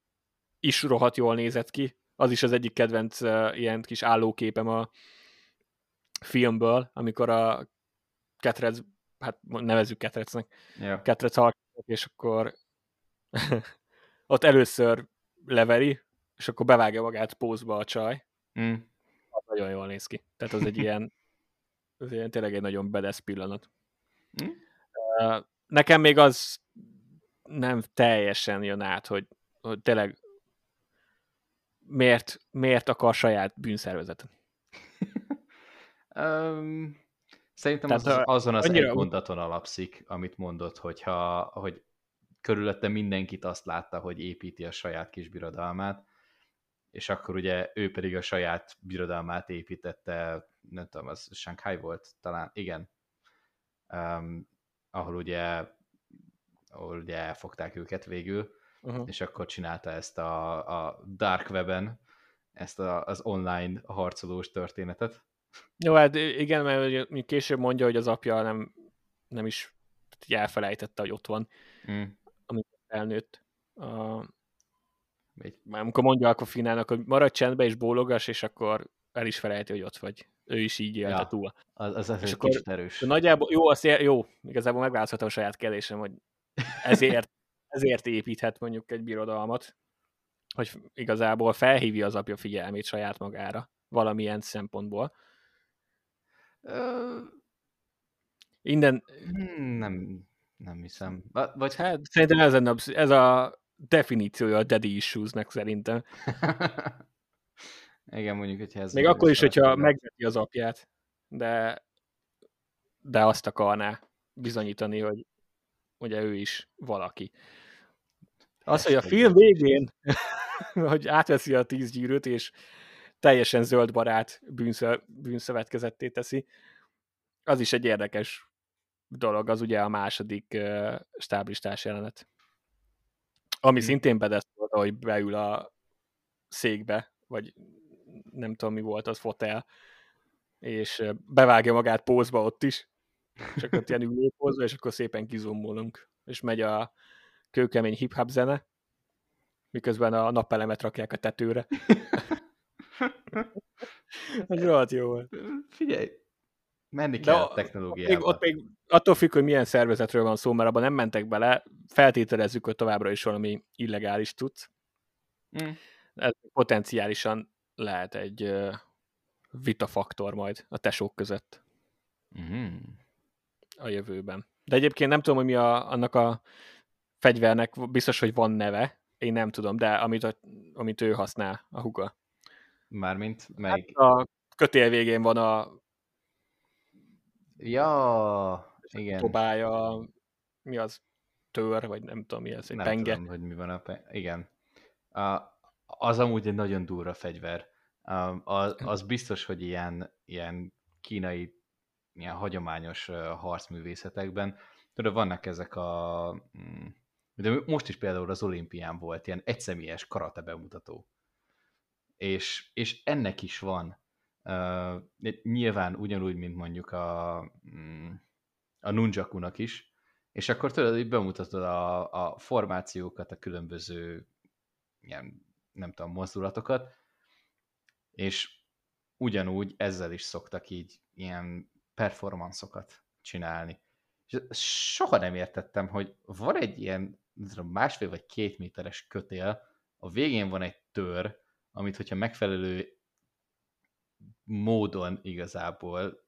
is rohadt jól nézett ki. Az is az egyik kedvenc uh, ilyen kis állóképem a filmből, amikor a Ketrec, hát nevezzük Ketrecnek, yeah. Ketrec harcok, és akkor ott először leveri, és akkor bevágja magát pózba a csaj. Mm. Az nagyon jól néz ki. Tehát az egy ilyen, az ilyen tényleg egy nagyon bedesz pillanat. Mm. Nekem még az nem teljesen jön át, hogy, hogy tényleg miért, miért akar saját bűnszervezetet. um, szerintem Tehát, az, azon az annyira... egy mondaton alapszik, amit mondott, hogyha, hogy körülötte mindenkit azt látta, hogy építi a saját kis birodalmát, és akkor ugye ő pedig a saját birodalmát építette, nem tudom, az Shanghai volt talán, igen, um, ahol ugye ahol ugye elfogták őket végül, uh-huh. és akkor csinálta ezt a, a Dark Web-en, ezt a, az online harcolós történetet. Jó, hát igen, mert később mondja, hogy az apja nem, nem is elfelejtette, hogy ott van, mm. amikor elnőtt. Uh, Már amikor mondja akkor Finának, hogy maradj csendbe és bólogas, és akkor el is felejti, hogy ott vagy. Ő is így élte ja, túl. Az, az, az és akkor, kicsit erős. Nagyjából, jó, azt, jó, igazából megválaszthatom a saját kérdésem, hogy ezért, ezért építhet mondjuk egy birodalmat, hogy igazából felhívja az apja figyelmét saját magára valamilyen szempontból. Innen... Hmm, nem, nem hiszem. Vagy hát szerintem ez a, ez a definíciója a daddy issues-nek szerintem. Igen, mondjuk, hogyha ez... Még akkor is, hogyha megveti az apját, de, de azt akarná bizonyítani, hogy ugye ő is valaki. Az, hogy a film végén, hogy átveszi a tíz gyűrűt, és teljesen zöld barát bűnszö, bűnszövetkezetté teszi, az is egy érdekes dolog, az ugye a második uh, stáblistás jelenet. Ami hmm. szintén bedesz volt, ahogy beül a székbe, vagy nem tudom mi volt az fotel, és bevágja magát pózba ott is, csak ott ilyen ülőpózba, és akkor szépen kizomolunk, és megy a kőkemény hip-hop zene, miközben a napelemet rakják a tetőre. Ez rohadt jó volt. Figyelj, menni kell a technológiába. Még, ott még attól függ, hogy milyen szervezetről van szó, mert abban nem mentek bele, feltételezzük, hogy továbbra is valami illegális tudsz. Mm. Ez potenciálisan lehet egy vitafaktor majd a tesók között. Mm a jövőben. De egyébként nem tudom, hogy mi a, annak a fegyvernek, biztos, hogy van neve, én nem tudom, de amit, amit ő használ, a huga. Mármint melyik? Hát a kötél végén van a Ja, igen. Próbálja, mi az, tör, vagy nem tudom mi ez, egy nem penge. tudom, hogy mi van a penge. Igen. A, az amúgy egy nagyon durva fegyver. Az, az biztos, hogy ilyen, ilyen kínai ilyen hagyományos harcművészetekben, tudod, vannak ezek a... Mm, de most is például az olimpián volt ilyen egyszemélyes karate bemutató. És, és ennek is van. Uh, nyilván ugyanúgy, mint mondjuk a, mm, a nunjakunak is, és akkor tudod, hogy bemutatod a, a formációkat, a különböző ilyen, nem tudom, mozdulatokat, és ugyanúgy ezzel is szoktak így ilyen performanszokat csinálni. És soha nem értettem, hogy van egy ilyen másfél vagy két méteres kötél, a végén van egy tör, amit hogyha megfelelő módon igazából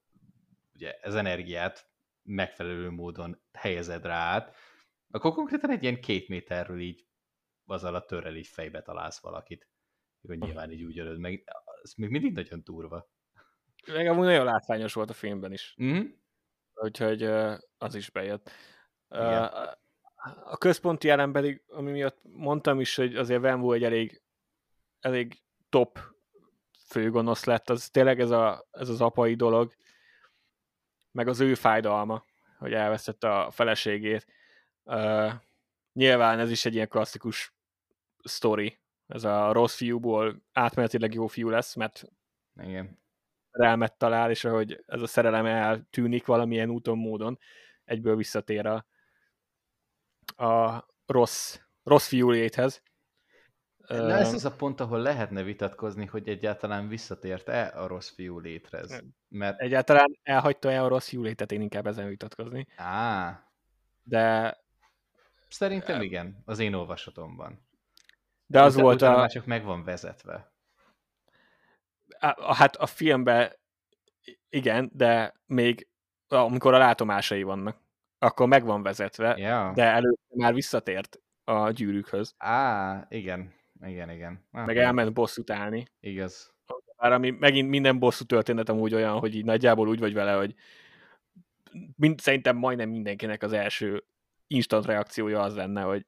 ugye ez energiát megfelelő módon helyezed rá át, akkor konkrétan egy ilyen két méterről így azzal a törrel így fejbe találsz valakit. Hogy nyilván így úgy ölöd meg. Ez még mindig nagyon durva. Meg amúgy nagyon látványos volt a filmben is. Mm-hmm. Úgyhogy az is bejött. Igen. A központi elem pedig, ami miatt mondtam is, hogy azért Venvo egy elég, elég top főgonosz lett, az tényleg ez, a, ez az apai dolog, meg az ő fájdalma, hogy elvesztette a feleségét. Uh, nyilván ez is egy ilyen klasszikus sztori, ez a rossz fiúból átmenetileg jó fiú lesz, mert Igen. relmet talál, és ahogy ez a szerelem eltűnik valamilyen úton, módon, egyből visszatér a, a rossz, rossz fiú léthez. Na ez az a pont, ahol lehetne vitatkozni, hogy egyáltalán visszatért-e a rossz fiú létrez. Mert... Egyáltalán elhagyta-e a rossz fiú létet, én inkább ezen vitatkozni. Á. De... Szerintem igen, az én olvasatomban. De az Utána, volt a... Már csak meg van vezetve. Hát a filmben igen, de még amikor a látomásai vannak, akkor meg van vezetve, ja. de előtte már visszatért a gyűrűkhöz. Á, igen. Igen, igen. Ah, meg elment bosszút állni. Igaz. Bár ami megint minden bosszú történet amúgy olyan, hogy így nagyjából úgy vagy vele, hogy mind, szerintem majdnem mindenkinek az első instant reakciója az lenne, hogy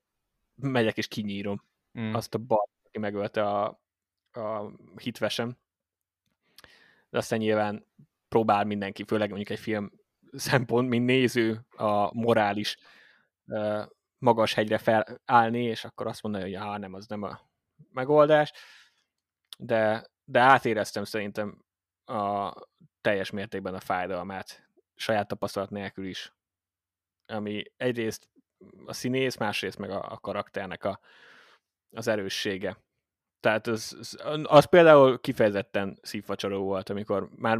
megyek és kinyírom mm. azt a bal, aki megölte a, a hitvesem. De aztán nyilván próbál mindenki, főleg mondjuk egy film szempont, mint néző, a morális magas hegyre felállni, és akkor azt mondani, hogy ah, nem, az nem a megoldás, de, de átéreztem szerintem a teljes mértékben a fájdalmát, saját tapasztalat nélkül is. Ami egyrészt a színész, másrészt meg a, a karakternek a, az erőssége. Tehát az, az, az például kifejezetten szívfacsaró volt, amikor már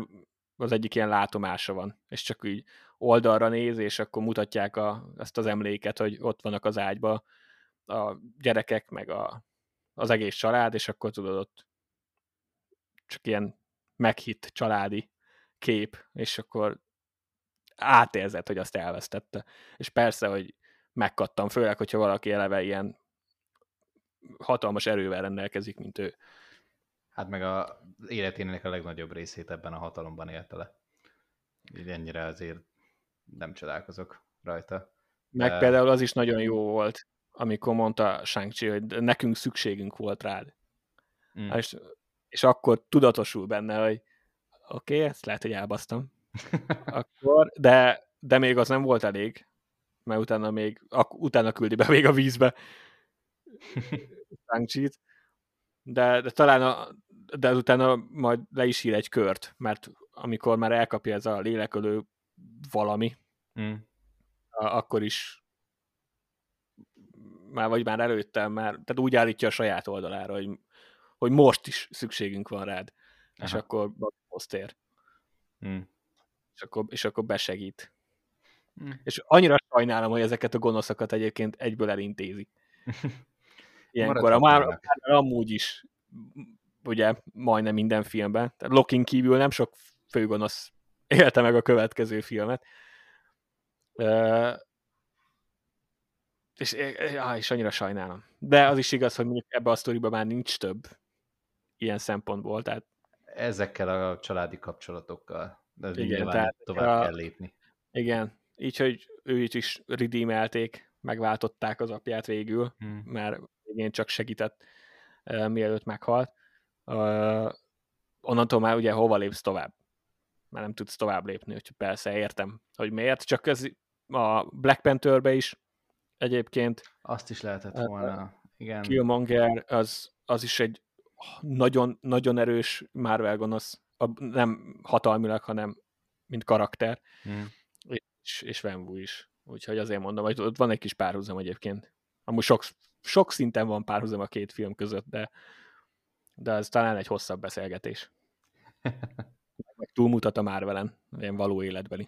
az egyik ilyen látomása van, és csak úgy oldalra néz, és akkor mutatják a, ezt az emléket, hogy ott vannak az ágyba a gyerekek, meg a, az egész család, és akkor tudod ott csak ilyen meghitt családi kép, és akkor átérzed, hogy azt elvesztette. És persze, hogy megkattam, főleg, hogyha valaki eleve ilyen hatalmas erővel rendelkezik, mint ő. Hát meg a életének a legnagyobb részét ebben a hatalomban élte le. Így ennyire azért nem csodálkozok rajta. Meg De... például az is nagyon jó volt, amikor mondta shang hogy nekünk szükségünk volt rád. Mm. És, és akkor tudatosul benne, hogy oké, okay, ezt lehet, hogy elbasztam. akkor, de, de még az nem volt elég, mert utána még, ak, utána küldi be még a vízbe shang de, de talán a, de utána majd le is ír egy kört, mert amikor már elkapja ez a lélekölő valami, mm. akkor is már vagy már előtte, már, tehát úgy állítja a saját oldalára, hogy, hogy most is szükségünk van rád. Aha. És akkor posztér. Hmm. És, akkor, és akkor besegít. Hmm. És annyira sajnálom, hogy ezeket a gonoszokat egyébként egyből elintézik. Ilyenkor a már, már amúgy is ugye majdnem minden filmben. Tehát Lokin kívül nem sok főgonosz élte meg a következő filmet és, ja, és annyira sajnálom. De az is igaz, hogy mondjuk ebbe a sztoriban már nincs több ilyen szempontból. Tehát... Ezekkel a családi kapcsolatokkal. De igen, tehát tovább a... kell lépni. Igen, így, hogy őt is redeemelték, megváltották az apját végül, hmm. mert igen, csak segített, uh, mielőtt meghalt. Uh, onnantól már ugye hova lépsz tovább? Már nem tudsz tovább lépni, úgyhogy persze értem, hogy miért, csak ez a Black Pantherbe is egyébként. Azt is lehetett volna, igen. Killmonger az, az is egy nagyon, nagyon erős Marvel gonosz, nem hatalmilag, hanem mint karakter, hmm. és, és Venvu is. Úgyhogy azért mondom, hogy ott van egy kis párhuzam egyébként. Amúgy sok, sok szinten van párhuzam a két film között, de, de ez talán egy hosszabb beszélgetés. Meg túlmutat a Marvelen, ilyen való életbeli.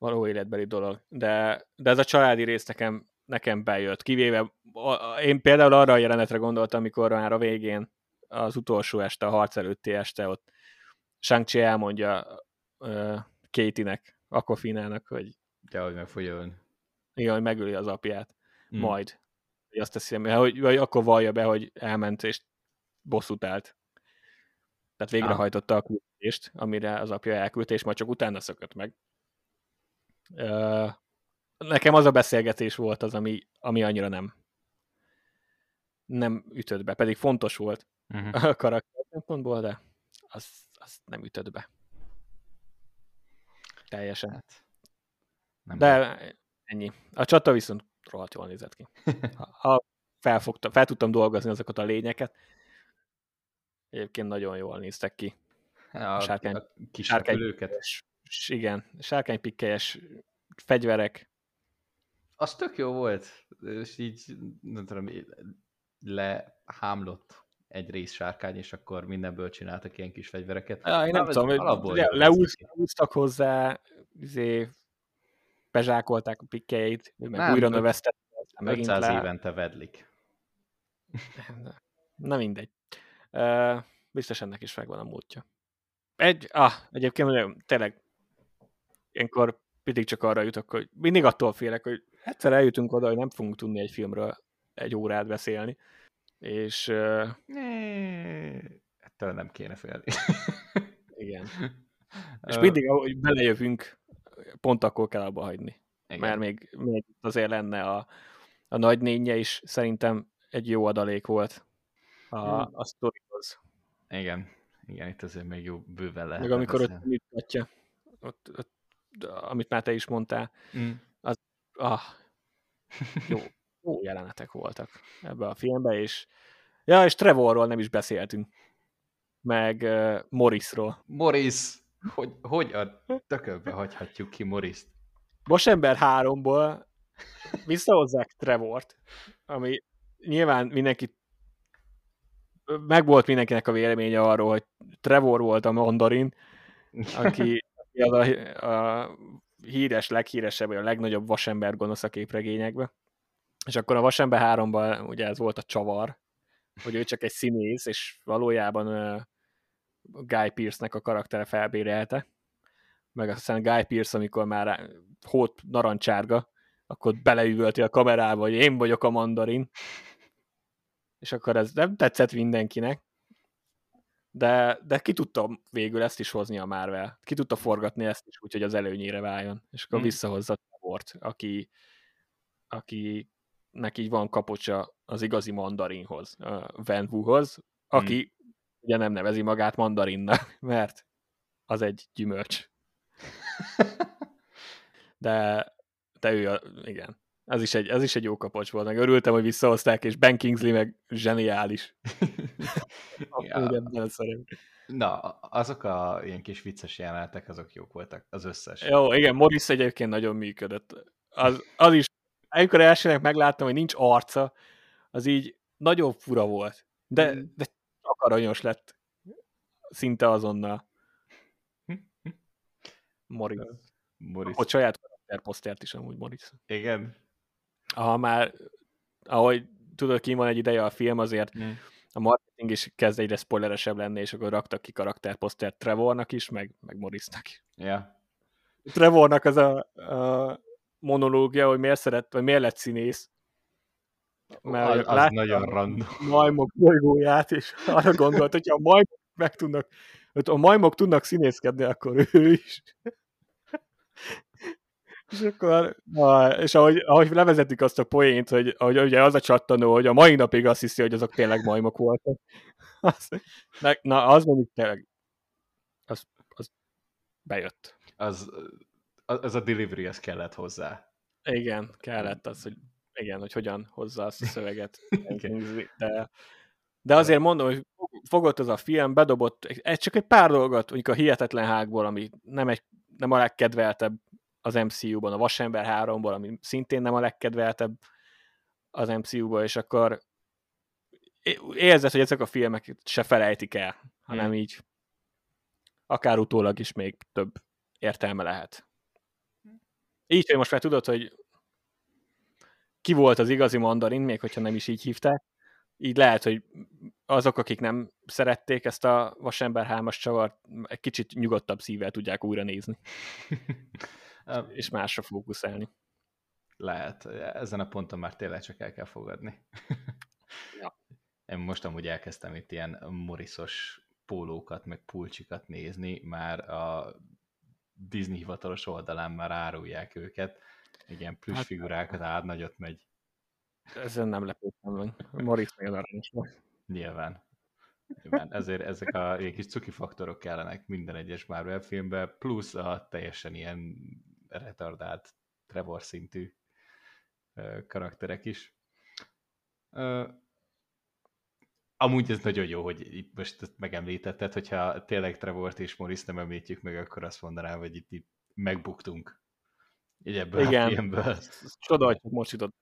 Való életbeli dolog. De, de ez a családi rész nekem, nekem bejött. Kivéve, én például arra a jelenetre gondoltam, amikor már a végén, az utolsó este, a harc előtti este ott shang elmondja uh, Katie-nek, Aquafinának, hogy Ja, hogy meg fogja ölni. Igen, hogy megöli az apját. Mm. Majd. Hogy azt teszi, hogy, vagy akkor vallja be, hogy elment és bosszút állt. Tehát végrehajtotta a küldést, amire az apja elküldte, és majd csak utána szökött meg. Nekem az a beszélgetés volt az, ami, ami annyira nem nem ütött be, pedig fontos volt uh-huh. a karakter szempontból, de az, az nem ütött be. Teljesen. Hát, nem De baj. ennyi. A csata viszont rohadt jól nézett ki. Ha felfogta, fel tudtam dolgozni azokat a lényeket, egyébként nagyon jól néztek ki. Ja, a sárkány, a kis sárkány igen, sárkánypikkelyes fegyverek. Az tök jó volt, és így, nem tudom, lehámlott egy rész sárkány, és akkor mindenből csináltak ilyen kis fegyvereket. Ja, én nem, nem tudom, le, leúztak hozzá, izé, bezsákolták a pikkeit, meg nem, újra növesztették. 500 le... évente vedlik. Na mindegy. Uh, biztos ennek is megvan a múltja. Egy, ah, egyébként tényleg ilyenkor mindig csak arra jutok, hogy mindig attól félek, hogy egyszer eljutunk oda, hogy nem fogunk tudni egy filmről egy órát beszélni, és... Uh, ettől nem kéne félni. igen. És mindig, ahogy belejövünk, pont akkor kell abba hagyni. Igen. Mert még, még azért lenne a, a nagynénye is szerintem egy jó adalék volt a, hmm. a sztorihoz. Igen, igen, itt azért még jó bőven lehet. Meg amikor ott mutatja, ott, ott, amit már te is mondtál, mm. az ah, jó, jó jelenetek voltak ebbe a filmbe, és ja, és Trevorról nem is beszéltünk, meg uh, Morrisról. Morris, hogy, hogy a tökölbe hagyhatjuk ki Morris-t? Bosember 3-ból visszahozzák Trevort, ami nyilván mindenki megvolt mindenkinek a véleménye arról, hogy Trevor volt a mandarin, aki, a, a híres, leghíresebb, vagy a legnagyobb vasember gonosz a képregényekben. És akkor a Vasember 3-ban ugye ez volt a csavar, hogy ő csak egy színész, és valójában uh, Guy Pearce-nek a karaktere felbérelte, meg aztán Guy Pearce, amikor már hót narancsárga, akkor beleüvölti a kamerába, hogy én vagyok a mandarin. És akkor ez nem tetszett mindenkinek. De, de ki tudta végül ezt is hozni a Marvel. Ki tudta forgatni ezt is, úgyhogy az előnyére váljon. És akkor hmm. visszahozza Trevort, aki, aki neki van kapocsa az igazi mandarinhoz, Van Wu-hoz, aki hmm. ugye nem nevezi magát mandarinnak, mert az egy gyümölcs. De, de ő, a, igen. Ez is, egy, ez is egy jó kapocs volt, meg örültem, hogy visszahozták, és Ben Kingsley meg zseniális. ja. Na, azok a ilyen kis vicces jelenetek, azok jók voltak, az összes. Jó, igen, Morris egyébként nagyon működött. Az, az is, amikor elsőnek megláttam, hogy nincs arca, az így nagyon fura volt. De, mm. de csak aranyos lett. Szinte azonnal. Morris. Morris. Hogy saját karakterposztert is amúgy Morris. Igen. Ha már, ahogy tudod, ki van egy ideje a film, azért mm. A marketing is kezd egyre spoileresebb lenni, és akkor raktak ki karakterposztert Trevornak is, meg, meg Morrisnak. Ja. Trevornak az a, a monológia, hogy miért szeret, vagy miért lett színész. Mert az, az nagyon random. majmok bolygóját, és arra gondolt, hogy a majmok meg tudnak, a majmok tudnak színészkedni, akkor ő is. És akkor, na, és ahogy, ahogy levezetik azt a poént, hogy, hogy ugye az a csattanó, hogy a mai napig azt hiszi, hogy azok tényleg majmok voltak. Az, na, az mondjuk tényleg, az, az bejött. Az, az a delivery, az kellett hozzá. Igen, kellett az, hogy igen, hogy hogyan hozza azt a szöveget. de, de azért mondom, hogy fogott az a film, bedobott egy, csak egy pár dolgot, mondjuk a Hihetetlen Hágból, ami nem, egy, nem a legkedveltebb az MCU-ban, a Vasember 3-ból, ami szintén nem a legkedveltebb az MCU-ból, és akkor érzed, hogy ezek a filmek se felejtik el, hanem hmm. így akár utólag is még több értelme lehet. Így, hogy most már tudod, hogy ki volt az igazi mandarin, még hogyha nem is így hívták, így lehet, hogy azok, akik nem szerették ezt a Vasember 3-as csavart, egy kicsit nyugodtabb szívvel tudják újra nézni. és másra fókuszálni. Lehet. Ezen a ponton már tényleg csak el kell fogadni. ja. Én most amúgy elkezdtem itt ilyen moriszos pólókat, meg pulcsikat nézni, már a Disney hivatalos oldalán már árulják őket. Igen, plusz hát, figurákat ád nagyot megy. Ezen nem lepődtem meg. Morris még aranyos Nyilván. Nyilván. Ezért ezek a kis cuki faktorok kellenek minden egyes Marvel filmben, plusz a teljesen ilyen retardált Trevor szintű karakterek is. Amúgy ez nagyon jó, hogy itt most ezt megemlítetted, hogyha tényleg Trevort és Morris nem említjük meg, akkor azt mondanám, hogy itt, itt megbuktunk. Így ebből igen. a filmből. Csoda, hogy most jutott.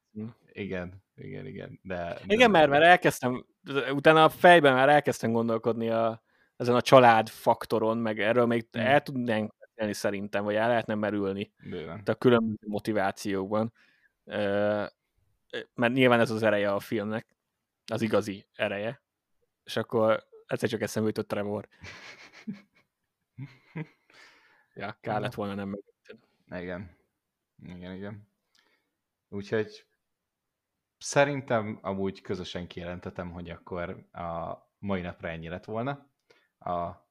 Igen, igen, igen. De, igen, mert, mert elkezdtem, utána a fejben már elkezdtem gondolkodni a, ezen a család faktoron, meg erről még hmm. el tudnánk beszélni szerintem, vagy el lehetne merülni Bőven. a különböző motivációkban. Mert nyilván ez az ereje a filmnek, az igazi ereje és akkor egyszer csak eszembe jutott Trevor. ja, kellett volna nem meg. Igen. Igen, igen. Úgyhogy szerintem amúgy közösen kijelentetem, hogy akkor a mai napra ennyi lett volna. A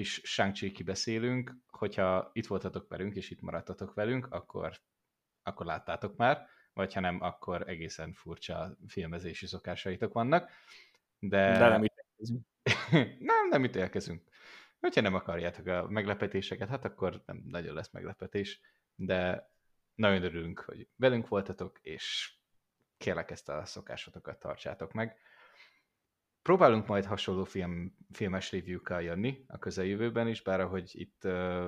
kis shang kibeszélünk, hogyha itt voltatok velünk, és itt maradtatok velünk, akkor, akkor láttátok már, vagy ha nem, akkor egészen furcsa filmezési szokásaitok vannak. De, De nem ítélkezünk. nem, nem ítélkezünk. Hogyha nem akarjátok a meglepetéseket, hát akkor nem nagyon lesz meglepetés, de nagyon örülünk, hogy velünk voltatok, és kérlek ezt a szokásotokat tartsátok meg. Próbálunk majd hasonló film, filmes review-kkal jönni a közeljövőben is, bár ahogy itt uh,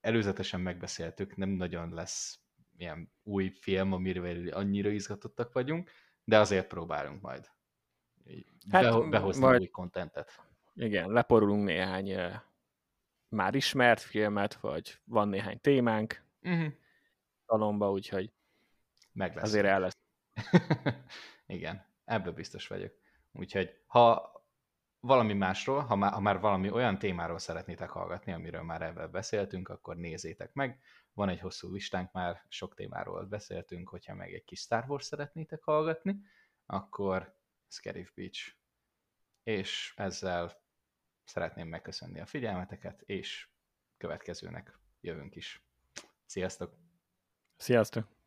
előzetesen megbeszéltük, nem nagyon lesz ilyen új film, amire annyira izgatottak vagyunk, de azért próbálunk majd hát, behozni majd, új kontentet. Igen, leporulunk néhány uh, már ismert filmet, vagy van néhány témánk uh-huh. talomba, úgyhogy Meg lesz. azért el lesz. Igen, ebből biztos vagyok. Úgyhogy ha valami másról, ha már, ha már valami olyan témáról szeretnétek hallgatni, amiről már ebben beszéltünk, akkor nézzétek meg. Van egy hosszú listánk már, sok témáról beszéltünk, hogyha meg egy kis Star Wars szeretnétek hallgatni, akkor Scarif Beach. És ezzel szeretném megköszönni a figyelmeteket, és következőnek jövünk is. Sziasztok! Sziasztok!